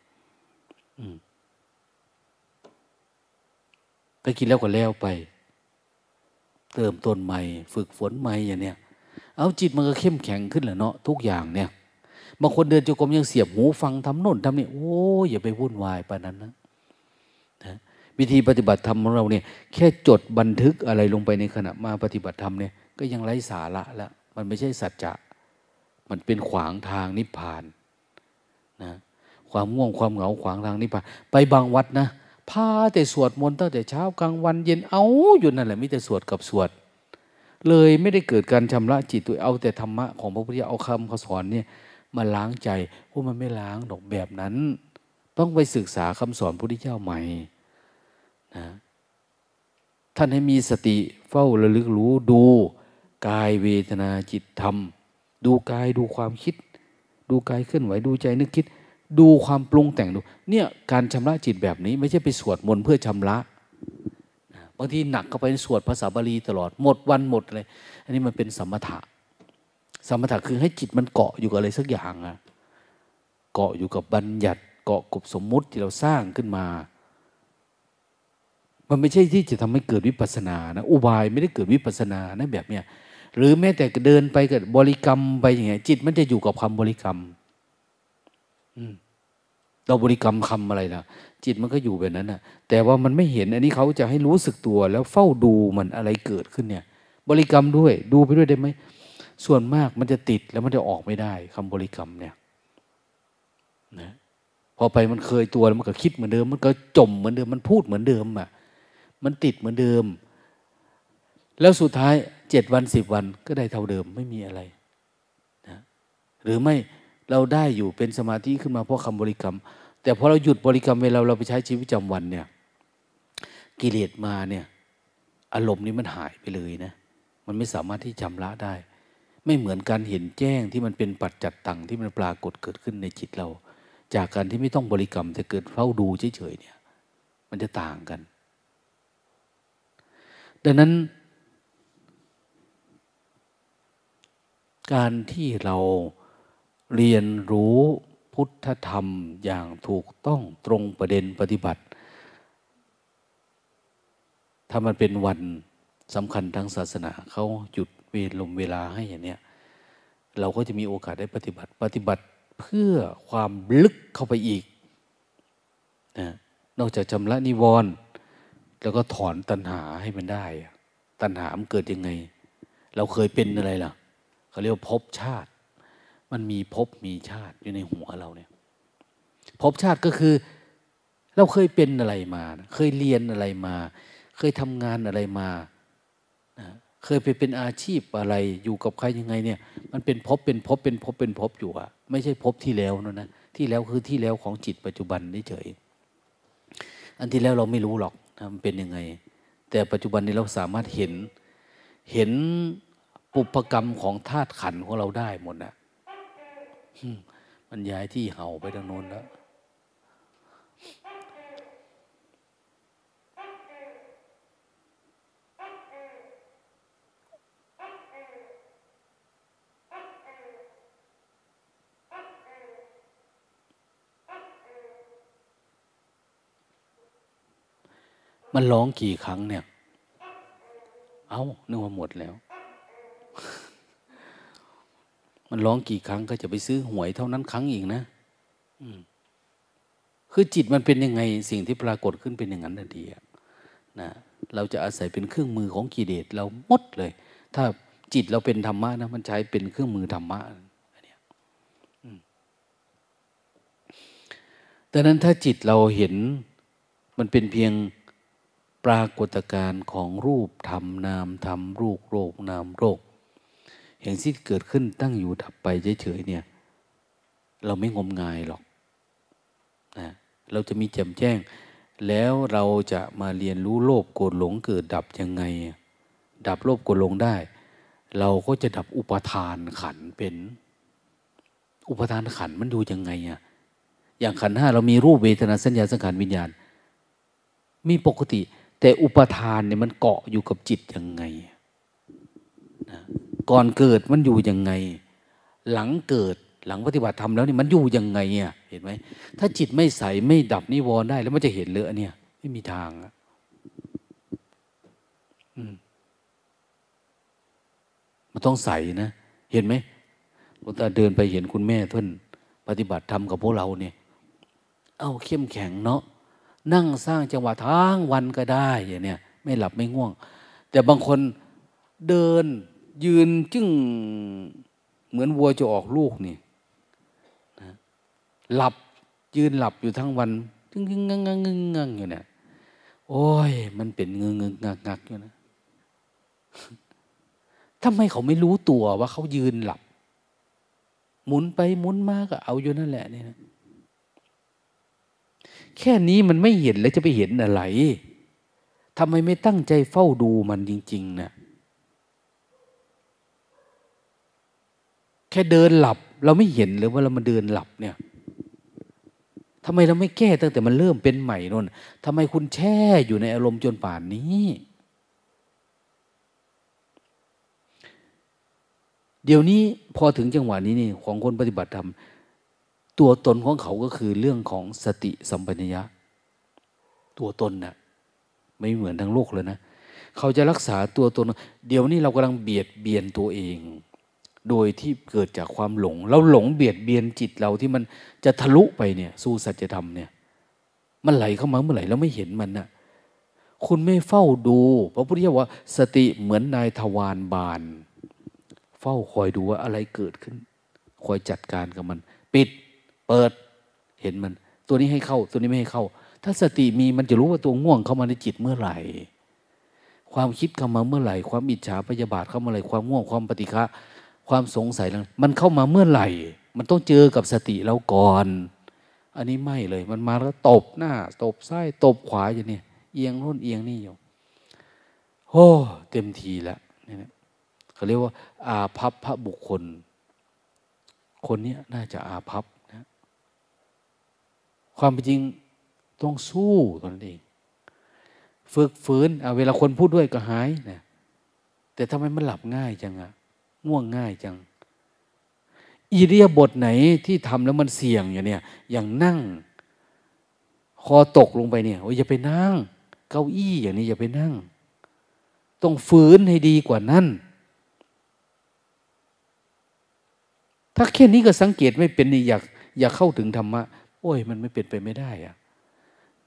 อืมไปกินแล้วก็แล้วไป เติมต้นใหม่ ฝึกฝนใหม่อย่างเนี้ยเอาจิตมันก็เข้มแข็งขึ้นแหละเนาะทุกอย่างเนี่ย บางคนเดินจงกรมยังเสียบหูฟังทำโน่นทำนี่โอ้อย่าไปวุ่นวายไปนนั้นนะนะวิธีปฏิบัติธรรมของเราเนี่ยแค่จดบันทึกอะไรลงไปในขณะมาปฏิบัติธรรมเนี่ยก็ยังไร้สาระแล้วมันไม่ใช่สัจจะมันเป็นขวางทางนิพพานนะความง่วงความเหงาขวางทางนิพพานไปบางวัดนะพาแต่สวดมนต์ตั้งแต่เช้ากลางวันเย็นเอาอยู่นั่นแหละมิแต่สวดกับสวด เลยไม่ได้เกิดการชำระจิตตัวเอาแต่ธรรมะของพระพุทธเจ้าเอาคำเขาสอนเนี่ย มาล้างใจพวกมันไม่ล้างดอกแบบนั้น ต้องไปศึกษาคำสอนพระพุทธเจ้าใหม่นะท่านให้มีสติเฝ้าระลึกรู้ดูกายเวทนาจิตธรรม ดูกายดูความคิด ดูกายเคลื่อนไหวดูใจนึกคิด ดูความปรุงแต่งดู เนี่ยการชำระจิตแบบนี้ไม่ใช่ไปสวดมนต์เพื่อชำระบางทีหนักเข้าไปสวดภาษาบาลีตลอดหมดวันหมดเลย อันนี้มันเป็นสมถะ สมถะคือให้จิตมันเกาะอยู่กับอะไรสักอย่างอะเกาะอยู่กับบัญญัติ เกาะกับสมมุติที่เราสร้างขึ้นมา มันไม่ใช่ที่จะทำให้เกิดวิปัสนานะอุบายไม่ได้เกิดวิปัสนานะแบบเนี้ยหรือแม้แต่เดินไปกับบริกรรมไปอย่างเงี้ยจิตมันจะอยู่กับคำบริกรรม อืมเราบริกรรมคำอะไรละจิตมันก็อยู่แบบนั้นนะแต่ว่ามันไม่เห็นอันนี้เขาจะให้รู้สึกตัวแล้วเฝ้าดูมันอะไรเกิดขึ้นเนี่ย บริกรรมด้วย ดูไปด้วยได้ไหม ส่วนมากมันจะติดแล้วมันจะออกไม่ได้คำบริกรรมเนี่ยนะพอไปมันเคยตัวแล้วมันก็คิดเหมือนเดิม มันก็จมเหมือนเดิม มันพูดเหมือนเดิมอะมันติดเหมือนเดิม แล้วสุดท้ายเจ็ดวันสิบวันก็ได้เท่าเดิมไม่มีอะไรนะหรือไม่เราได้อยู่เป็นสมาธิขึ้นมาเพราะคำบริกรรม แต่พอเราหยุดบริกรรมเวลาเราไปใช้ชีวิตประจำวันเนี่ยกิเลสมาเนี่ย อารมณ์นี้มันหายไปเลยนะ มันไม่สามารถที่จำละได้ ไม่เหมือนการเห็นแจ้งที่มันเป็นปัจจัดตังที่มันปรากฏเกิดขึ้นในจิตเรา จากการที่ไม่ต้องบริกรรมแต่เกิดเฝ้าดูเฉยๆเนี่ย มันจะต่างกัน ดังนั้น การที่เราเรียนรู้พุทธธรรมอย่างถูกต้องตรงประเด็นปฏิบัติ ถ้ามันเป็นวันสำคัญทางศาสนาเขาหยุด เวลมเวลาให้อย่างเนี้ยเราก็จะมีโอกาสได้ปฏิบัติ ปฏิบัติเพื่อความลึกเข้าไปอีกนะนอกจากชำระนิวรณ์แล้วก็ถอนตัณหาให้มันได้ ตัณหามันเกิดยังไง เราเคยเป็นอะไรล่ะเขาเรียกว่าภพชาติ มันมีภพมีชาติอยู่ในหัวเราเนี่ยภพชาติก็คือ เราเคยเป็นอะไรมา เคยเรียนอะไรมา เคยทำงานอะไรมา เคยไปเป็นอาชีพอะไร อยู่กับใครยังไงเนี่ย มันเป็นภพเป็นภพเป็นภพเป็นภพอยู่อะไม่ใช่ภพที่แล้วนะนะที่แล้วคือที่แล้วของจิตปัจจุบันนี่เฉยอันที่แล้วเราไม่รู้หรอกนะมันเป็นยังไง แต่ปัจจุบันนี้เราสามารถเห็นเห็นปุพกรรมของธาตุขันของเราได้หมดนะมันย้ายที่เห่าไปทางโน้นแล้ว มันร้องกี่ครั้งเนี่ย เอา้านึกว่าหมดแล้ว มันร้องกี่ครั้งก็จะไปซื้อหวยเท่านั้นครั้งอีกนะคือจิตมันเป็นยังไง สิ่งที่ปรากฏขึ้นเป็นอย่างนั้นนทีนะเราจะอาศัยเป็นเครื่องมือของกิเลสเราหมดเลย ถ้าจิตเราเป็นธรรมะนะมันใช้เป็นเครื่องมือธรรมะนี่ดังนั้นถ้าจิตเราเห็นมันเป็นเพียง ปรากฏการณ์ของรูปธรรมนามธรรมรูปโรคนามโรค เห็นที่เกิดขึ้นตั้งอยู่ดับไปเฉยๆเนี่ย เราไม่งมงายหรอกนะเราจะมีแจ่มแจ้ง แล้วเราจะมาเรียนรู้โลภโกรธหลงเกิดดับยังไง ดับโลภโกรธหลงได้ เราก็จะดับอุปทานขันเป็น อุปทานขันมันดูยังไงอะอย่างขันห้าเรามีรูปเวทนาสัญญาสังขารวิญญาณ มีปกติ แต่อุปทานเนี่ยมันเกาะอยู่กับจิตยังไงนะก่อนเกิดมันอยู่ยังไง หลังเกิดหลังปฏิบัติธรรมแล้วนี่มันอยู่ยังไงอะเห็นไหมถ้าจิตไม่ใสไม่ดับนิวรณ์ได้ แล้วมันจะเห็นเลยเนี่ย ไม่มีทางอะมันต้องใสนะ เห็นไหมหลวงตาเดินไปเห็นคุณแม่ท่านปฏิบัติธรรมกับพวกเราเนี่ย เอาเข้มแข็งเนาะ นั่งสร้างจังหวะทั้งวันก็ได้อย่างเนี้ยไม่หลับไม่ง่วง แต่บางคนเดินยืนจึงเหมือนวัวจะออกลูกนี่นะหลับยืนหลับอยู่ทั้งวันจึงงึงงังงงงังอยู่เนี่ยโอ้ย มันเป็นงงงงงักงักอยู่นะทำไมเขาไม่รู้ตัวว่าเขายืนหลับ หมุนไปหมุนมาก็เอาอยู่นั่นแหละนี่นะ แค่นี้มันไม่เห็นแล้วจะไปเห็นอะไรทำไมไม่ตั้งใจเฝ้าดูมันจริง ๆนะแค่เดินหลับ เราไม่เห็นเลยว่าเรามาเดินหลับเนี่ยทำไมเราไม่แก้ตั้งแต่มันเริ่มเป็นใหม่นนทำไมคุณแช่อยู่ในอารมณ์จนป่านนี้ เดี๋ยวนี้พอถึงจังหวะนี้นี่ของคนปฏิบัติธรรม ตัวตนของเขาก็คือเรื่องของสติสัมปชัญญะตัวตนนะ่ะไม่เหมือนทั้งโลกเลยนะ เขาจะรักษาตัวตน เดี๋ยวนี้เรากำลังเบียดเบียนตัวเอง โดยที่เกิดจากความหลง เราหลงเบียดเบียนจิตเราที่มันจะทะลุไปเนี่ยสู้สัจธรรมเนี่ย มันไหลเข้ามาเมื่อไหร่เราไม่เห็นมันนะ่ะคุณไม่เฝ้าดูพระพุทธเจ้าว่า สติเหมือนนายทวารบาน เฝ้าคอยดูว่าอะไรเกิดขึ้น คอยจัดการกับมัน ปิด เปิดเห็นมัน ตัวนี้ให้เข้า ตัวนี้ไม่ให้เข้า ถ้าสติมีมันจะรู้ว่าตัวง่วงเข้ามาในจิตเมื่อไหร่ ความคิดเข้ามาเมื่อไหร่ ความอิจฉาพยาบาทเข้ามาเมื่อไหร่ความง่วงความปฏิฆะความสงสัยมันเข้ามาเมื่อไหร่ มันต้องเจอกับสติเราก่อน อันนี้ไม่เลย มันมาแล้วตบหน้า ตบซ้ายตบขวาอย่างนี้เอียงโน่นเอียงนี่อยู่โอ้เต็มทีแล้วนี่เขาเรียกว่า อาภัพพระบุคคล คนนี้น่าจะอาภัพ ความเป็นจริงต้องสู้ตนเองฝึกฝืนเวลาคนพูดด้วยก็หายนะแต่ทำไมมันหลับง่ายจังอะง่วงง่ายจัง อิเดียบทไหนที่ทำแล้วมันเสี่ยงอย่างเนี้ยอย่างนั่ง คอตกลงไปเนี่ยโอ้ยอย่าไปนั่ง เก้าอี้อย่างนี้อย่าไปนั่ง ต้องฝืนให้ดีกว่านั้นถ้าแค่นี้ก็สังเกตไม่เป็นนี่อยากอยากเข้าถึงธรรมะ โอ้ย มันไม่เป็นไปไม่ได้อะ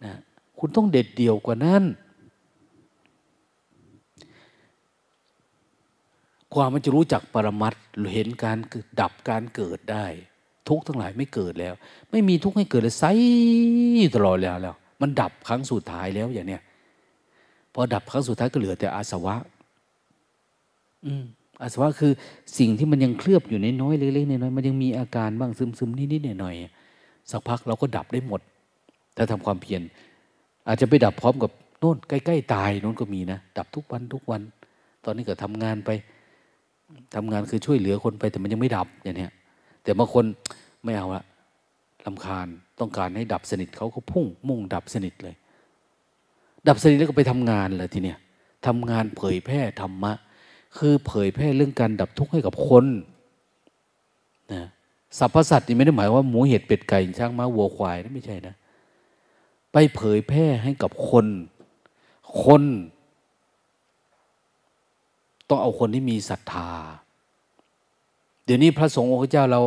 นะคุณต้องเด็ดเดี่ยวกว่านั้นความมันจะรู้จักปรมัตเห็นการดับการเกิดได้ ทุกทั้งหลายไม่เกิดแล้ว ไม่มีทุกให้เกิดเลยไซตลอดแล้วแล้ว มันดับครั้งสุดท้ายแล้วอย่างเนี้ยพอดับครั้งสุดท้ายก็เหลือแต่อาสวะ อืมอาสวะคือสิ่งที่มันยังเคลือบอยู่ในน้อยเล็กๆน้อยๆมันยังมีอาการบ้างซึมๆนิดๆหน่อยๆ สักพักเราก็ดับได้หมด ถ้าทำความเพียรอาจจะไปดับพร้อมกับโน่นใกล้ๆตายโน่นก็มีนะ ดับทุกวันทุกวัน ตอนนี้ก็ทำงานไปทำงานคือช่วยเหลือคนไปแต่มันยังไม่ดับอย่างนี้แต่บางคนไม่เอาละลำคาญต้องการให้ดับสนิทเขาก็พุ่ง มุ่งดับสนิทเลย ดับสนิทแล้วก็ไปทำงานเลยทีเนี้ยทำงานเผยแพร่ธรรมะ คือเผยแพร่เรื่องการดับทุกข์ให้กับคนนะ สรรพสัตว์นี่ไม่ได้หมายว่าหมูเห็ดเป็ดไก่ช้างม้าวัวควายนะไม่ใช่นะ ไปเผยแพร่ให้กับคนคน ต้องเอาคนที่มีศรัทธา เดี๋ยวนี้พระสงฆ์องค์เจ้าเรา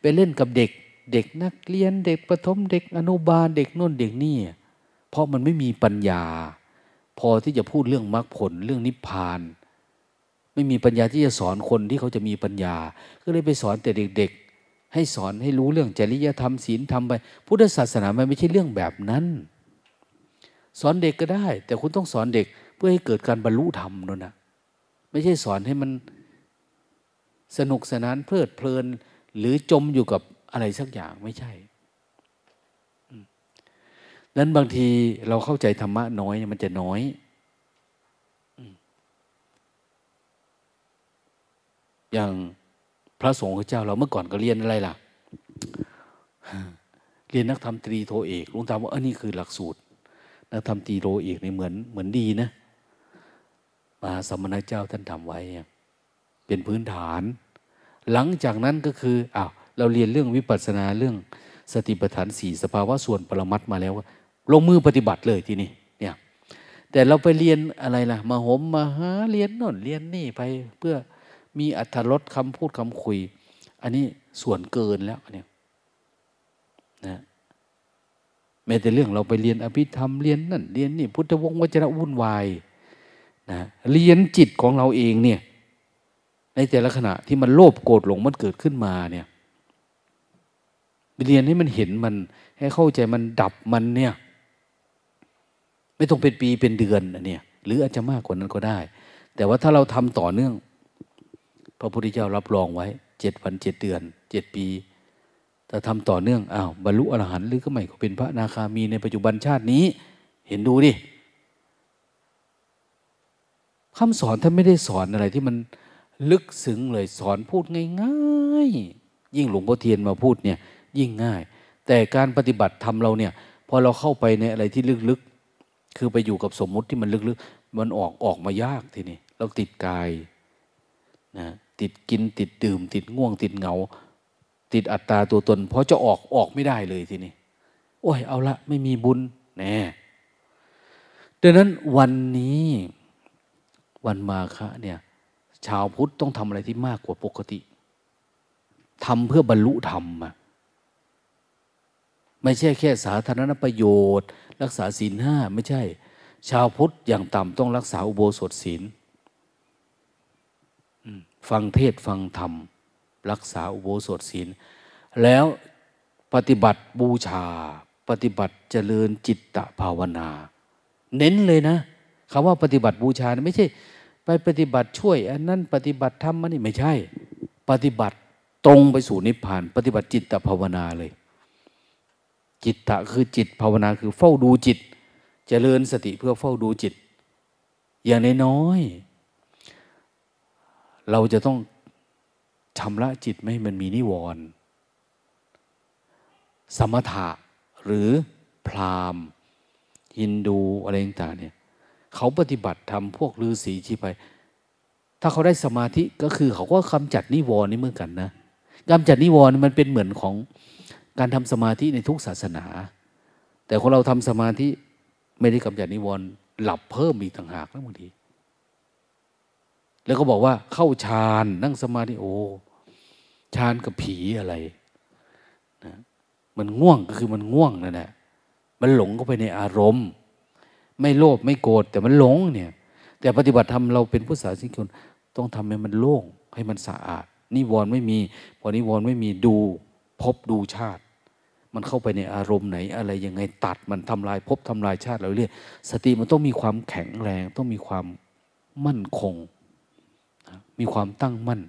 ไปเล่นกับเด็ก เด็กนักเรียนเด็กประถมเด็กอนุบาลเด็กน่นเด็กนี่ เพราะมันไม่มีปัญญา พอที่จะพูดเรื่องมรรคผลเรื่องนิพพานไม่มีปัญญาที่จะสอนคนที่เขาจะมีปัญญา ก็เลยไปสอนแต่เด็ก ให้สอนให้รู้เรื่องจริยธรรมศีลธรรมไป พุทธศาสนามันไม่ใช่เรื่องแบบนั้น สอนเด็กก็ได้ แต่คุณต้องสอนเด็กเพื่อให้เกิดการบรรลุธรรมนั่นนะไม่ใช่สอนให้มันสนุกสนานเพลิดเพลิน หรือจมอยู่กับอะไรสักอย่างไม่ใช่นั้นบางทีเราเข้าใจธรรมะน้อยมันจะน้อยอย่าง ระสงฆ์เจ้าเราเมื่อก่อนก็เรียนอะไรล่ะ เรียนนักธรรมตรีโทเอกลุงตามว่าเออนี่คือหลักสูตร นักธรรมตรีโทเอกนี่เหมือนเหมือนดีนะมาสมณเจ้าท่านทำไว้เป็นพื้นฐาน หลังจากนั้นก็คืออ้าวเราเรียนเรื่องวิปัสสนาเรื่องสติปัฏฐานสี่สภาวะส่วนปรมัตมาแล้ว ลงมือปฏิบัติเลยทีนี้เนี่ยแต่เราไปเรียนอะไรล่ะ มาหมมาหาเรียนโน่นเรียนนี่ไปเพื่อ มีอัธรสคำพูดคำคุย อันนี้ส่วนเกินแล้วเนี่ยนะแม้แต่เรื่องเราไปเรียนอภิธรรมเรียนนั่นเรียนนี่พุทธวงศ์วจระวุ่นวายนะเรียนจิตของเราเองเนี่ย ในแต่ละขณะที่มันโลภโกรธหลงมันเกิดขึ้นมาเนี่ยเรียนให้มันเห็นมันให้เข้าใจมันดับมันเนี่ย ไม่ต้องเป็นปีเป็นเดือนนะเนี่ย หรืออาจจะมากกว่านั้นก็ได้ แต่ว่าถ้าเราทำต่อเนื่อง พระพุทธเจ้ารับรองไว้เจ็ดวันเจ็ดเดือนเจ็ดปีถ้าทำต่อเนื่องอ้าวบรรลุอรหันต์หรือก็ไม่ก็เป็นพระนาคามีในปัจจุบันชาตินี้ เห็นดูดิคำสอนท่านไม่ได้สอนอะไรที่มันลึกซึ้งเลยสอนพูดง่ายๆ ยิ่งหลวงพ่อเทียนมาพูดเนี่ยยิ่งง่าย แต่การปฏิบัติทำเราเนี่ยพอเราเข้าไปในอะไรที่ลึกๆ คือไปอยู่กับสมมุติที่มันลึกๆ มันออกออกมายากทีนี้เราติดกายนะ ติดกินติดดื่ม ติดง่วงติดเหงา ติดอัตตาตัวตน เพราะจะออกออกไม่ได้เลยทีนี้โอ้ยเอาละไม่มีบุญแน่ดังนั้นวันนี้วันมาฆะเนี่ยชาวพุทธต้องทำอะไรที่มากกว่าปกติทำเพื่อบรรลุธรรมะไม่ใช่แค่สาธารณประโยชน์ รักษาศีลห้าไม่ใช่ ชาวพุทธอย่างต่ำต้องรักษาอุโบสถศีล ฟังเทศฟังธรรม รักษาอุโบสถศีล แล้วปฏิบัติบูชา ปฏิบัติเจริญจิตตภาวนา เน้นเลยนะคำว่าปฏิบัติบูชาไม่ใช่ ไปปฏิบัติช่วย อันนั้นปฏิบัติธรรมมันนี่ไม่ใช่ ปฏิบัติตรงไปสู่นิพพาน ปฏิบัติจิตตภาวนาเลย จิตตะคือจิตภาวนาคือเฝ้าดูจิตจเจริญสติเพื่อเฝ้าดูจิต อย่างน้อย เราจะต้องชำระจิตไม่ให้มันมีนิวรณ์สมถะหรือพราหมณ์ฮินดูอะไรต่างเนี่ยเขาปฏิบัติทำพวกฤาษีที่ไป ถ้าเขาได้สมาธิก็คือเขาก็กำจัดนิวรณ์นี่เหมือนกันนะกำจัดนิวรณ์มันเป็นเหมือนของการทำสมาธิในทุกศาสนา แต่คนเราทำสมาธิไม่ได้กำจัดนิวรณ์หลับเพิ่มอีกต่างหากนะบางที แล้วก็บอกว่าเข้าฌานนั่งสมาธิโอ้ฌานกับผีอะไรนะมันง่วงก็คือมันง่วงนั่นแหละมันหลงเข้าไปในอารมณ์ ไม่โลภไม่โกรธแต่มันหลงเนี่ย แต่ปฏิบัติธรรมเราเป็นผู้สาสิชนต้องทำให้มันโล่งให้มันสะอาด นิวรณ์ไม่มี พอนิวรณ์ไม่มีดูพบดูชาติ มันเข้าไปในอารมณ์ไหน อะไรยังไงตัดมันทำลายพบทำลายชาติเราเรื่อยสติมันต้องมีความแข็งแรง ต้องมีความมั่นคง มีความตั้งมั่น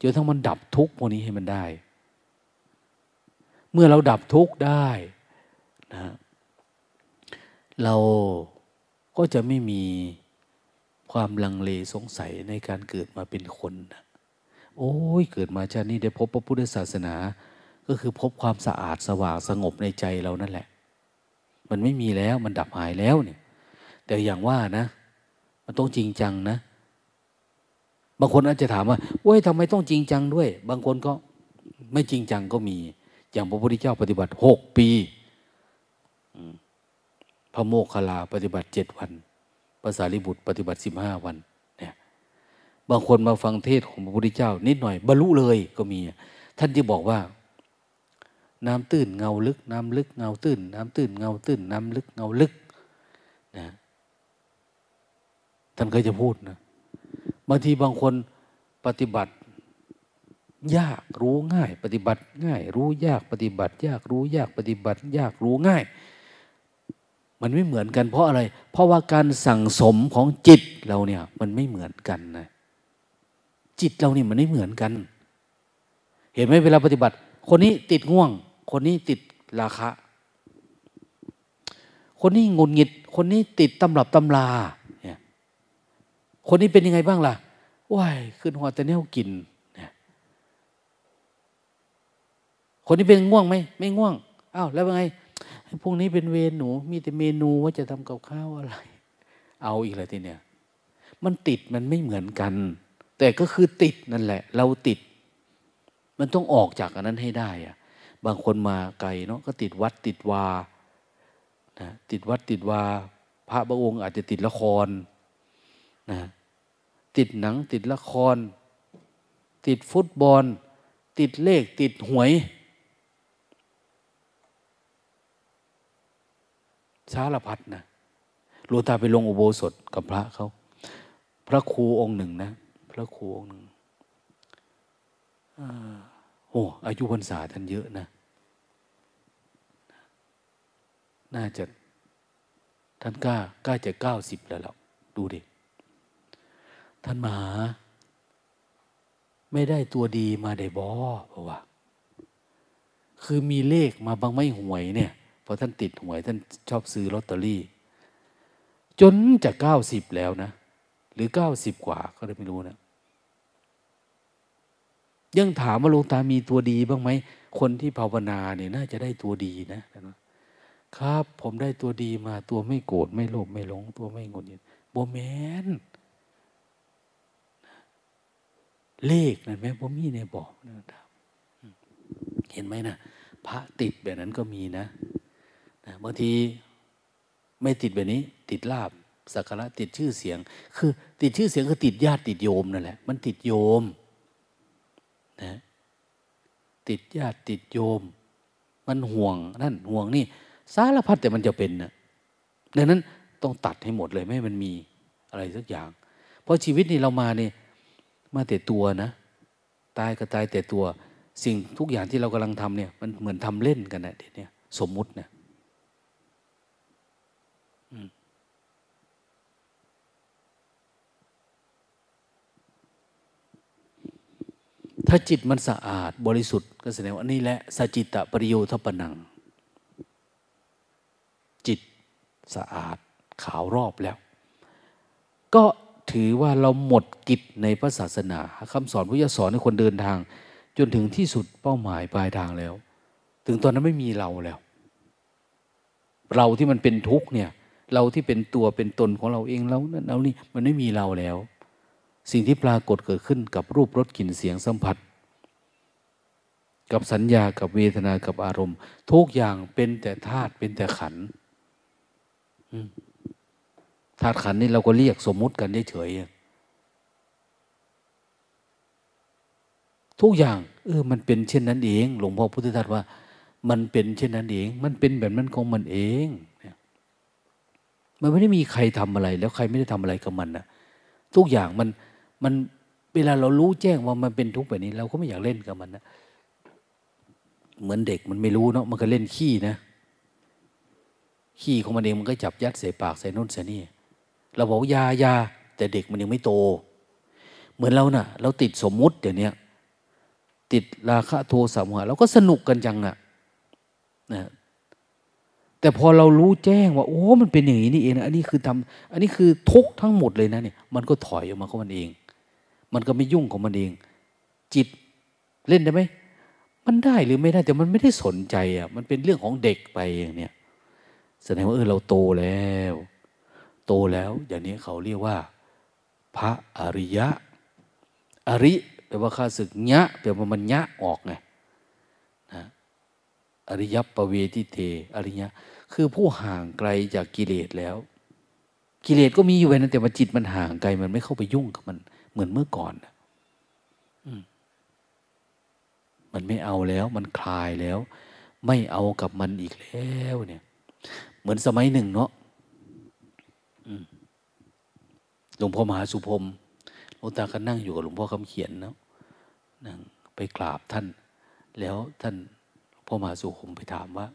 จนทั้งมันดับทุกข์พวกนี้ให้มันได้ เมื่อเราดับทุกข์ได้นะเราก็จะไม่มีความลังเลสงสัยในการเกิดมาเป็นคนนะโอ้ยเกิดมาชาตินี้ได้พบพระพุทธศาสนา ก็คือพบความสะอาดสว่างสงบในใจเรานั่นแหละ มันไม่มีแล้วมันดับหายแล้วเนี่ย แต่อย่างว่านะ มันต้องจริงจังนะ บางคนอาจจะถามว่าโอ้ยทำไมต้องจริงจังด้วย บางคนก็ไม่จริงจังก็มี อย่างพระพุทธเจ้าปฏิบัติหกปีพระโมคคัลลาปฏิบัติเจ็ดวันภาษาลิบุตรปฏิบัติสิบห้าวันเนี่ยบางคนมาฟังเทศของพระพุทธเจ้า นิดหน่อยบรรลุเลยก็มี ท่านที่บอกว่า น้ำตื้นเงาลึก น้ำลึกเงาตื้น น้ำตื้นเงาตื้น น้ำลึกเงาลึกนะท่านก็จะพูดนะ บางทีบางคนปฏิบัติ ยากรู้ง่าย ปฏิบัติง่าย รู้ยากปฏิบัติ ยากรู้ยากปฏิบัติ ยากรู้ง่าย มันไม่เหมือนกันเพราะอะไร เพราะว่าการสั่งสมของจิตเราเนี่ย มันไม่เหมือนกันนะจิตเราเนี่ยมันไม่เหมือนกัน เห็นไหมเวลาปฏิบัติ คนนี้ติดง่วง คนนี้ติดราคะ คนนี้งุนงิด คนนี้ติดตำรับตำลา คนนี้เป็นยังไงบ้างล่ะว้ายขึ้นหัวแต่เนี้ยกินเนี่ยคนนี้เป็นง่วงไหมไม่ง่วงอ้าวแล้วเป็นไงพวกนี้เป็นเวรหนู มีแต่เมนูว่าจะทำกับข้าวอะไร เอาอีกเลยทีเนี้ยมันติดมันไม่เหมือนกัน แต่ก็คือติดนั่นแหละ เราติด มันต้องออกจากอันนั้นให้ได้อะบางคนมาไกลเนาะก็ติดวัดติดวานะติดวัดติดวา พระบางองค์อาจจะติดละคร นะติดหนังติดละคร ติดฟุตบอล ติดเลขติดหวย สารพัดนะหลวงตาไปลงอุโบสถกับพระเขาพระครูองค์หนึ่งนะ พระครูองค์หนึ่งโอ้อายุพรรษาท่านเยอะนะ น่าจะท่านกล้ากล้าจะเก้าสิบแล้วหรอดูดิ ท่านมหา ไม่ได้ตัวดีมาได้บอเพราะว่า คือมีเลขมาบางไม่หวยเนี่ยพอท่านติดหวยท่านชอบซื้อลอตเตอรี่ จนจะเก้าสิบแล้วนะ หรือเก้าสิบกว่าก็เลยไม่รู้นะยังถามว่าลงตามีตัวดีบ้างไหม คนที่ภาวนาเนี่ยน่าจะได้ตัวดีนะครับ ผมได้ตัวดีมาตัวไม่โกรธไม่โลภไม่หลง ตัวไม่งุนงิดโบแมน เลขนั่นไหมผมมีในบอกนะครับ เห็นไหมนะพระติดแบบนั้นก็มีนะนะบางทีไม่ติดแบบนี้ ติดลาบสักการะติดชื่อเสียง คือ ติดชื่อเสียงคือติดญาติติดโยมนั่นแหละมันติดโยมนะติดญาติติดโยม มันห่วงนั่นห่วงนี่สารพัดแต่มันจะเป็นนะดังนั้นต้องตัดให้หมดเลยไม่มันมีอะไรสักอย่าง เพราะชีวิตนี่เรามาเนี่ย มาแต่ตัวนะตายก็ตายแต่ตัว สิ่งทุกอย่างที่เรากำลังทำเนี่ย มันเหมือนทำเล่นกันนะเดี๋ยวนี้สมมุตินะถ้าจิตมันสะอาดบริสุทธิ์ก็แสดงว่านี่แหละสจิตตปริโยทปนัง จิตสะอาดขาวรอบแล้ว ก็ ถือว่าเราหมดกิจในพระศาสนาคำสอนพุทธสอนให้คนเดินทาง จนถึงที่สุดเป้าหมายปลายทางแล้ว ถึงตอนนั้นไม่มีเราแล้ว เราที่มันเป็นทุกข์เนี่ย เราที่เป็นตัวเป็นตนของเราเองเรานั่นเรานี่มันไม่มีเราแล้ว สิ่งที่ปรากฏเกิดขึ้นกับรูปรสกลิ่นเสียงสัมผัส กับสัญญากับเวทนากับอารมณ์ ทุกอย่างเป็นแต่ธาตุเป็นแต่ขันธ ธาตุขันนี่เราก็เรียกสมมุติกันเฉยทุกอย่างเออมันเป็นเช่นนั้นเอง หลวงพ่อพุทธทาสว่า มันเป็นเช่นนั้นเอง มันเป็นแบบนั้นของมันเองมันไม่ได้มีใครทำอะไร แล้วใครไม่ได้ทำอะไรกับมันนะทุกอย่างมันมันเวลาเรารู้แจ้งว่ามันเป็นทุกข์แบบนี้ เราก็ไม่อยากเล่นกับมันนะเหมือนเด็กมันไม่รู้เนาะมันก็เล่นขี้นะขี้ของมันเองมันก็จับยัดใส่ปากใส่นุ่นใส่นี่ เราบอกยายาแต่เด็กมันยังไม่โต เหมือนเรานะ่ะ เราติดสมมุติเดี๋ยวนี้ติดราคะโทสะโมหะเราก็สนุกกันจังอะนะแต่พอเรารู้แจ้งว่า โอ้มันเป็นอย่างนี้นี่เองนะอันนี้คือทำอันนี้คือทุกทั้งหมดเลยนะเนี่ย มันก็ถอยออกมาของมันเอง มันก็ไม่ยุ่งของมันเอง จิตเล่นได้ไหมมันได้หรือไม่ได้แต่มันไม่ได้สนใจอะมันเป็นเรื่องของเด็กไปอย่างเนี้ยแสดงว่าเออเราโตแล้ว โตแล้ว อย่างนี้เขาเรียกว่า พระอริยะ อริแปลว่าข้าศึกยะแปลว่ามันยะออกไงนะอริยปเวทิเตอริยะ คือผู้ห่างไกลจากกิเลสแล้ว กิเลสก็มีอยู่ไว้นะแต่ว่าจิตมันห่างไกล มันไม่เข้าไปยุ่งกับมัน เหมือนเมื่อก่อนมันไม่เอาแล้ว มันคลายแล้ว ไม่เอากับมันอีกแล้ว เนี่ย เหมือนสมัยหนึ่งเนาะ หลวงพ่อมหาสุพรมหลวงตาก็นั่งอยู่กับหลวงพ่อคำเขียนเนาะนั่งไปกราบท่าน แล้วท่านพ่อมหาสุพรมไปถามว่า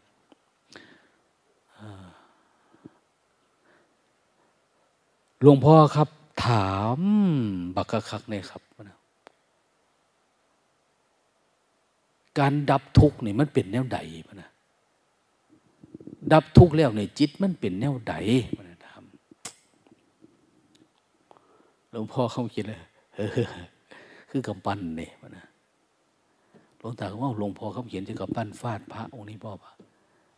หลวงพ่อครับ ถามบักคักเนี่ยครับ การดับทุกข์นี่มันเป็นแนวใดพนะดับทุกข์แล้วในจิตมันเป็นแนวใดพนะถาม หลวงพ่อเขาคิดเลยคือกำปั้นเนี่ยนะหลวงตาเขาว่าหลวงพ่อเขาเขียนจะกำปั้นฟาดพระองค์นี้พ่อปะ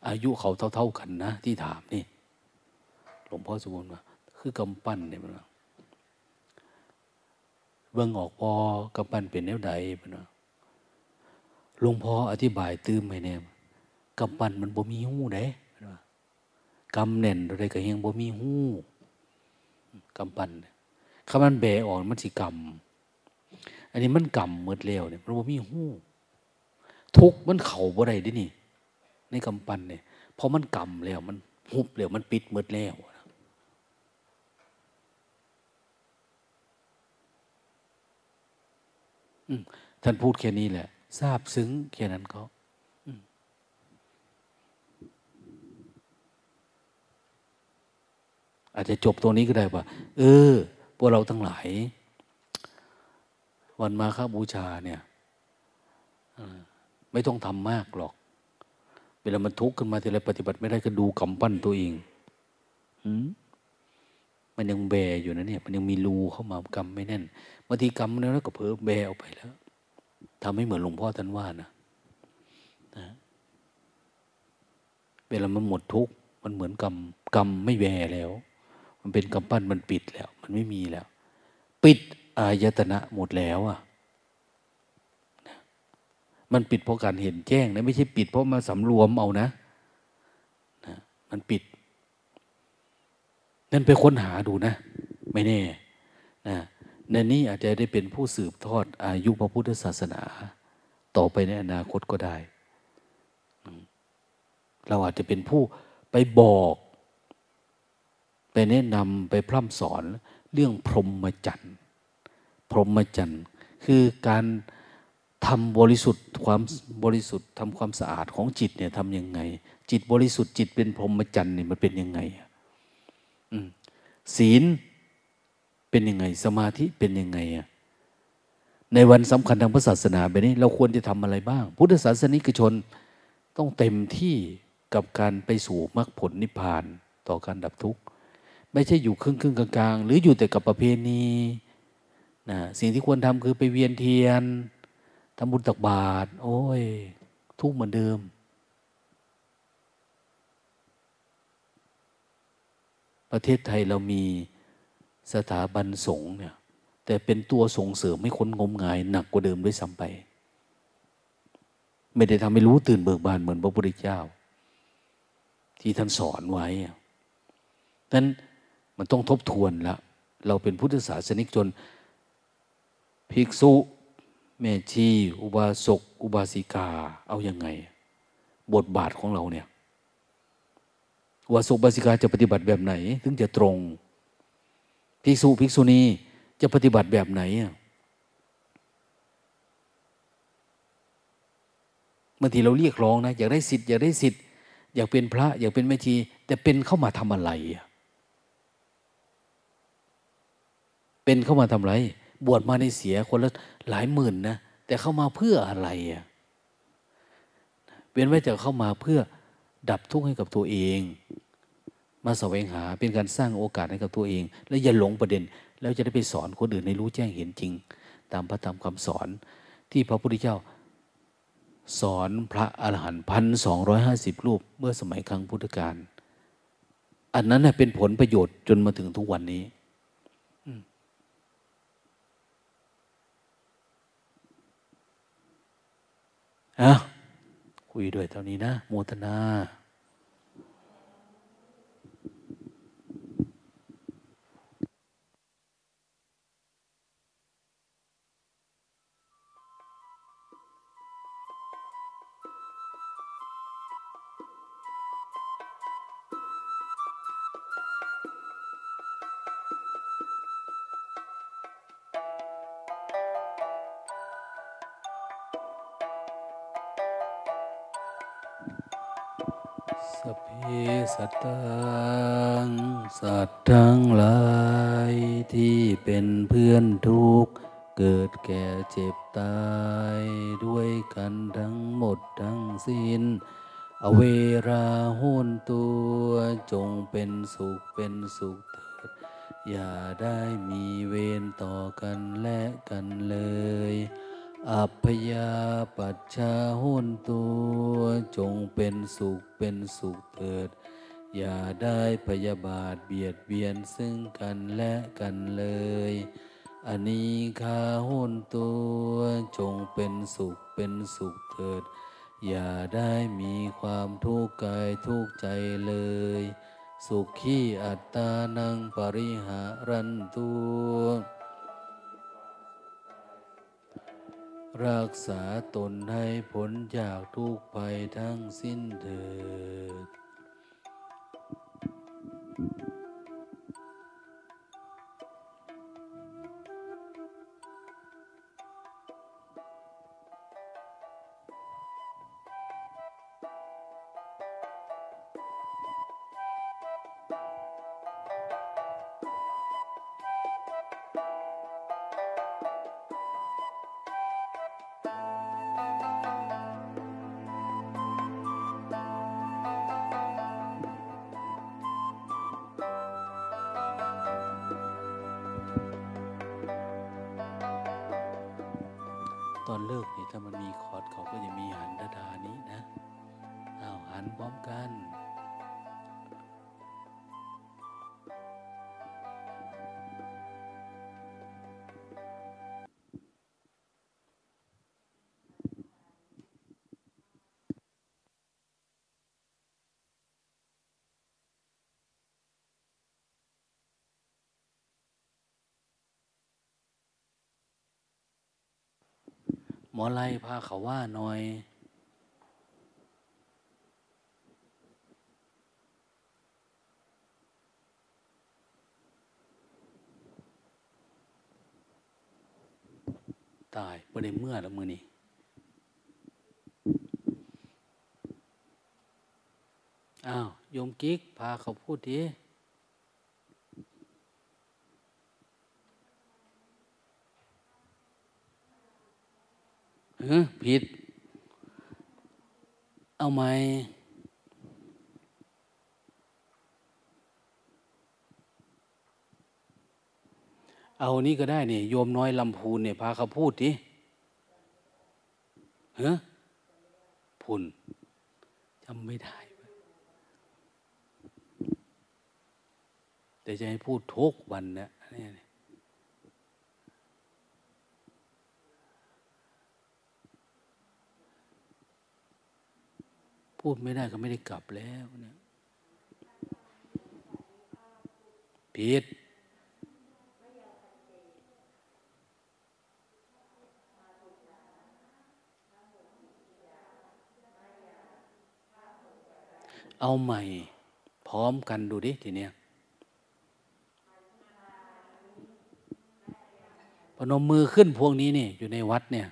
อายุเขาเท่า ๆกันนะ ที่ถามนี่หลวงพ่อสมบูรณ์ว่าคือกำปั้นเนี่ยมันเบื้องออกพอกำปั้นเป็นแนวใดมันหลวงพ่ออธิบายตื้มให้แน่ยกำปั้นมันบ่มีหูเด้กำแน่นอะไรก็ยังบ่มีหูกำปั้น คำมันแบออกมันสิกำอันนี้มันกำมืดเร็วเนี่ยมันบ่มีหูทุกมันเข่าบ่ได้ดินี่ ในกำปั้นเนี่ยเพอมันกำแล้ว มันหุบแล้วมันปิดมืดแล้วท่านพูดแค่นี้แหละ ทราบซึ้งแค่นั้นก็อาจจะจบตรงนี้ก็ได้ว่า เออ พวกเราทั้งหลาย วันมาฆบูชาเนี่ยไม่ต้องทำมากหรอก เวลามันทุกข์ขึ้นมาทีไรปฏิบัติไม่ได้ก็ดูกำปั้นตัวเองมันยังแบอยู่นะเนี่ย มันยังมีรูเข้ามากำไม่แน่นบางทีกำแล้วก็เผลอแบออกไปแล้วทำให้เหมือนหลวงพ่อท่านว่านะนะเวลามันหมดทุกข์มันเหมือนกรรมกรรมไม่แวแล้ว มันเป็นกำปั้นมันปิดแล้ว มันไม่มีแล้ว ปิดอายตนะหมดแล้วอะมันปิดเพราะการเห็นแจ้งนะไม่ใช่ปิดเพราะมาสำรวมเอานะนะมันปิด นั่นไปค้นหาดูนะ ไม่แน่นะในนี้อาจจะได้เป็นผู้สืบทอดอายุพระพุทธศาสนา ต่อไปในอนาคตก็ได้ เราอาจจะเป็นผู้ไปบอก ไปแนะนำไปพร่ำสอนเรื่องพรหมจรรย์พรหมจรรย์คือการทำบริสุทธิ์ความบริสุทธิ์ทำความสะอาดของจิตเนี่ยทำยังไง จิตบริสุทธิ์จิตเป็นพรหมจรรย์เนี่ยมันเป็นยังไงศีลเป็นยังไง สมาธิเป็นยังไงอะในวันสำคัญทางพระศาสนาแบบนี้ เราควรจะทำอะไรบ้าง พุทธศาสนิกชนต้องเต็มที่กับการไปสู่มรรคผลนิพพานต่อการดับทุกข์ ไม่ใช่อยู่ครึ่งครึ่งกลางๆ หรืออยู่แต่กับประเพณีนะสิ่งที่ควรทำคือไปเวียนเทียนทำบุญตักบาตรโอ้ย ทุกเหมือนเดิม ประเทศไทยเรามีสถาบันสงฆ์เนี่ย แต่เป็นตัวส่งเสริมให้คนงมงายหนักกว่าเดิมด้วยซ้ำไป ไม่ได้ทำให้รู้ตื่นเบิกบานเหมือนพระพุทธเจ้า ที่ท่านสอนไว้ดังนั้น มันต้องทบทวนละเราเป็นพุทธศาสนิกชน ภิกษุแม่ชี อุบาสก อุบาสิกา เอาอยัางไง บทบาทของเราเนี่ยอุบาสกอุบาสิกาจะปฏิบัติแบบไหน ถึงจะตรง ภิกษุภิกษุณีจะปฏิบัติแบบไหนบางทีเราเรียกร้องนะ อยากได้สิทธิ์อยากได้สิทธิ์อยากเป็นพระ อยากเป็นแม่ชี แต่เป็นเข้ามาทำอะไร เป็นเข้ามาทำไร บวชมาในเสียคนละหลายหมื่นนะแต่เข้ามาเพื่ออะไรอะเป็นไว้แต่เข้ามาเพื่อดับทุกข์ให้กับตัวเอง มาแสวงหาเป็นการสร้างโอกาสให้กับตัวเอง แล้วอย่าหลงประเด็น แล้วจะได้ไปสอนคนอื่นในรู้แจ้งเห็นจริง ตามพระธรรมคำสอน ที่พระพุทธเจ้า สอนพระอรหันต์พันสองร้อยห้าสิบรูป เมื่อสมัยครั้งพุทธกาลอันนั้นเป็นผลประโยชน์จนมาถึงทุกวันนี้ อะคุยด้วยเท่านี้นะโมทนา ตังสัตว์ทั้งหลายที่เป็นเพื่อนทุกเกิดแก่เจ็บตายด้วยกันทั้งหมดทั้งสิ้น อเวราหุนตัวจงเป็นสุขเป็นสุขเถิด อย่าได้มีเวรต่อกันและกันเลย อัพยาปัจชาหุนตัวจงเป็นสุขเป็นสุขเถิด อย่าได้พยาบาทเบียดเบียนซึ่งกันและกันเลย อันนี้ข้าหุนตัวจงเป็นสุขเป็นสุขเถิด อย่าได้มีความทุกข์กายทุกข์ใจเลย สุขขี้อัตตานังปริหารันตัวรักษาตนให้พ้นจากทุกภัยทั้งสิ้นเถิด อไล่พาเขาว่าหน่อยตายประเด็นเมื่อแล้วมือนี้อ้าวโยมกิ๊ก พาเขาพูดดีเออ ผิด เอาไหมเอานี่ก็ได้เนี่ยโยมน้อยลำพูนเนี่ยพาเขาพูดดิเฮ้พุนจำไม่ได้ แต่จะให้พูดทุกวันนะนี่ย พูดไม่ได้ก็ไม่ได้กลับแล้วเนี่ยผิดเอาใหม่ พร้อมกันดูดิทีเนี้ยพนมมือขึ้นพวกนี้นี่อยู่ในวัดเนี่ย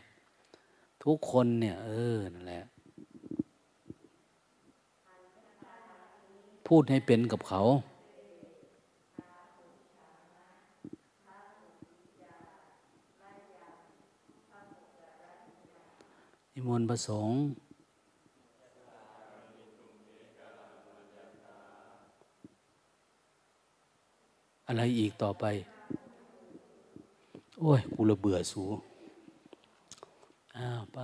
ทุกคนเนี่ย เออนั่นแหละ พูดให้เป็นกับเขา นิมนต์ประสงค์อะไรอีกต่อไป โอ้ย กูระเบื่อสู อ้าว ไป